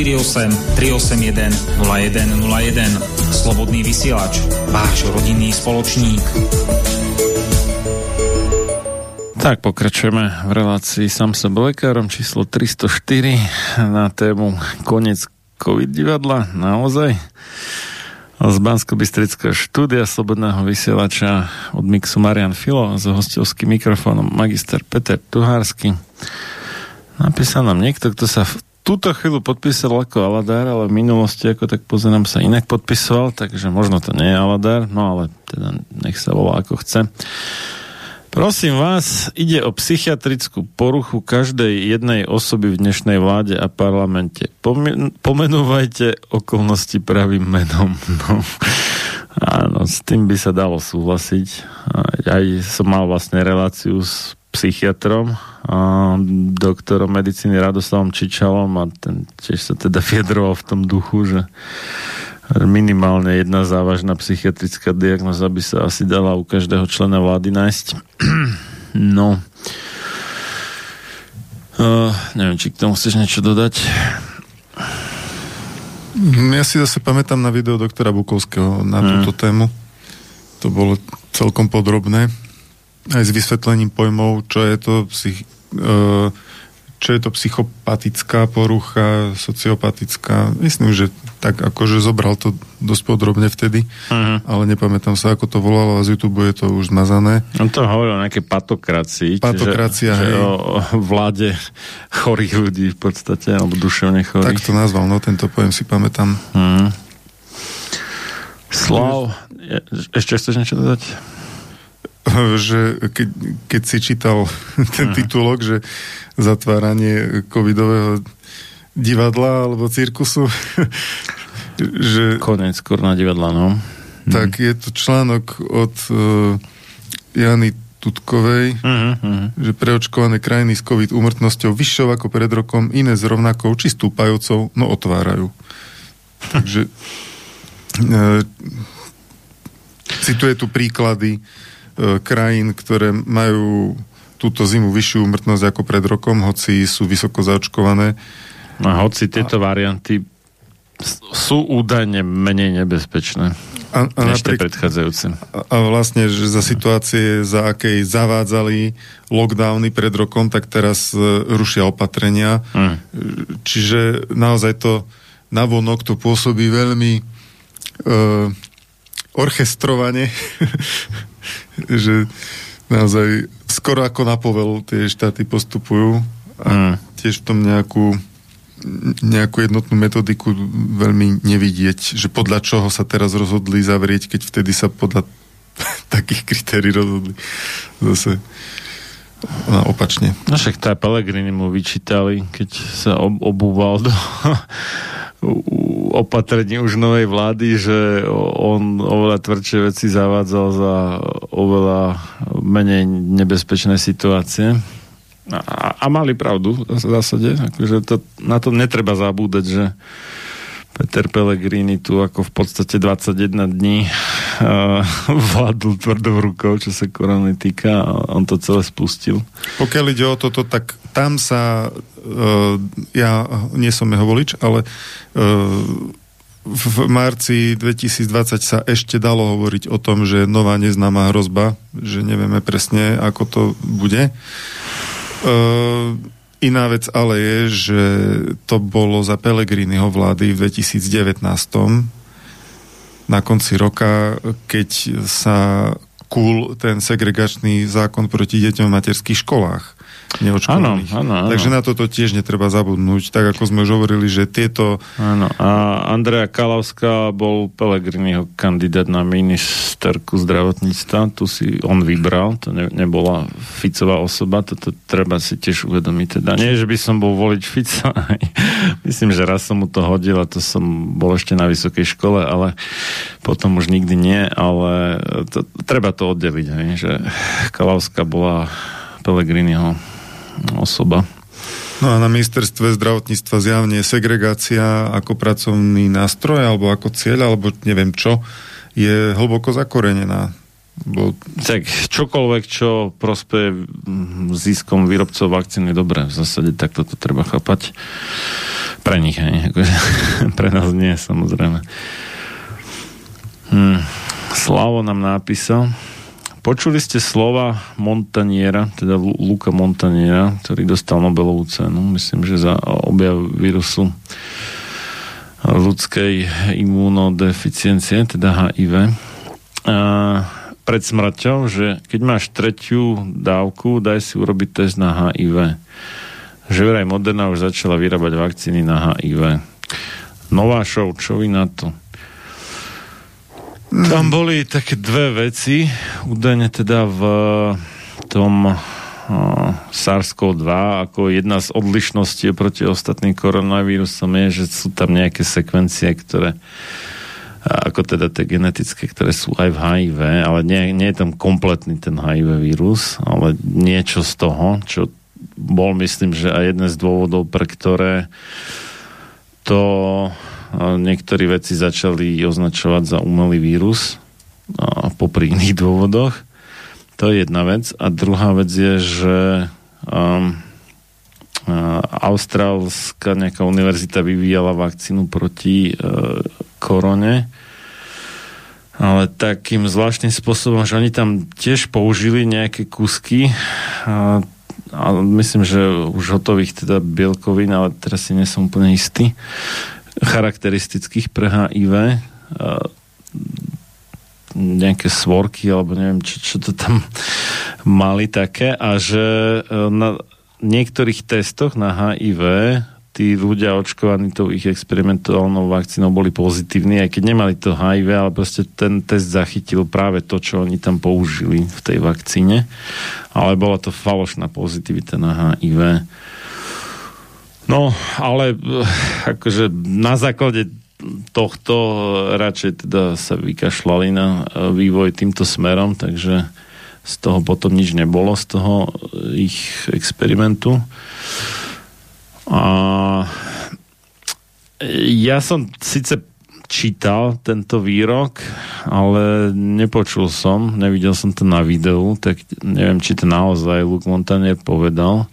048 381 0101. Slobodný vysielač, váš rodinný spoločník. Tak pokračujeme v relácii sám sa lekárom číslo 304 na tému koniec COVID divadla. Naozaj? z bansko štúdia Slobodného vysielača od Mixu Marian Filo s hostovským mikrofónom magister Peter Tuhársky. Napísal nám niekto, kto sa v túto chvíľu podpísal ako Aladár, ale v minulosti, ako tak pozerám, sa inak podpisoval, takže možno to nie je Aladár, no ale teda nech sa volá ako chce. Prosím vás, ide o psychiatrickú poruchu každej jednej osoby v dnešnej vláde a parlamente. Pomenúvajte okolnosti pravým menom. No. Áno, s tým by sa dalo súhlasiť. Aj som mal vlastne reláciu s psychiatrom, a doktorom medicíny Radoslavom Čičalom a ten tiež sa teda vyjadroval v tom duchu, že minimálne jedna závažná psychiatrická diagnoza by sa asi dala u každého člena vlády nájsť. no. Uh, neviem, či k tomu chceš niečo dodať? Ja si zase pamätám na video doktora Bukovského na mm. túto tému. To bolo celkom podrobné. Aj s vysvetlením pojmov, čo je to psych, uh, čo je to psychopatická porucha, sociopatická. Myslím, že tak akože zobral to dosť podrobne vtedy, uh-huh. ale nepamätám sa, ako to volalo a z YouTube je to už zmazané. On to hovoril o nejakej patokracii. Patokracia, čiže, hej. Že o vláde chorých ľudí v podstate, alebo duševne chorých. Tak to nazval, no tento pojem si pamätám. Uh-huh. Slav, ešte chceš niečo dodať? že keď, keď si čítal ten titulok, že zatváranie covidového divadla alebo cirkusu. že, Konec skôr na divadla, no. Tak je to článok od uh, Jany Tutkovej, uh-huh, uh-huh. že preočkované krajiny s COVID úmrtnosťou vyššou ako pred rokom, iné s rovnakou či stúpajúcou, no otvárajú. Takže uh, cituje tu príklady krajín, ktoré majú túto zimu vyššiu úmrtnosť ako pred rokom, hoci sú vysoko zaočkované. A hoci tieto a... varianty sú údajne menej nebezpečné a, a než napriek, predchádzajúce. A, a vlastne, že za situácie, za akej zavádzali lockdowny pred rokom, tak teraz uh, rušia opatrenia. Hmm. Čiže naozaj to navonok to pôsobí veľmi uh, orchestrovane, že naozaj skoro ako na povel tie štáty postupujú a mm. tiež v tom nejakú nejakú jednotnú metodiku veľmi nevidieť, že podľa čoho sa teraz rozhodli zavrieť, keď vtedy sa podľa takých kritérií rozhodli zase no, opačne. No však tá Pelegrini mu vyčítali, keď sa ob- obúval do opatrení už novej vlády, že on oveľa tvrdšie veci zavádzal za oveľa menej nebezpečné situácie. A, a mali pravdu v zásade. Akože to, na to netreba zabúdať, že Peter Pellegrini tu ako v podstate 21 dní uh, vládl tvrdou rukou, čo sa korony týka a on to celé spustil. Pokiaľ ide o toto, tak tam sa uh, ja nie som jeho volič, ale uh, v marci 2020 sa ešte dalo hovoriť o tom, že nová neznáma hrozba, že nevieme presne, ako to bude. Uh, Iná vec ale je, že to bolo za Pelegriniho vlády v 2019 na konci roka, keď sa kúl ten segregačný zákon proti deťom v materských školách neočkovaných. Áno, áno, áno. Takže na toto tiež netreba zabudnúť, tak ako sme už hovorili, že tieto... Áno, a Andrea Kalavská bol Pelegriniho kandidát na ministerku zdravotníctva, tu si on vybral, to ne, nebola Ficová osoba, toto treba si tiež uvedomiť. Teda nie, že by som bol volič Fica, myslím, že raz som mu to hodil a to som bol ešte na vysokej škole, ale potom už nikdy nie, ale to, treba to oddeliť, hej, že Kalavská bola Pelegriniho osoba. No a na ministerstve zdravotníctva zjavne segregácia ako pracovný nástroj alebo ako cieľ, alebo neviem čo, je hlboko zakorenená. Bo... Tak čokoľvek, čo prospeje ziskom výrobcov vakcín je dobré. V zásade tak toto treba chápať. Pre nich, hej. Akože, pre nás nie, samozrejme. Hm. Slavo nám napísal, Počuli ste slova Montaniera, teda Luka Montaniera, ktorý dostal Nobelovú cenu, myslím, že za objav vírusu ľudskej imunodeficiencie, teda HIV. A pred smrťou, že keď máš tretiu dávku, daj si urobiť test na HIV. Že vraj Moderna už začala vyrábať vakcíny na HIV. Nová show, čo vy na to? Tam boli také dve veci, údajne teda v tom uh, SARS-CoV-2 ako jedna z odlišností proti ostatným koronavírusom je, že sú tam nejaké sekvencie, ktoré ako teda tie genetické, ktoré sú aj v HIV, ale nie, nie je tam kompletný ten HIV vírus, ale niečo z toho, čo bol myslím, že aj jeden z dôvodov, pre ktoré to niektorí veci začali označovať za umelý vírus a popri iných dôvodoch. To je jedna vec. A druhá vec je, že um, austrálska nejaká univerzita vyvíjala vakcínu proti uh, korone ale takým zvláštnym spôsobom, že oni tam tiež použili nejaké kusky a, a myslím, že už hotových teda bielkovín, ale teraz si nesom úplne istý, charakteristických pre HIV nejaké svorky alebo neviem, čo, čo to tam mali také a že e, na niektorých testoch na HIV tí ľudia očkovaní tou ich experimentálnou vakcínou boli pozitívni, aj keď nemali to HIV, ale proste ten test zachytil práve to, čo oni tam použili v tej vakcíne. Ale bola to falošná pozitivita na HIV. No, ale eh, akože na základe tohto radšej teda sa vykašľali na eh, vývoj týmto smerom, takže z toho potom nič nebolo, z toho ich experimentu. A ja som síce čítal tento výrok, ale nepočul som, nevidel som to na videu, tak neviem, či to naozaj Luke Montanier povedal.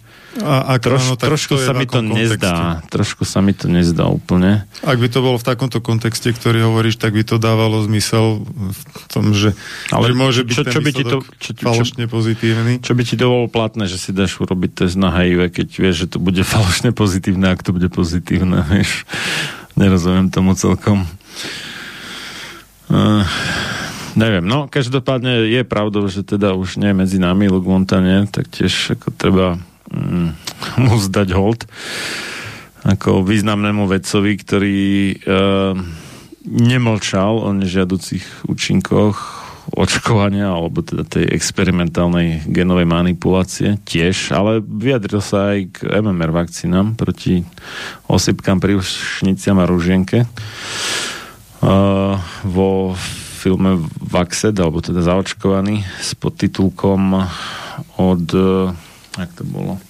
A ak Troš, áno, tak trošku sa mi to kontexte? nezdá. Trošku sa mi to nezdá úplne. Ak by to bolo v takomto kontexte, ktorý hovoríš, tak by to dávalo zmysel v tom, že, Ale že môže byť čo, čo ten by ti to, čo, čo, falošne pozitívny. Čo by ti to bolo platné, že si dáš urobiť test na HIV, keď vieš, že to bude falošne pozitívne, ak to bude pozitívne, vieš. Nerozumiem tomu celkom. Uh, neviem, no každopádne je pravdou, že teda už nie medzi nami Luke Montane, tak tiež ako treba mu zdať hold. Ako významnému vedcovi, ktorý e, nemlčal o nežiaducich účinkoch očkovania alebo teda tej experimentálnej genovej manipulácie tiež, ale vyjadril sa aj k MMR vakcínám proti osypkám, príušniciam a rúžienke. Uh, vo filme Vaxed, alebo teda zaočkovaný s podtitulkom od jak to bolo,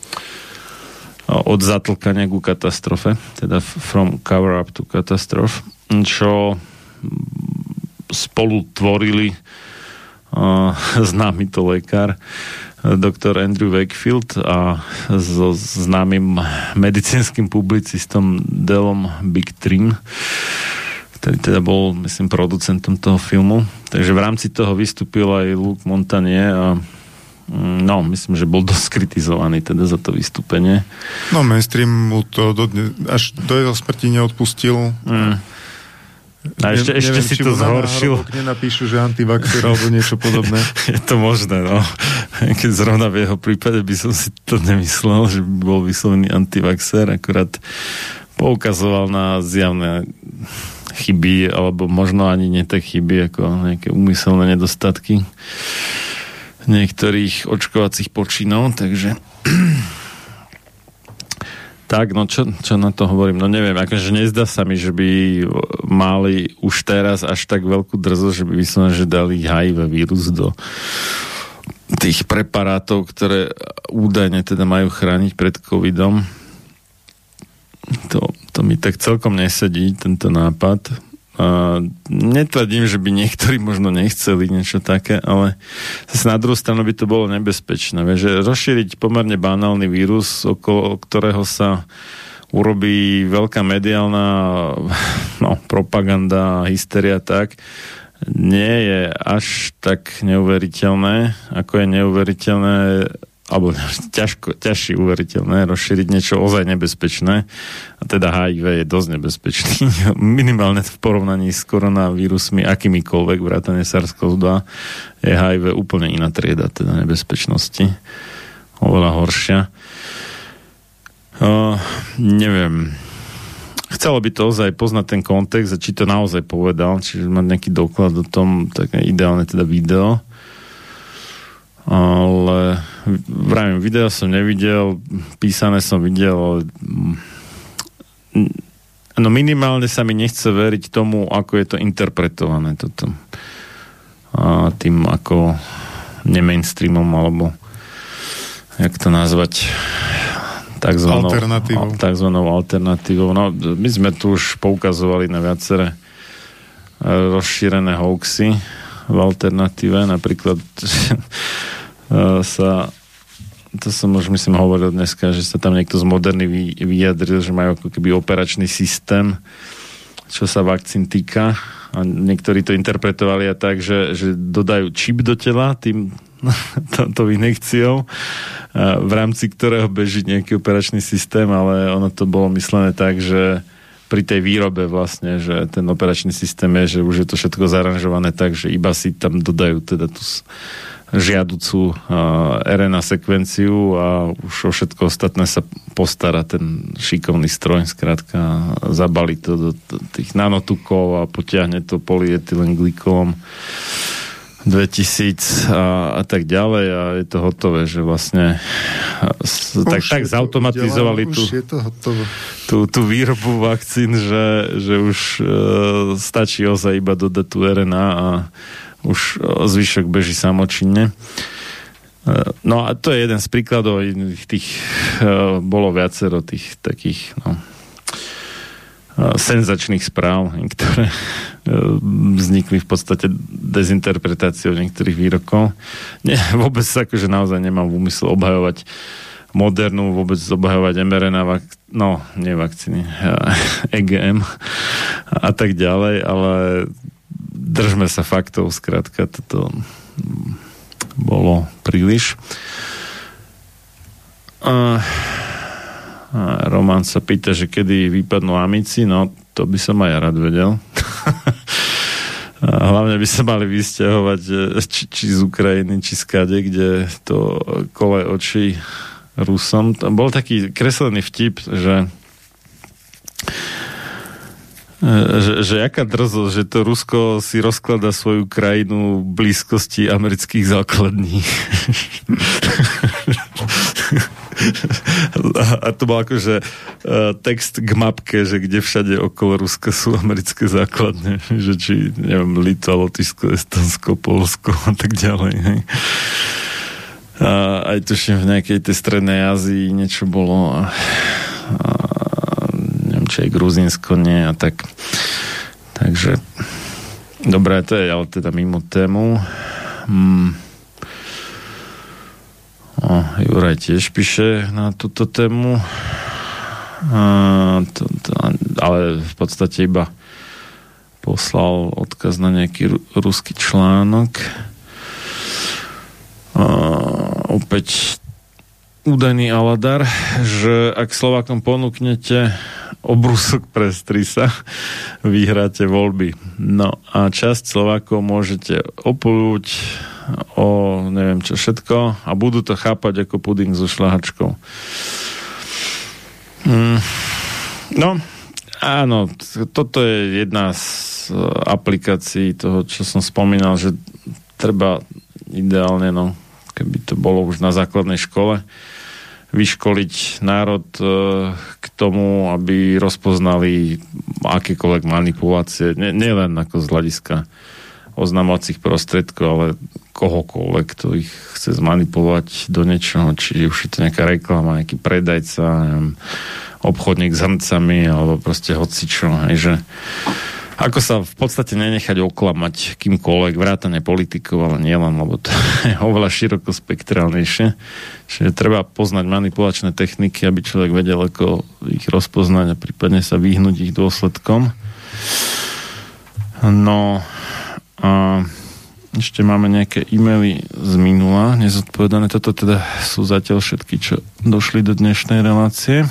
od zatlkania ku katastrofe, teda from cover up to catastrophe, čo spolu tvorili uh, známy to lekár doktor Andrew Wakefield a so známym medicínskym publicistom Delom Big Trim, ktorý teda bol, myslím, producentom toho filmu. Takže v rámci toho vystúpil aj Luke Montanier a no, myslím, že bol dosť kritizovaný teda za to vystúpenie. No, mainstream mu to do, až do jeho smrti neodpustil. Mm. A ešte, ne, ešte neviem, si to zhoršil. Nenapíšu, že antivaxer alebo niečo podobné. Je to možné, no. Keď zrovna v jeho prípade by som si to nemyslel, že by bol vyslovený antivaxer, akurát poukazoval na zjavné chyby, alebo možno ani nie tak chyby, ako nejaké úmyselné nedostatky niektorých očkovacích počinov, takže tak, no čo, čo na to hovorím? No neviem, akože nezdá sa mi, že by mali už teraz až tak veľkú drzo, že by vyslovene, že dali HIV vírus do tých preparátov, ktoré údajne teda majú chrániť pred covidom. To, to mi tak celkom nesedí, tento nápad. Uh, netvrdím, že by niektorí možno nechceli niečo také, ale zase na druhú stranu by to bolo nebezpečné. Že rozšíriť pomerne banálny vírus, okolo ktorého sa urobí veľká mediálna no, propaganda, hysteria tak, nie je až tak neuveriteľné, ako je neuveriteľné alebo ťažko, ťažšie uveriteľné rozšíriť niečo ozaj nebezpečné. A teda HIV je dosť nebezpečný. Minimálne v porovnaní s koronavírusmi, akýmikoľvek, vrátane SARS-CoV-2, je HIV úplne iná trieda teda nebezpečnosti. Oveľa horšia. Uh, neviem. Chcelo by to ozaj poznať ten kontext a či to naozaj povedal, čiže mať nejaký doklad o tom, tak ideálne teda video ale vravím, video som nevidel, písané som videl, ale no minimálne sa mi nechce veriť tomu, ako je to interpretované toto. A tým ako nemainstreamom, alebo jak to nazvať takzvanou alternatívou. takzvanou alternatívou. No, my sme tu už poukazovali na viaceré rozšírené hoaxy v alternatíve, napríklad sa to som už myslím hovoril dneska, že sa tam niekto z Moderny vyjadril, že majú ako keby operačný systém, čo sa vakcín týka. A niektorí to interpretovali a tak, že, že dodajú čip do tela tým tou inekciou, v rámci ktorého beží nejaký operačný systém, ale ono to bolo myslené tak, že pri tej výrobe vlastne, že ten operačný systém je, že už je to všetko zaranžované tak, že iba si tam dodajú teda tú žiaducú uh, RNA sekvenciu a už o všetko ostatné sa postará ten šikovný stroj, skrátka zabali to do, tých nanotukov a potiahne to polyetylenglikolom 2000 a, a tak ďalej a je to hotové, že vlastne už tak, tak zautomatizovali tú, tú, tú výrobu vakcín, že, že už uh, stačí ozaj iba dodať tú RNA a už zvyšok beží samočinne. No a to je jeden z príkladov, tých bolo viacero tých takých no, senzačných správ, ktoré vznikli v podstate dezinterpretáciou niektorých výrokov. Nie, vôbec akože naozaj nemám v úmysle obhajovať modernú, vôbec obhajovať mRNA, vak- no, nie vakcíny, EGM a tak ďalej, ale držme sa faktov, skrátka, toto bolo príliš. A Roman sa pýta, že kedy vypadnú amici, no to by som aj ja rád vedel. hlavne by sa mali vysťahovať či, či z Ukrajiny, či z kade, kde to kole oči Rusom. Tam bol taký kreslený vtip, že že, že aká drzosť, že to Rusko si rozklada svoju krajinu v blízkosti amerických základní. a, a to bol akože uh, text k mapke, že kde všade okolo Ruska sú americké základne, že či, neviem, Litva, Lotyšsko, Estonsko, Polsko a tak ďalej. Hej. A aj tuším v nejakej tej strednej Ázii niečo bolo a, a či aj Gruzinsko nie a tak. Takže dobré, to je ale teda mimo tému. Hmm. O, Juraj tiež píše na túto tému. A, to, to, ale v podstate iba poslal odkaz na nejaký ruský článok. A, opäť údajný Aladar, že ak Slovakom ponúknete obrusok pre strisa, vyhráte voľby. No a časť Slovákov môžete opolúť o neviem čo všetko a budú to chápať ako puding so šlahačkou. Mm. No, áno, toto je jedna z e, aplikácií toho, čo som spomínal, že treba ideálne, no, keby to bolo už na základnej škole, vyškoliť národ e, k tomu, aby rozpoznali akékoľvek manipulácie, nielen nie ako z hľadiska oznamovacích prostriedkov, ale kohokoľvek, kto ich chce zmanipulovať do niečoho, či už je to nejaká reklama, nejaký predajca, neviem, obchodník s hrncami, alebo proste hocičo, hej, že ako sa v podstate nenechať oklamať kýmkoľvek, vrátane politikov, ale nielen, lebo to je oveľa široko spektrálnejšie. Čiže treba poznať manipulačné techniky, aby človek vedel, ako ich rozpoznať a prípadne sa vyhnúť ich dôsledkom. No a ešte máme nejaké e-maily z minula, nezodpovedané. Toto teda sú zatiaľ všetky, čo došli do dnešnej relácie.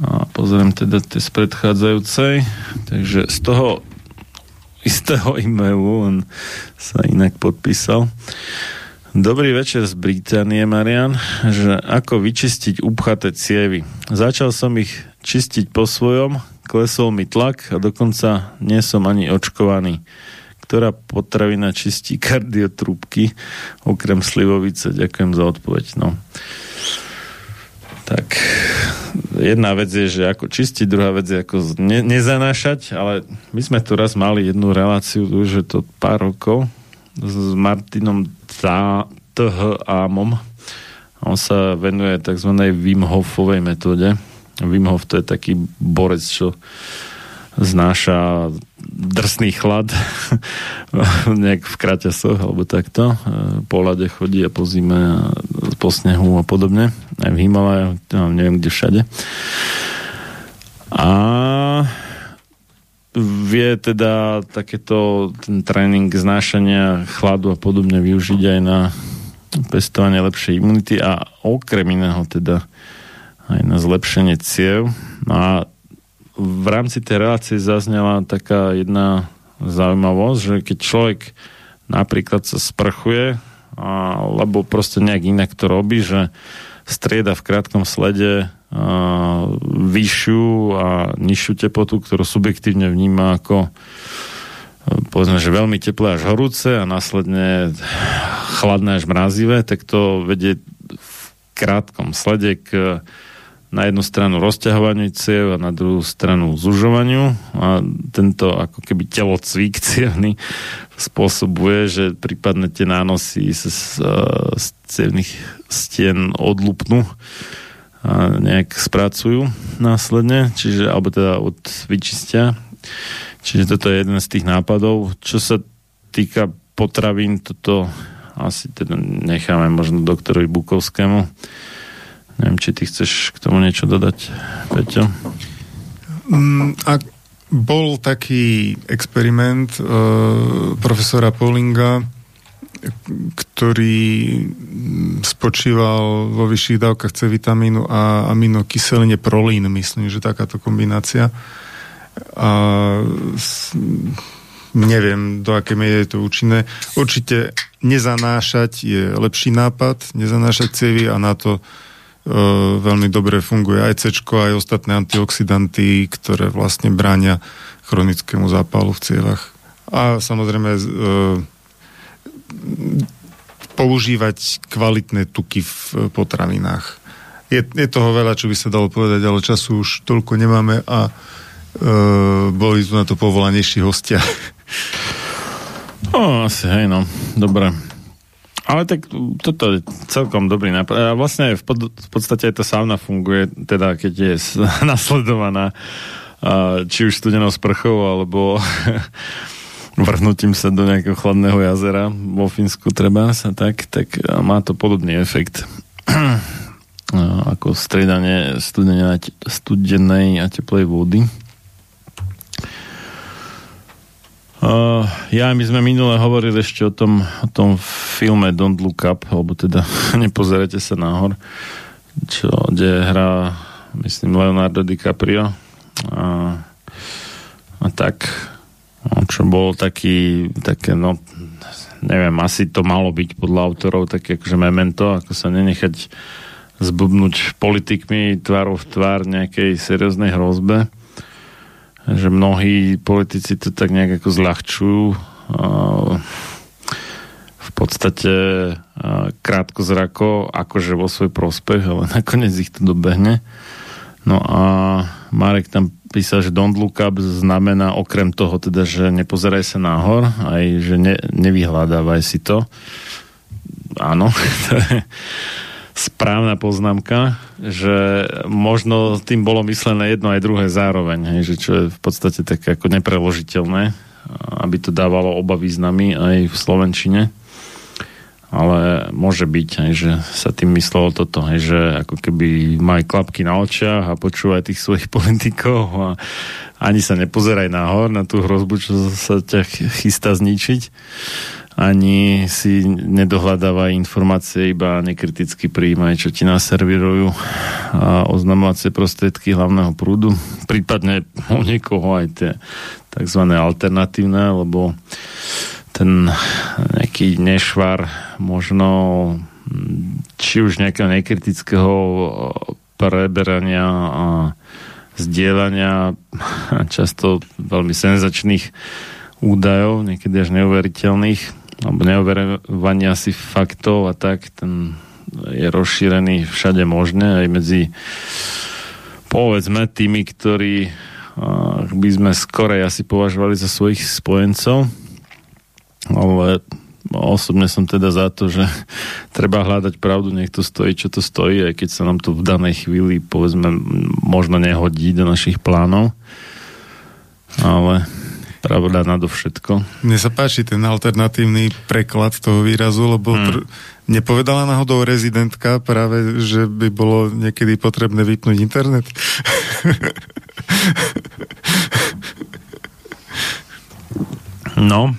A pozriem teda tie z predchádzajúcej. Takže z toho istého e-mailu on sa inak podpísal. Dobrý večer z Británie, Marian, že ako vyčistiť upchaté cievy. Začal som ich čistiť po svojom, klesol mi tlak a dokonca nie som ani očkovaný. Ktorá potravina čistí kardiotrúbky okrem slivovice? Ďakujem za odpoveď. No. Tak jedna vec je, že ako čistiť, druhá vec je ako ne, nezanášať, ale my sme tu raz mali jednu reláciu, už je to pár rokov, s Martinom Thamom. On sa venuje tzv. Wim Hofovej metóde. Wim Hof to je taký borec, čo znáša drsný chlad nejak v kraťasoch alebo takto. Po lade chodí a po zime a po snehu a podobne. Aj v Himalaja, neviem kde všade. A vie teda takéto ten tréning znášania chladu a podobne využiť aj na pestovanie lepšej imunity a okrem iného teda aj na zlepšenie ciev. No a v rámci tej relácie zaznela taká jedna zaujímavosť, že keď človek napríklad sa sprchuje alebo proste nejak inak to robí, že strieda v krátkom slede vyššiu a nižšiu teplotu, ktorú subjektívne vníma ako povedzme, že veľmi teplé až horúce a následne chladné až mrazivé, tak to vedie v krátkom slede k na jednu stranu rozťahovaniu ciev a na druhú stranu zužovaniu a tento ako keby telocvík cievný spôsobuje, že prípadne tie nánosy z, z cievných stien odlupnú a nejak spracujú následne, čiže, alebo teda od vyčistia. Čiže toto je jeden z tých nápadov. Čo sa týka potravín, toto asi teda necháme možno doktorovi Bukovskému Neviem, či ty chceš k tomu niečo dodať, Peťo? Mm, a bol taký experiment uh, profesora Paulinga, ktorý spočíval vo vyšších dávkach C vitamínu a aminokyseline prolín, myslím, že takáto kombinácia. A neviem, do aké miery je to účinné. Určite nezanášať je lepší nápad, nezanášať cievy a na to veľmi dobre funguje aj C, aj ostatné antioxidanty, ktoré vlastne bránia chronickému zápalu v cievach. A samozrejme e, používať kvalitné tuky v potravinách. Je, je toho veľa, čo by sa dalo povedať, ale času už toľko nemáme a e, boli tu na to povolanejší hostia. No, asi, hej, no. Dobre. Ale tak toto je celkom dobrý nápad. A vlastne v, pod, v podstate aj tá sauna funguje, teda keď je nasledovaná či už studenou sprchou, alebo vrhnutím sa do nejakého chladného jazera vo Fínsku treba sa tak, tak má to podobný efekt ako striedanie studenej a teplej vody. Uh, ja, my sme minule hovorili ešte o tom, o tom filme Don't Look Up, alebo teda nepozerajte sa nahor, čo, kde hrá, myslím, Leonardo DiCaprio. A, a tak, no, čo bol taký, také, no, neviem, asi to malo byť podľa autorov také akože memento, ako sa nenechať zblbnúť politikmi tvárov v tvár nejakej serióznej hrozbe že mnohí politici to tak nejak ako zľahčujú. V podstate krátko zrako, akože vo svoj prospech, ale nakoniec ich to dobehne. No a Marek tam písal, že don't look up znamená okrem toho teda, že nepozeraj sa nahor, aj že ne, nevyhľadávaj si to. Áno, správna poznámka, že možno tým bolo myslené jedno aj druhé zároveň, hej, že čo je v podstate také ako nepreložiteľné, aby to dávalo oba významy aj v Slovenčine. Ale môže byť, hej, že sa tým myslelo toto, hej, že ako keby maj klapky na očiach a počúvaj tých svojich politikov a ani sa nepozeraj nahor na tú hrozbu, čo sa ťa chystá zničiť ani si nedohľadáva informácie, iba nekriticky prijímaj, čo ti naservirujú a oznamovacie prostriedky hlavného prúdu, prípadne u niekoho aj tie tzv. alternatívne, lebo ten nejaký nešvar možno či už nejakého nekritického preberania a zdieľania často veľmi senzačných údajov, niekedy až neuveriteľných, alebo neoverovania si faktov a tak, ten je rozšírený všade možné, aj medzi povedzme tými, ktorí by sme skorej asi považovali za svojich spojencov, ale osobne som teda za to, že treba hľadať pravdu, nech to stojí, čo to stojí, aj keď sa nám to v danej chvíli, povedzme, možno nehodí do našich plánov. ale pravda nadovšetko. Mne sa páči ten alternatívny preklad toho výrazu, lebo hmm. pr- nepovedala náhodou rezidentka práve, že by bolo niekedy potrebné vypnúť internet? no,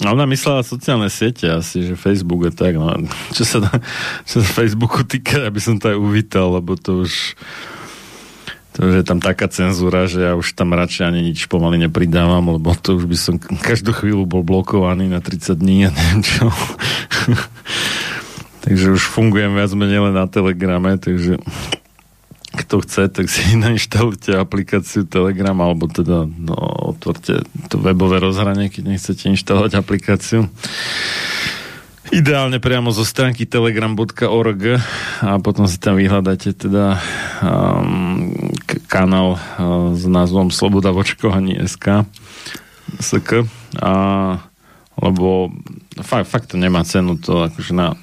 ona myslela sociálne siete asi, že Facebook je tak, no, čo sa, čo sa Facebooku týka, aby som to aj uvítal, lebo to už to už je tam taká cenzúra, že ja už tam radšej ani nič pomaly nepridávam, lebo to už by som každú chvíľu bol blokovaný na 30 dní a neviem čo. takže už fungujem viac menej len na Telegrame, takže kto chce, tak si nainštalujte aplikáciu Telegram alebo teda no, otvorte to webové rozhranie, keď nechcete inštalovať aplikáciu. Ideálne priamo zo stránky telegram.org a potom si tam vyhľadáte teda um, kanál uh, s názvom Sloboda SK SK a lebo fakt, fakt to nemá cenu to akože na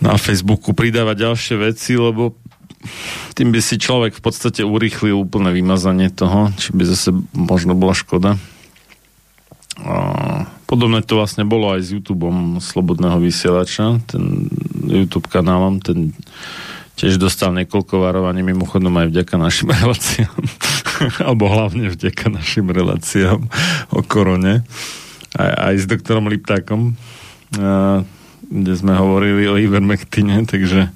na Facebooku pridávať ďalšie veci, lebo tým by si človek v podstate urýchlil úplné vymazanie toho, či by zase možno bola škoda. A podobné to vlastne bolo aj s YouTubeom Slobodného vysielača, ten YouTube kanálom, ten tiež dostal niekoľko varovaní, mimochodom aj vďaka našim reláciám, alebo hlavne vďaka našim reláciám o korone, aj, aj s doktorom Liptákom, kde sme hovorili o Ivermectine, takže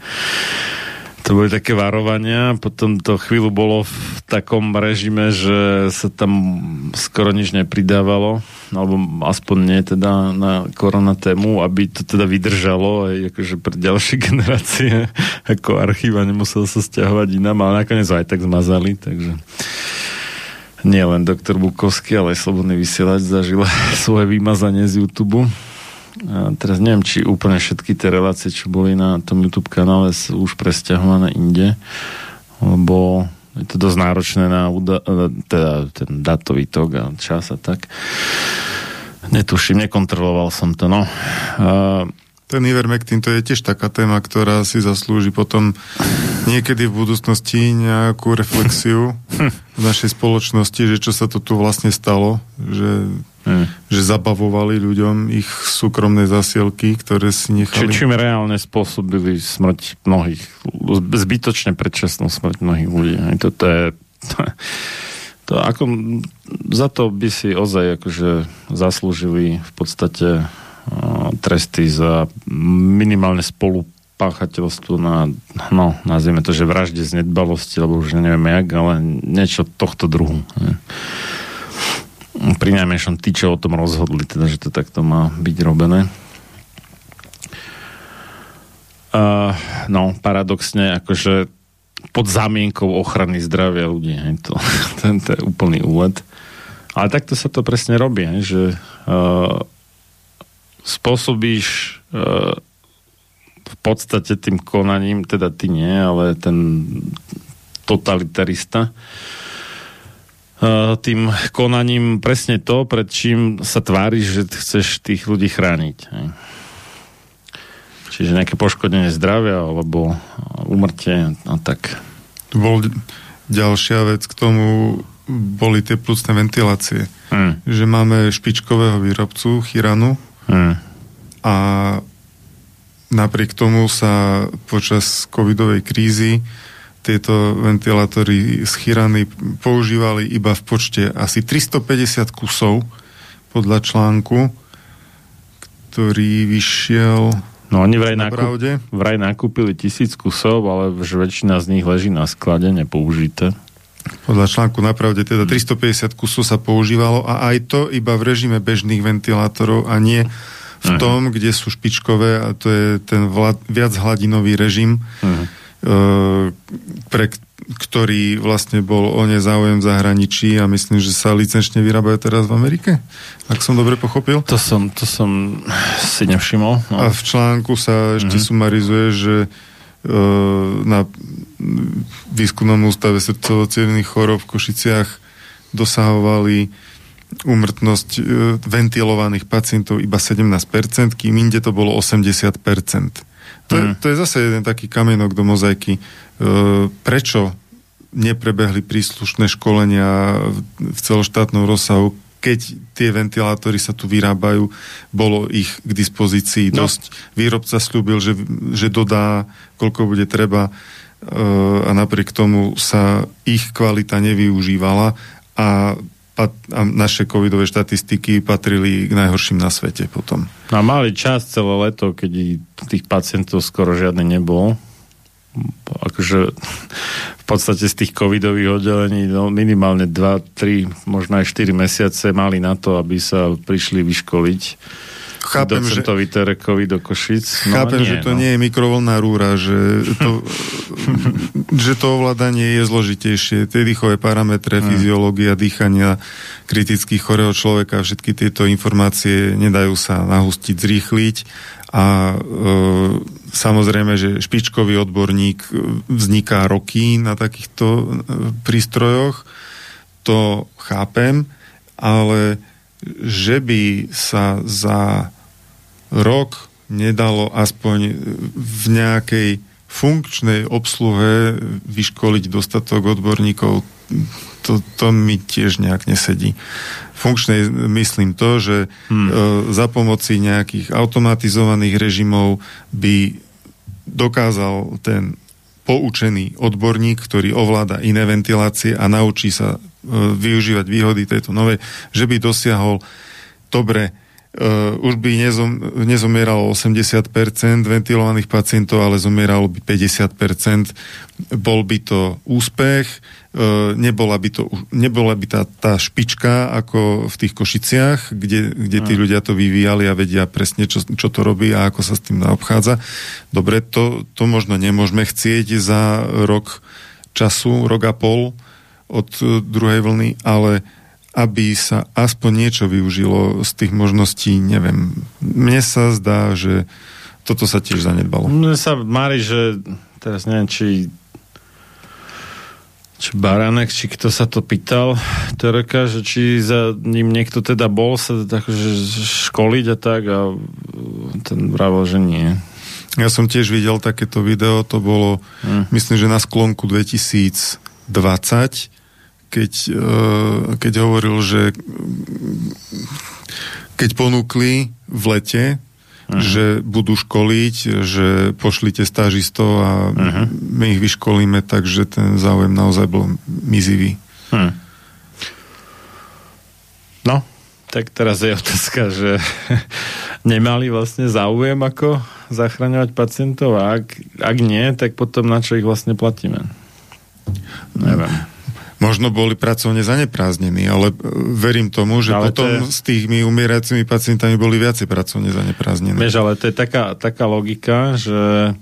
to boli také varovania, potom to chvíľu bolo v takom režime, že sa tam skoro nič nepridávalo, alebo aspoň nie teda na korona tému, aby to teda vydržalo aj akože pre ďalšie generácie ako archíva nemusel sa stiahovať inám, ale nakoniec aj tak zmazali, takže nie len doktor Bukovský, ale aj Slobodný vysielač zažila svoje vymazanie z YouTube. Teraz neviem, či úplne všetky tie relácie, čo boli na tom YouTube kanále, sú už presťahované inde, lebo je to dosť náročné na uda- teda ten datový tok a čas a tak. Netuším, nekontroloval som to, no. A ten Ivermectin to je tiež taká téma, ktorá si zaslúži potom niekedy v budúcnosti nejakú reflexiu v našej spoločnosti, že čo sa to tu vlastne stalo, že, hmm. že zabavovali ľuďom ich súkromné zasielky, ktoré si nechali... Či, čím reálne spôsobili smrť mnohých, zbytočne predčasnú smrť mnohých ľudí. Toto je... To, to ako, za to by si ozaj akože zaslúžili v podstate tresty za minimálne spolupáchateľstvo na, no, nazvieme to, že vražde z nedbalosti, lebo už neviem jak, ale niečo tohto druhu. Ne? Pri najmenšom tí, čo o tom rozhodli, teda, že to takto má byť robené. Uh, no, paradoxne, akože pod zámienkou ochrany zdravia ľudí. Hej, to, to, to je úplný úlet. Ale takto sa to presne robí, hej, že uh, spôsobíš e, v podstate tým konaním, teda ty nie, ale ten totalitarista, e, tým konaním presne to, pred čím sa tváriš, že chceš tých ľudí chrániť. Čiže nejaké poškodenie zdravia alebo umrtie a tak. Bol ďalšia vec k tomu boli tie plusné ventilácie. Hmm. Že máme špičkového výrobcu, Chiranu, Hmm. A napriek tomu sa počas covidovej krízy tieto ventilátory z Chirany používali iba v počte asi 350 kusov podľa článku, ktorý vyšiel No oni vraj, nákup, vraj nakúpili tisíc kusov, ale väčšina z nich leží na sklade nepoužité. Podľa článku napravde teda 350 kusov sa používalo a aj to iba v režime bežných ventilátorov a nie v uh-huh. tom, kde sú špičkové a to je ten vlad, viac hladinový režim, uh-huh. e, pre ktorý vlastne bol o ne záujem v zahraničí a myslím, že sa licenčne vyrábajú teraz v Amerike, ak som dobre pochopil. To som, to som si nevšimol. No. A v článku sa ešte uh-huh. sumarizuje, že na výskumnom ústave srdcovo chorob v Košiciach dosahovali úmrtnosť e, ventilovaných pacientov iba 17%, kým inde to bolo 80%. To, je, mhm. to je zase jeden taký kamienok do mozaiky. E, prečo neprebehli príslušné školenia v celoštátnom rozsahu, keď tie ventilátory sa tu vyrábajú, bolo ich k dispozícii no. dosť. Výrobca slúbil, že, že dodá, koľko bude treba a napriek tomu sa ich kvalita nevyužívala a, a naše covidové štatistiky patrili k najhorším na svete potom. No a mali čas celé leto, keď tých pacientov skoro žiadny nebol. Akože v podstate z tých covidových oddelení no minimálne 2, 3, možno aj 4 mesiace mali na to, aby sa prišli vyškoliť chápem, docentovi že, Terekovi do Košic. No, chápem, nie, že to no. nie je mikrovolná rúra, že to, že to ovládanie je zložitejšie. Tie dýchové parametre, hmm. fyziológia dýchania kritických chorého človeka, všetky tieto informácie nedajú sa nahustiť, zrýchliť a e, samozrejme, že špičkový odborník vzniká roky na takýchto e, prístrojoch, to chápem, ale že by sa za rok nedalo aspoň v nejakej funkčnej obsluhe vyškoliť dostatok odborníkov, to, to mi tiež nejak nesedí. Funkčnej myslím to, že hmm. e, za pomoci nejakých automatizovaných režimov by dokázal ten poučený odborník, ktorý ovláda iné ventilácie a naučí sa E, využívať výhody tejto novej, že by dosiahol dobre Uh, už by nezom, nezomieralo 80% ventilovaných pacientov, ale zomieralo by 50%. Bol by to úspech, nebola by, to, nebola by tá, tá špička ako v tých Košiciach, kde, kde tí ľudia to vyvíjali a vedia presne, čo, čo to robí a ako sa s tým obchádza. Dobre, to, to možno nemôžeme chcieť za rok času, rok a pol, od e, druhej vlny, ale aby sa aspoň niečo využilo z tých možností, neviem. Mne sa zdá, že toto sa tiež zanedbalo. Mne sa mári, že teraz neviem, či či Baranek, či kto sa to pýtal, Tereka, že či za ním niekto teda bol sa tak, že školiť a tak a ten vravel, že nie. Ja som tiež videl takéto video, to bolo, hm. myslím, že na sklonku 2020 keď, eh, keď hovoril, že keď ponúkli v lete, uh-huh. že budú školiť, že pošlite stážistov a uh-huh. my ich vyškolíme, takže ten záujem naozaj bol mizivý. Uh-huh. No, tak teraz je otázka, že nemali vlastne záujem ako zachraňovať pacientov a ak, ak nie, tak potom na čo ich vlastne platíme? Neviem. Možno boli pracovne zaneprázdnení, ale e, verím tomu, že ale potom je... s tými umieracimi pacientami boli viacej pracovne zaneprázdnení. Vieš, ale to je taká, taká logika, že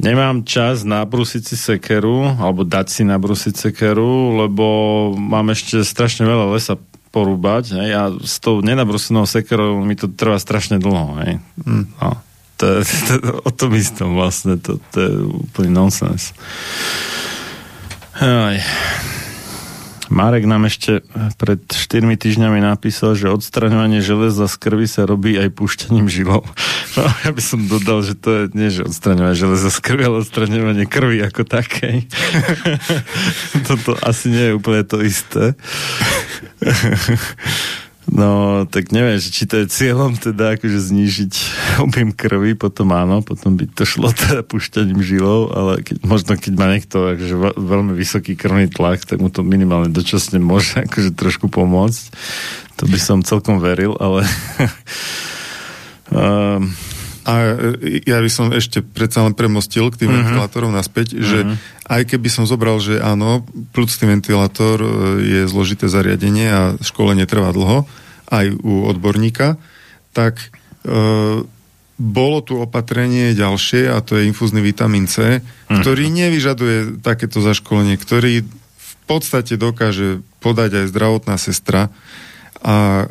nemám čas nabrúsiť si sekeru, alebo dať si nabrúsiť sekeru, lebo mám ešte strašne veľa lesa porúbať hej, a s tou nenabrúsenou sekerou mi to trvá strašne dlho. Hej. Mm. No, to, to, to, o tom istom vlastne, to, to je úplný nonsens. Aj. Marek nám ešte pred 4 týždňami napísal, že odstraňovanie železa z krvi sa robí aj púšťaním žilov. No, ja by som dodal, že to je nie, že odstraňovanie železa z krvi, ale odstraňovanie krvi ako takej. Toto asi nie je úplne to isté. No, tak neviem, či to je cieľom teda akože znížiť objem krvi, potom áno, potom by to šlo teda pušťaním žilov, ale keď, možno keď má niekto akože veľmi vysoký krvný tlak, tak mu to minimálne dočasne môže akože trošku pomôcť. To by som celkom veril, ale um, a e, ja by som ešte predsa len premostil k tým uh-huh. ventilátorom naspäť, uh-huh. že mhm. aj keby som zobral, že áno, plúcný ventilátor e, je zložité zariadenie a školenie trvá dlho, aj u odborníka, tak e, bolo tu opatrenie ďalšie a to je infúzny vitamín C, uh-huh. ktorý nevyžaduje takéto zaškolenie, ktorý v podstate dokáže podať aj zdravotná sestra a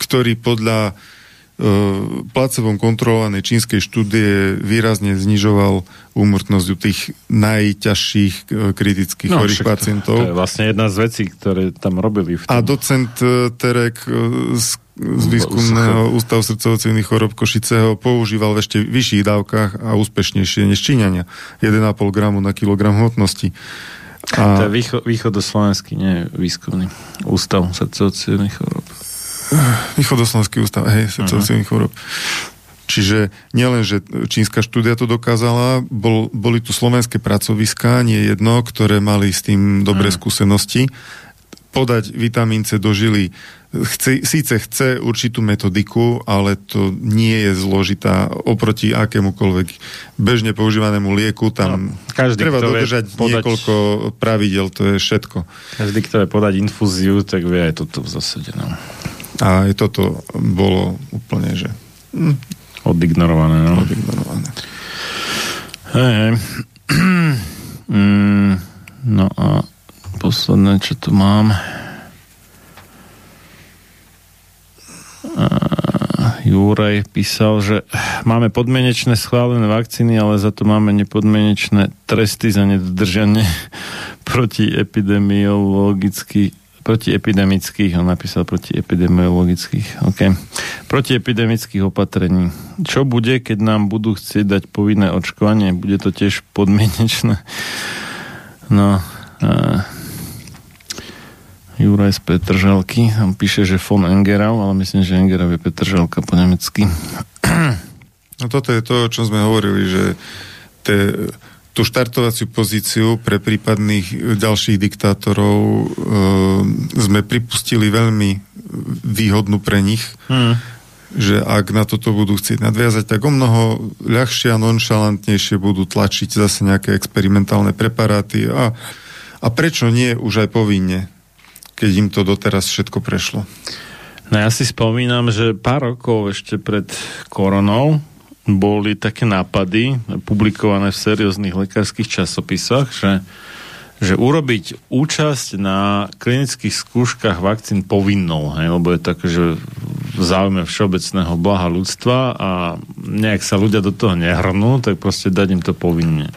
ktorý podľa placebom kontrolovanej čínskej štúdie výrazne znižoval úmrtnosť u tých najťažších e, kritických no, chorých pacientov. To je vlastne jedna z vecí, ktoré tam robili. V tom. A docent e, Terek z, z výskumného ústavu srdcovo chorob Košiceho používal v ešte vyšších dávkach a úspešnejšie než Číňania. 1,5 gramu na kilogram hmotnosti. A... To je výcho, východoslovenský, nie výskumný ústav srdcovcievných chorób. Východoslovenský ústav, hej, srdcovcievných uh-huh. chorób. Čiže nielen, že čínska štúdia to dokázala, bol, boli tu slovenské pracoviská, nie jedno, ktoré mali s tým dobré mm. skúsenosti. Podať vitamín C do žily chce, síce chce určitú metodiku, ale to nie je zložitá oproti akémukoľvek bežne používanému lieku. Tam no, každý, treba dodržať podať, niekoľko pravidel, to je všetko. Každý, kto je podať infúziu, tak vie aj toto v zásade. No. A aj toto bolo úplne, že... Hm, Odignorované, no. Odignorované. Hej, hej. mm, no a posledné, čo tu mám... Juraj písal, že máme podmienečné schválené vakcíny, ale za to máme nepodmienečné tresty za nedodržanie proti epidemiologických protiepidemických, on napísal protiepidemiologických, ok. Protiepidemických opatrení. Čo bude, keď nám budú chcieť dať povinné očkovanie? Bude to tiež podmienečné? No, uh, Juraj z Petržalky. On píše, že von Engerau, ale myslím, že Engerau je Petržalka po nemecky. No toto je to, o čom sme hovorili, že te, tú štartovaciu pozíciu pre prípadných ďalších diktátorov e, sme pripustili veľmi výhodnú pre nich, hmm. že ak na toto budú chcieť nadviazať, tak o mnoho ľahšie a nonšalantnejšie budú tlačiť zase nejaké experimentálne preparáty a, a prečo nie už aj povinne? keď im to doteraz všetko prešlo. No ja si spomínam, že pár rokov ešte pred koronou boli také nápady publikované v serióznych lekárskych časopisoch, že, že urobiť účasť na klinických skúškach vakcín povinnou, hej, lebo je také, že v záujme všeobecného blaha ľudstva a nejak sa ľudia do toho nehrnú, tak proste dať im to povinne.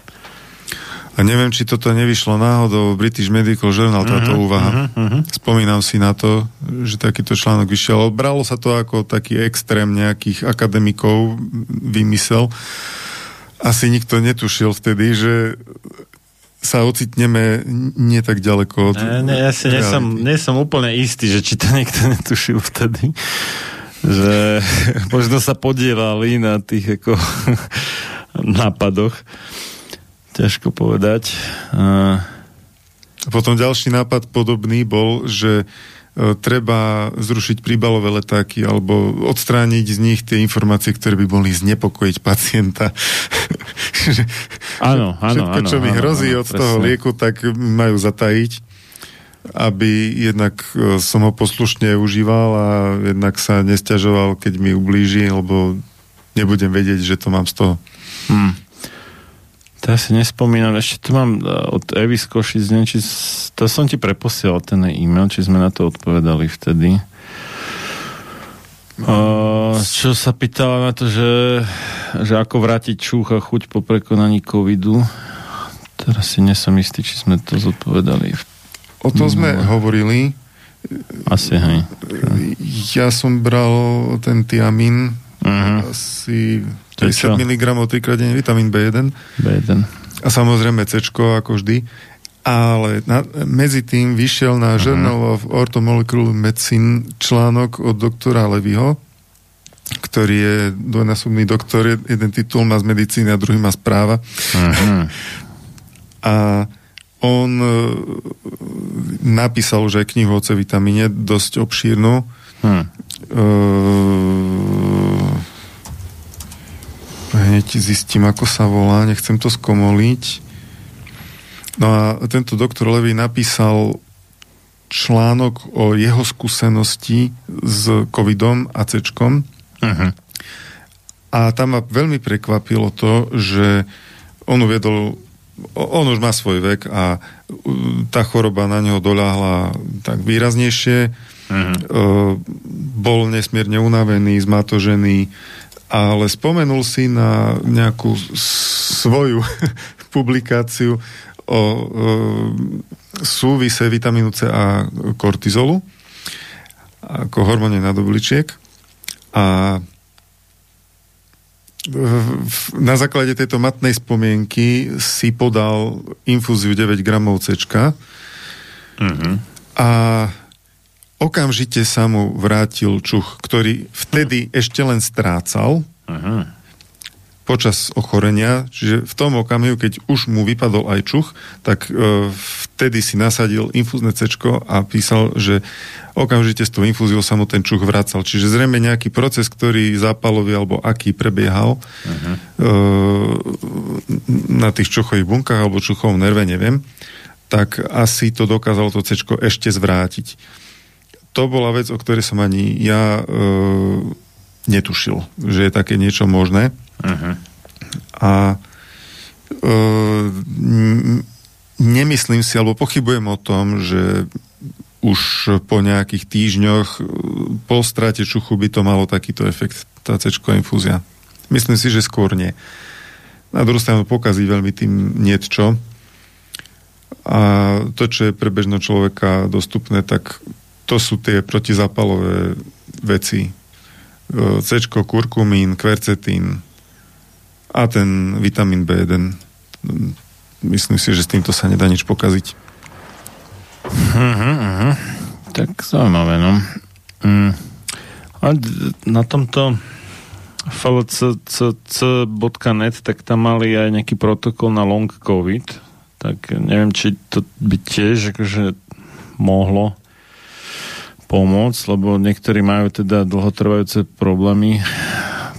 A neviem, či toto nevyšlo náhodou British Medical Journal, táto uh-huh, úvaha. Uh-huh, uh-huh. Spomínam si na to, že takýto článok vyšiel. Bralo sa to ako taký extrém nejakých akademikov vymysel. Asi nikto netušil vtedy, že sa ocitneme nie tak ďaleko od... Ne, ne, ja si nie som, nie som úplne istý, že či to niekto netušil vtedy. Že možno sa podielali na tých ako nápadoch. Ťažko povedať. A... Potom ďalší nápad podobný bol, že e, treba zrušiť príbalové letáky alebo odstrániť z nich tie informácie, ktoré by boli znepokojiť pacienta. áno, áno, Všetko, čo mi hrozí áno, od presne. toho lieku, tak majú zatajiť, aby jednak e, som ho poslušne užíval a jednak sa nestiažoval, keď mi ublíži, lebo nebudem vedieť, že to mám z toho. Hmm. To ja si nespomínam. Ešte tu mám e, od Evy z Košic, neviem, či, to som ti preposielal ten e-mail, či sme na to odpovedali vtedy. Uh, čo sa pýtala na to, že, že ako vrátiť čúcha chuť po prekonaní covidu. Teraz si nesom istý, či sme to zodpovedali. O tom sme no. hovorili. Asi, hej. Ja som bral ten tiamin uh-huh. asi 50 mg 3 krát deň, vitamín B1. B1. A samozrejme C, ako vždy. Ale na, medzi tým vyšiel na uh-huh. Journal of Orthomolecular Medicine článok od doktora Levyho, ktorý je dvojnásobný doktor, jeden titul má z medicíny a druhý má správa. Uh-huh. a on uh, napísal už aj knihu o C vitamíne, dosť obšírnu. Uh, Hneď zistím, ako sa volá, nechcem to skomoliť. No a tento doktor Levy napísal článok o jeho skúsenosti s covidom a cečkom. Uh-huh. A tam ma veľmi prekvapilo to, že on uviedol, on už má svoj vek a tá choroba na neho doľahla tak výraznejšie. Uh-huh. Bol nesmierne unavený, zmatožený, ale spomenul si na nejakú svoju publikáciu o e, súvise vitamínu C a kortizolu ako hormóne nadobličiek a na základe tejto matnej spomienky si podal infúziu 9 gramov C a okamžite sa mu vrátil čuch, ktorý vtedy ešte len strácal počas ochorenia, čiže v tom okamihu, keď už mu vypadol aj čuch, tak e, vtedy si nasadil infúzne cečko a písal, že okamžite s tou infúziou sa mu ten čuch vracal. Čiže zrejme nejaký proces, ktorý zápalový alebo aký prebiehal uh-huh. e, na tých čuchových bunkách alebo čuchovom nerve, neviem, tak asi to dokázalo to cečko ešte zvrátiť. To bola vec, o ktorej som ani ja e, netušil, že je také niečo možné. Uh-huh. A e, nemyslím si, alebo pochybujem o tom, že už po nejakých týždňoch e, po strate čuchu by to malo takýto efekt, tá cečková infúzia. Myslím si, že skôr nie. Na druhú stranu pokazí veľmi tým niečo. A to, čo je pre bežného človeka dostupné, tak to sú tie protizapalové veci. E, Cčko, kurkumín, kvercetín a ten vitamín B1. Myslím si, že s týmto sa nedá nič pokaziť. Tak zaujímavé, no. Mm. A na tomto flcc.net tak tam mali aj nejaký protokol na long covid, tak neviem, či to by tiež akože mohlo pomôcť, lebo niektorí majú teda dlhotrvajúce problémy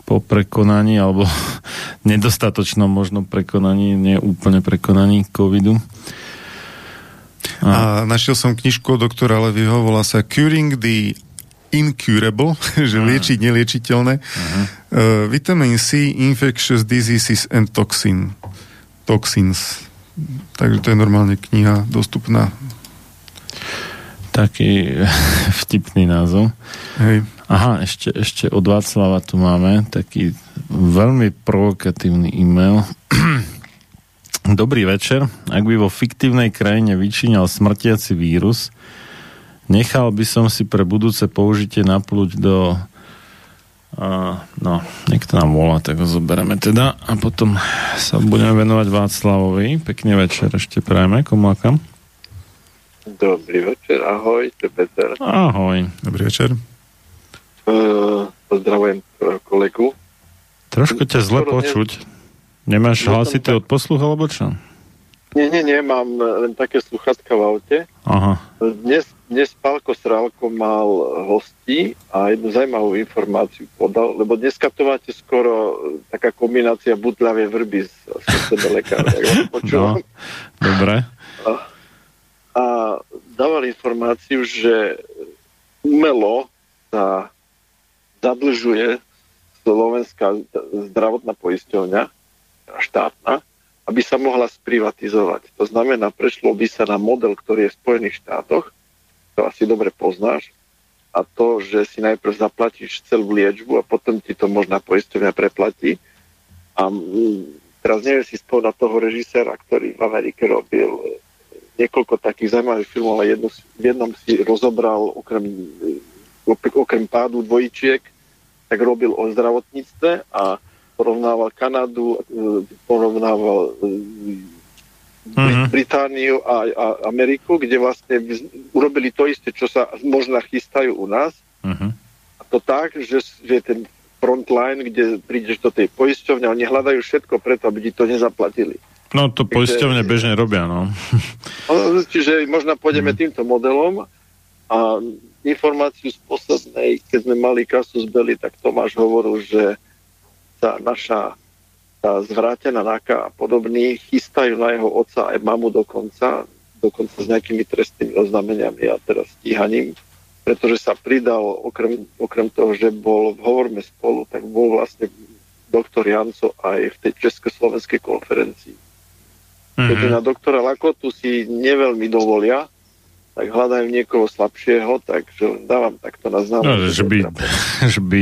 po prekonaní alebo nedostatočnom možno prekonaní, nie úplne prekonaní covidu. A našiel som knižku doktora Levyho, volá sa Curing the Incurable, že liečiť neliečiteľné. Uh, vitamin C, Infectious Diseases and Toxin. Toxins. Takže to je normálne kniha dostupná. Taký vtipný názov. Hej. Aha, ešte, ešte od Václava tu máme taký veľmi provokatívny e-mail. Dobrý večer. Ak by vo fiktívnej krajine vyčíňal smrtiaci vírus, nechal by som si pre budúce použitie naplúť do a, no, niekto nám volá, tak ho zoberieme teda a potom sa budeme venovať Václavovi. Pekný večer ešte prajeme, komu a kam? Dobrý večer, ahoj, to je Peter. Ahoj. Dobrý večer. Uh, pozdravujem kolegu. Trošku ťa zle počuť. Nemáš hlasitý tak- odposluch alebo čo? Nie, nie, nie, mám len také sluchatka v aute. Aha. Dnes, dnes Pálko Srálko mal hostí a jednu zaujímavú informáciu podal, lebo dneska to máte skoro e, taká kombinácia budľavej vrby s, s sebe lekára. tak vás počúvam. No, dobre. A dával informáciu, že umelo sa zadlžuje Slovenská zdravotná poisťovňa, teda štátna, aby sa mohla sprivatizovať. To znamená, prešlo by sa na model, ktorý je v Spojených štátoch, to asi dobre poznáš, a to, že si najprv zaplatíš celú liečbu a potom ti to možná poisťovňa preplatí. A mm, teraz neviem si spomínať toho režiséra, ktorý v Amerike robil niekoľko takých zaujímavých filmov, ale jednu, v jednom si rozobral okrem, okrem pádu dvojčiek, tak robil o zdravotníctve a porovnával Kanadu, e, porovnával Mhm. Britániu a, a Ameriku, kde vlastne urobili to isté, čo sa možno chystajú u nás. Uh-huh. A to tak, že, že ten frontline, kde prídeš do tej poisťovne, oni hľadajú všetko preto, aby ti to nezaplatili. No to poisťovne bežne robia, no. No, Čiže možno pôjdeme týmto modelom a informáciu z poslednej, keď sme mali kasu z Beli, tak Tomáš hovoril, že tá naša tá zvrátená Naka a podobní chystajú na jeho otca aj mamu dokonca, dokonca s nejakými trestnými oznámeniami a teraz stíhaním, pretože sa pridal, okrem, okrem toho, že bol v Hovorme spolu, tak bol vlastne doktor Janco aj v tej Československej konferencii. Keďže na doktora Lakotu si neveľmi dovolia, tak hľadajú niekoho slabšieho, takže dávam takto na No, známku. že by, že by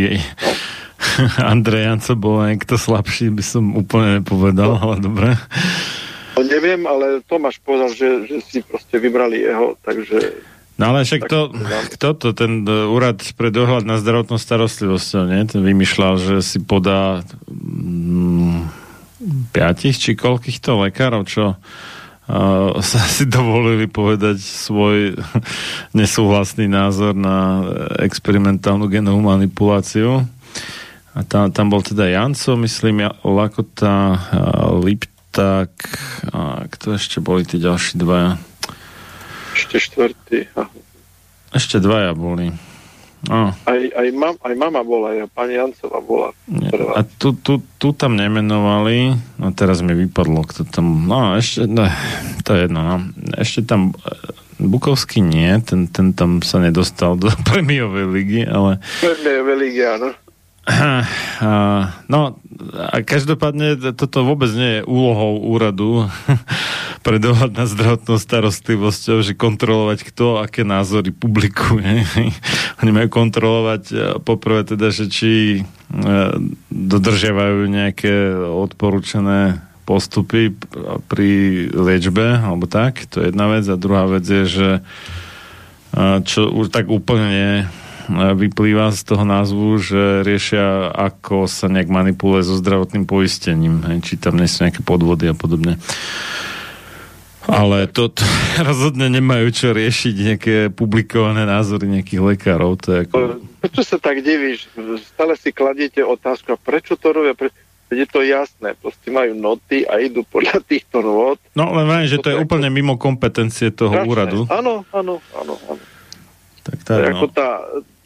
Andrej Janco bol niekto slabší, by som úplne nepovedal, ale dobre. No neviem, ale Tomáš povedal, že, že si proste vybrali jeho, takže No ale však to, kto to, ten e, úrad pre dohľad na zdravotnou starostlivosťou, nie? Ten vymýšľal, že si podá mm, piatich či koľkých to lekárov, čo uh, sa si dovolili povedať svoj nesúhlasný názor na experimentálnu genovú manipuláciu. A tam, tam bol teda Janco, myslím, Lakota, Liptak, a kto ešte boli tí ďalší dvaja? Ešte štvrtý. Ešte dvaja boli. Oh. Aj, aj, mam, aj mama bola, aj pani Jancová bola. Prvá. A tu, tu, tu tam nemenovali, no teraz mi vypadlo, kto tam, no ešte, no, to je jedno, no. Ešte tam e, Bukovský nie, ten, ten tam sa nedostal do premiovej ligy, ale... Premiovej ligy, áno. No a každopádne toto vôbec nie je úlohou úradu pre dohľad na zdravotnou starostlivosťou, že kontrolovať kto aké názory publikuje. Oni majú kontrolovať e, poprvé teda, že či e, dodržiavajú nejaké odporúčané postupy pri liečbe, alebo tak, to je jedna vec. A druhá vec je, že čo tak úplne vyplýva z toho názvu, že riešia, ako sa nejak manipuluje so zdravotným poistením, či tam nie sú nejaké podvody a podobne. Ale to, to rozhodne nemajú čo riešiť nejaké publikované názory nejakých lekárov. To je ako... Prečo sa tak divíš? Stále si kladiete otázku, prečo to robia? Pre... je to jasné, proste majú noty a idú podľa týchto nôd. No len viem, že to je úplne mimo kompetencie toho Strašné. úradu. Áno, áno, áno, áno. Tak tá, no. ako tá,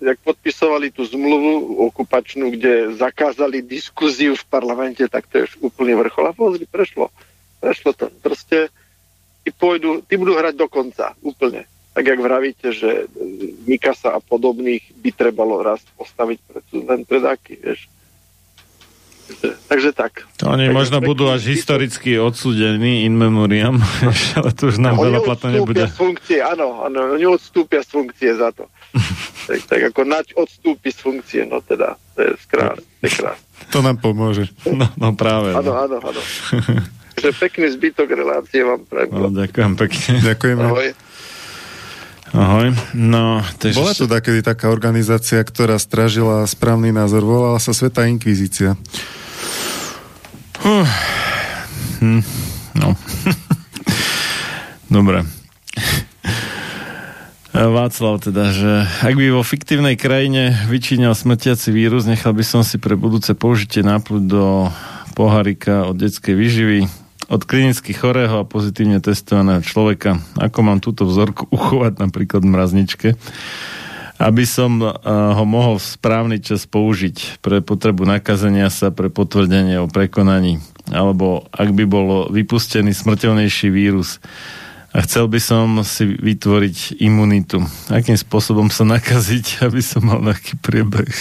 jak podpisovali tú zmluvu okupačnú, kde zakázali diskuziu v parlamente, tak to je už úplne vrchol. A pozri, prešlo. Prešlo to. Proste ty, pôjdu, ty budú hrať do konca. Úplne. Tak jak vravíte, že Mikasa a podobných by trebalo raz postaviť pred len pred aký, vieš. Takže tak. To oni Takže možno budú až historicky odsúdení in memoriam, ale to už nám veľa platno nebude. z funkcie, áno, áno, oni odstúpia z funkcie za to. tak, tak ako nač odstúpi z funkcie, no teda, to je skrále, to, nám pomôže. No, no práve. Áno, no. áno, áno. Takže pekný zbytok relácie vám prajem. No, ďakujem pekne. Ďakujeme. Ahoj. Ahoj. No, takže... Bola tu takedy taká organizácia, ktorá stražila správny názor, volala sa Sveta Inkvizícia. Uh, hm, no. Dobre. Václav teda, že ak by vo fiktívnej krajine vyčíňal smrtiaci vírus, nechal by som si pre budúce použitie nápluť do pohárika od detskej výživy od klinicky chorého a pozitívne testovaného človeka. Ako mám túto vzorku uchovať napríklad v mrazničke? aby som ho mohol v správny čas použiť pre potrebu nakazenia sa, pre potvrdenie o prekonaní. Alebo ak by bol vypustený smrteľnejší vírus, a chcel by som si vytvoriť imunitu. Akým spôsobom sa nakaziť, aby som mal nejaký priebeh.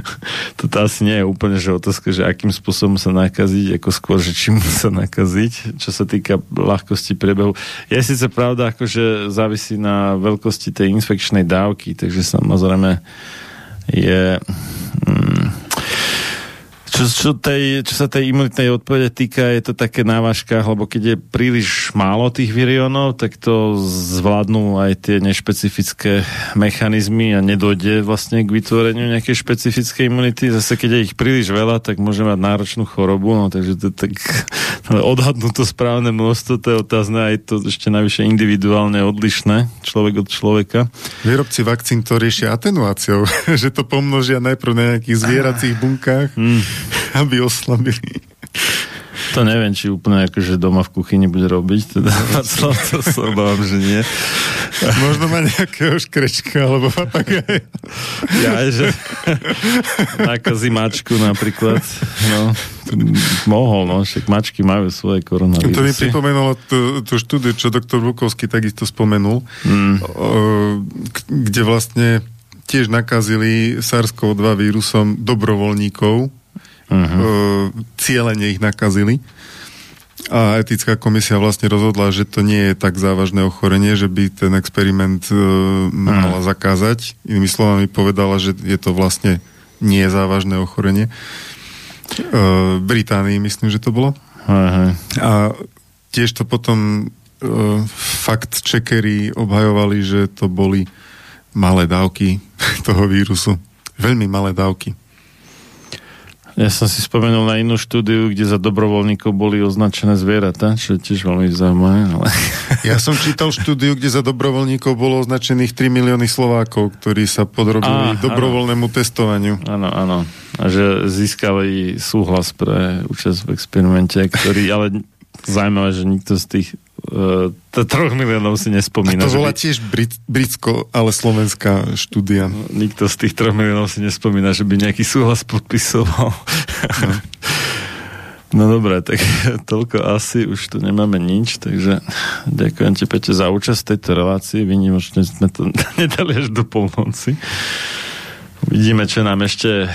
Toto asi nie je úplne že otázka, že akým spôsobom sa nakaziť, ako skôr, že čím sa nakaziť, čo sa týka ľahkosti priebehu. Je síce pravda, akože závisí na veľkosti tej infekčnej dávky, takže samozrejme je... Mm, čo, čo, tej, čo sa tej imunitnej odpovede týka, je to také na váškach, lebo keď je príliš málo tých viriónov, tak to zvládnu aj tie nešpecifické mechanizmy a nedojde vlastne k vytvoreniu nejakej špecifickej imunity. Zase keď je ich príliš veľa, tak môže mať náročnú chorobu, no takže to tak odhadnú to správne množstvo, to je otázne, aj to ešte navyše individuálne odlišné, človek od človeka. Výrobci vakcín to riešia atenuáciou, že to pomnožia najprv na nejakých zvieracích bunkách. Mm aby oslabili. To neviem, či úplne akože doma v kuchyni bude robiť, teda Václav, to sa obávam, že nie. Možno má nejakého škrečka, alebo papagája. Ja, že nakazí mačku napríklad. No, mohol, no, však mačky majú svoje koronavírusy. To mi pripomenulo tú, tú štúdiu, čo doktor Vukovský takisto spomenul, mm. kde vlastne tiež nakazili SARS-CoV-2 vírusom dobrovoľníkov, uh-huh. cieľene ich nakazili. A etická komisia vlastne rozhodla, že to nie je tak závažné ochorenie, že by ten experiment uh, mala uh-huh. zakázať. Inými slovami povedala, že je to vlastne nie závažné ochorenie. Uh, Británii myslím, že to bolo. Uh-huh. A tiež to potom uh, fakt čekery obhajovali, že to boli malé dávky toho vírusu. Veľmi malé dávky. Ja som si spomenul na inú štúdiu, kde za dobrovoľníkov boli označené zvieratá, čo je tiež veľmi zaujímavé. Ale... Ja som čítal štúdiu, kde za dobrovoľníkov bolo označených 3 milióny Slovákov, ktorí sa podrobili Á, dobrovoľnému áno. testovaniu. Áno, áno. A že získali súhlas pre účasť v experimente, ktorý, ale zaujímavé, že nikto z tých troch miliónov si nespomína. A to bola by... tiež Brit, britsko, ale slovenská štúdia. Nikto z tých troch miliónov si nespomína, že by nejaký súhlas podpisoval. No. No dobré, tak toľko asi, už tu nemáme nič, takže ďakujem ti Peťo za účasť v tejto relácii, vynimočne sme to nedali až do polnoci. Vidíme, čo nám ešte e,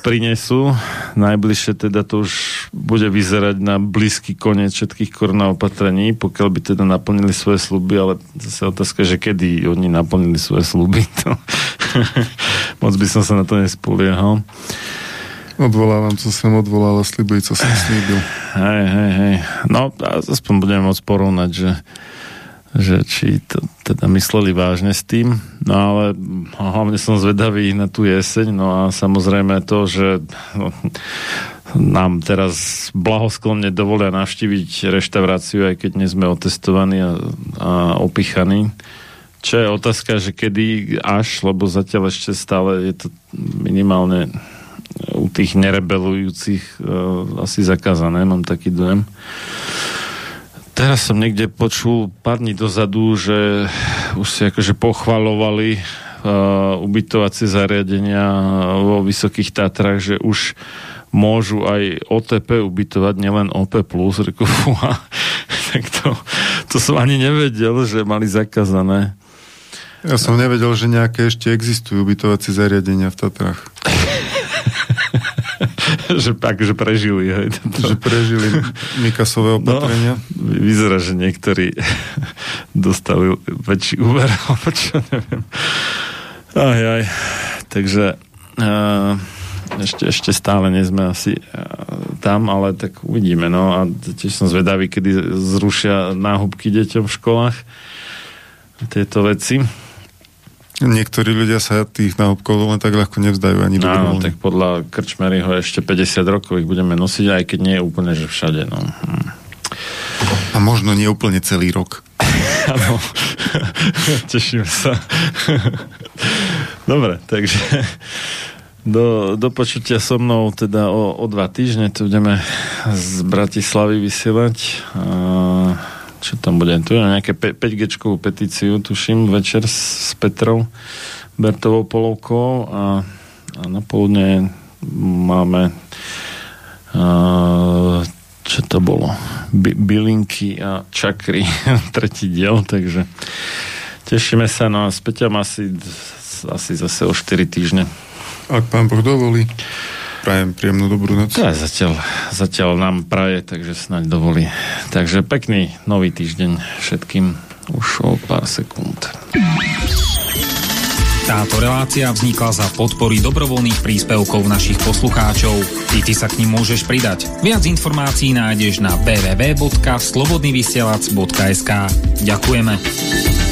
prinesú. Najbližšie teda to už bude vyzerať na blízky koniec všetkých korona opatrení, pokiaľ by teda naplnili svoje sluby, ale zase otázka, že kedy oni naplnili svoje sluby. To Moc by som sa na to nespoliehal. Odvolávam, co som odvolal a slibuj, co som slíbil. Hej, hej, hej. No, aspoň budeme môcť porovnať, že že či to teda mysleli vážne s tým. No ale hlavne som zvedavý na tú jeseň, no a samozrejme to, že no, nám teraz blahosklonne dovolia navštíviť reštauráciu, aj keď nie sme otestovaní a, a opichaní. Čo je otázka, že kedy až, lebo zatiaľ ešte stále je to minimálne u tých nerebelujúcich uh, asi zakázané, mám taký dojem. Teraz som niekde počul pár dní dozadu, že už si akože pochvalovali uh, ubytovacie zariadenia vo Vysokých Tatrách, že už môžu aj OTP ubytovať, nielen OP+, reku, fúha. tak to, to som ani nevedel, že mali zakázané. Ja som nevedel, že nejaké ešte existujú ubytovacie zariadenia v Tatrách. že, že prežili. Hej, že prežili Mikasové no, opatrenia. No, vyzerá, že niektorí dostali väčší úver, alebo čo neviem. Aj, aj. Takže uh, ešte, ešte stále nie sme asi uh, tam, ale tak uvidíme. No a tiež som zvedavý, kedy zrušia náhubky deťom v školách tieto veci. Niektorí ľudia sa tých náhubkov len tak ľahko nevzdajú ani dobrovoľne. No, tak podľa Krčmeryho ešte 50 rokov ich budeme nosiť, aj keď nie je úplne, že všade. No. Hm. A možno nie úplne celý rok. Áno, teším sa. Dobre, takže do, do počutia so mnou teda o, o dva týždne tu budeme z Bratislavy vysielať. A čo tam bude? Tu je nejaké 5G petíciu, tuším, večer s Petrou Bertovou Polovkou a, a na poludne máme a, čo to bolo? By, bylinky a čakry, tretí diel, takže tešíme sa, no a asi, asi zase o 4 týždne. Ak pán Boh dovolí. Prajem príjemnú dobrú noc. To zatiaľ, zatiaľ nám praje, takže snáď dovolí. Takže pekný nový týždeň všetkým už o pár sekúnd. Táto relácia vznikla za podpory dobrovoľných príspevkov našich poslucháčov. I ty sa k ním môžeš pridať. Viac informácií nájdeš na www.slobodnyvysielac.sk Ďakujeme.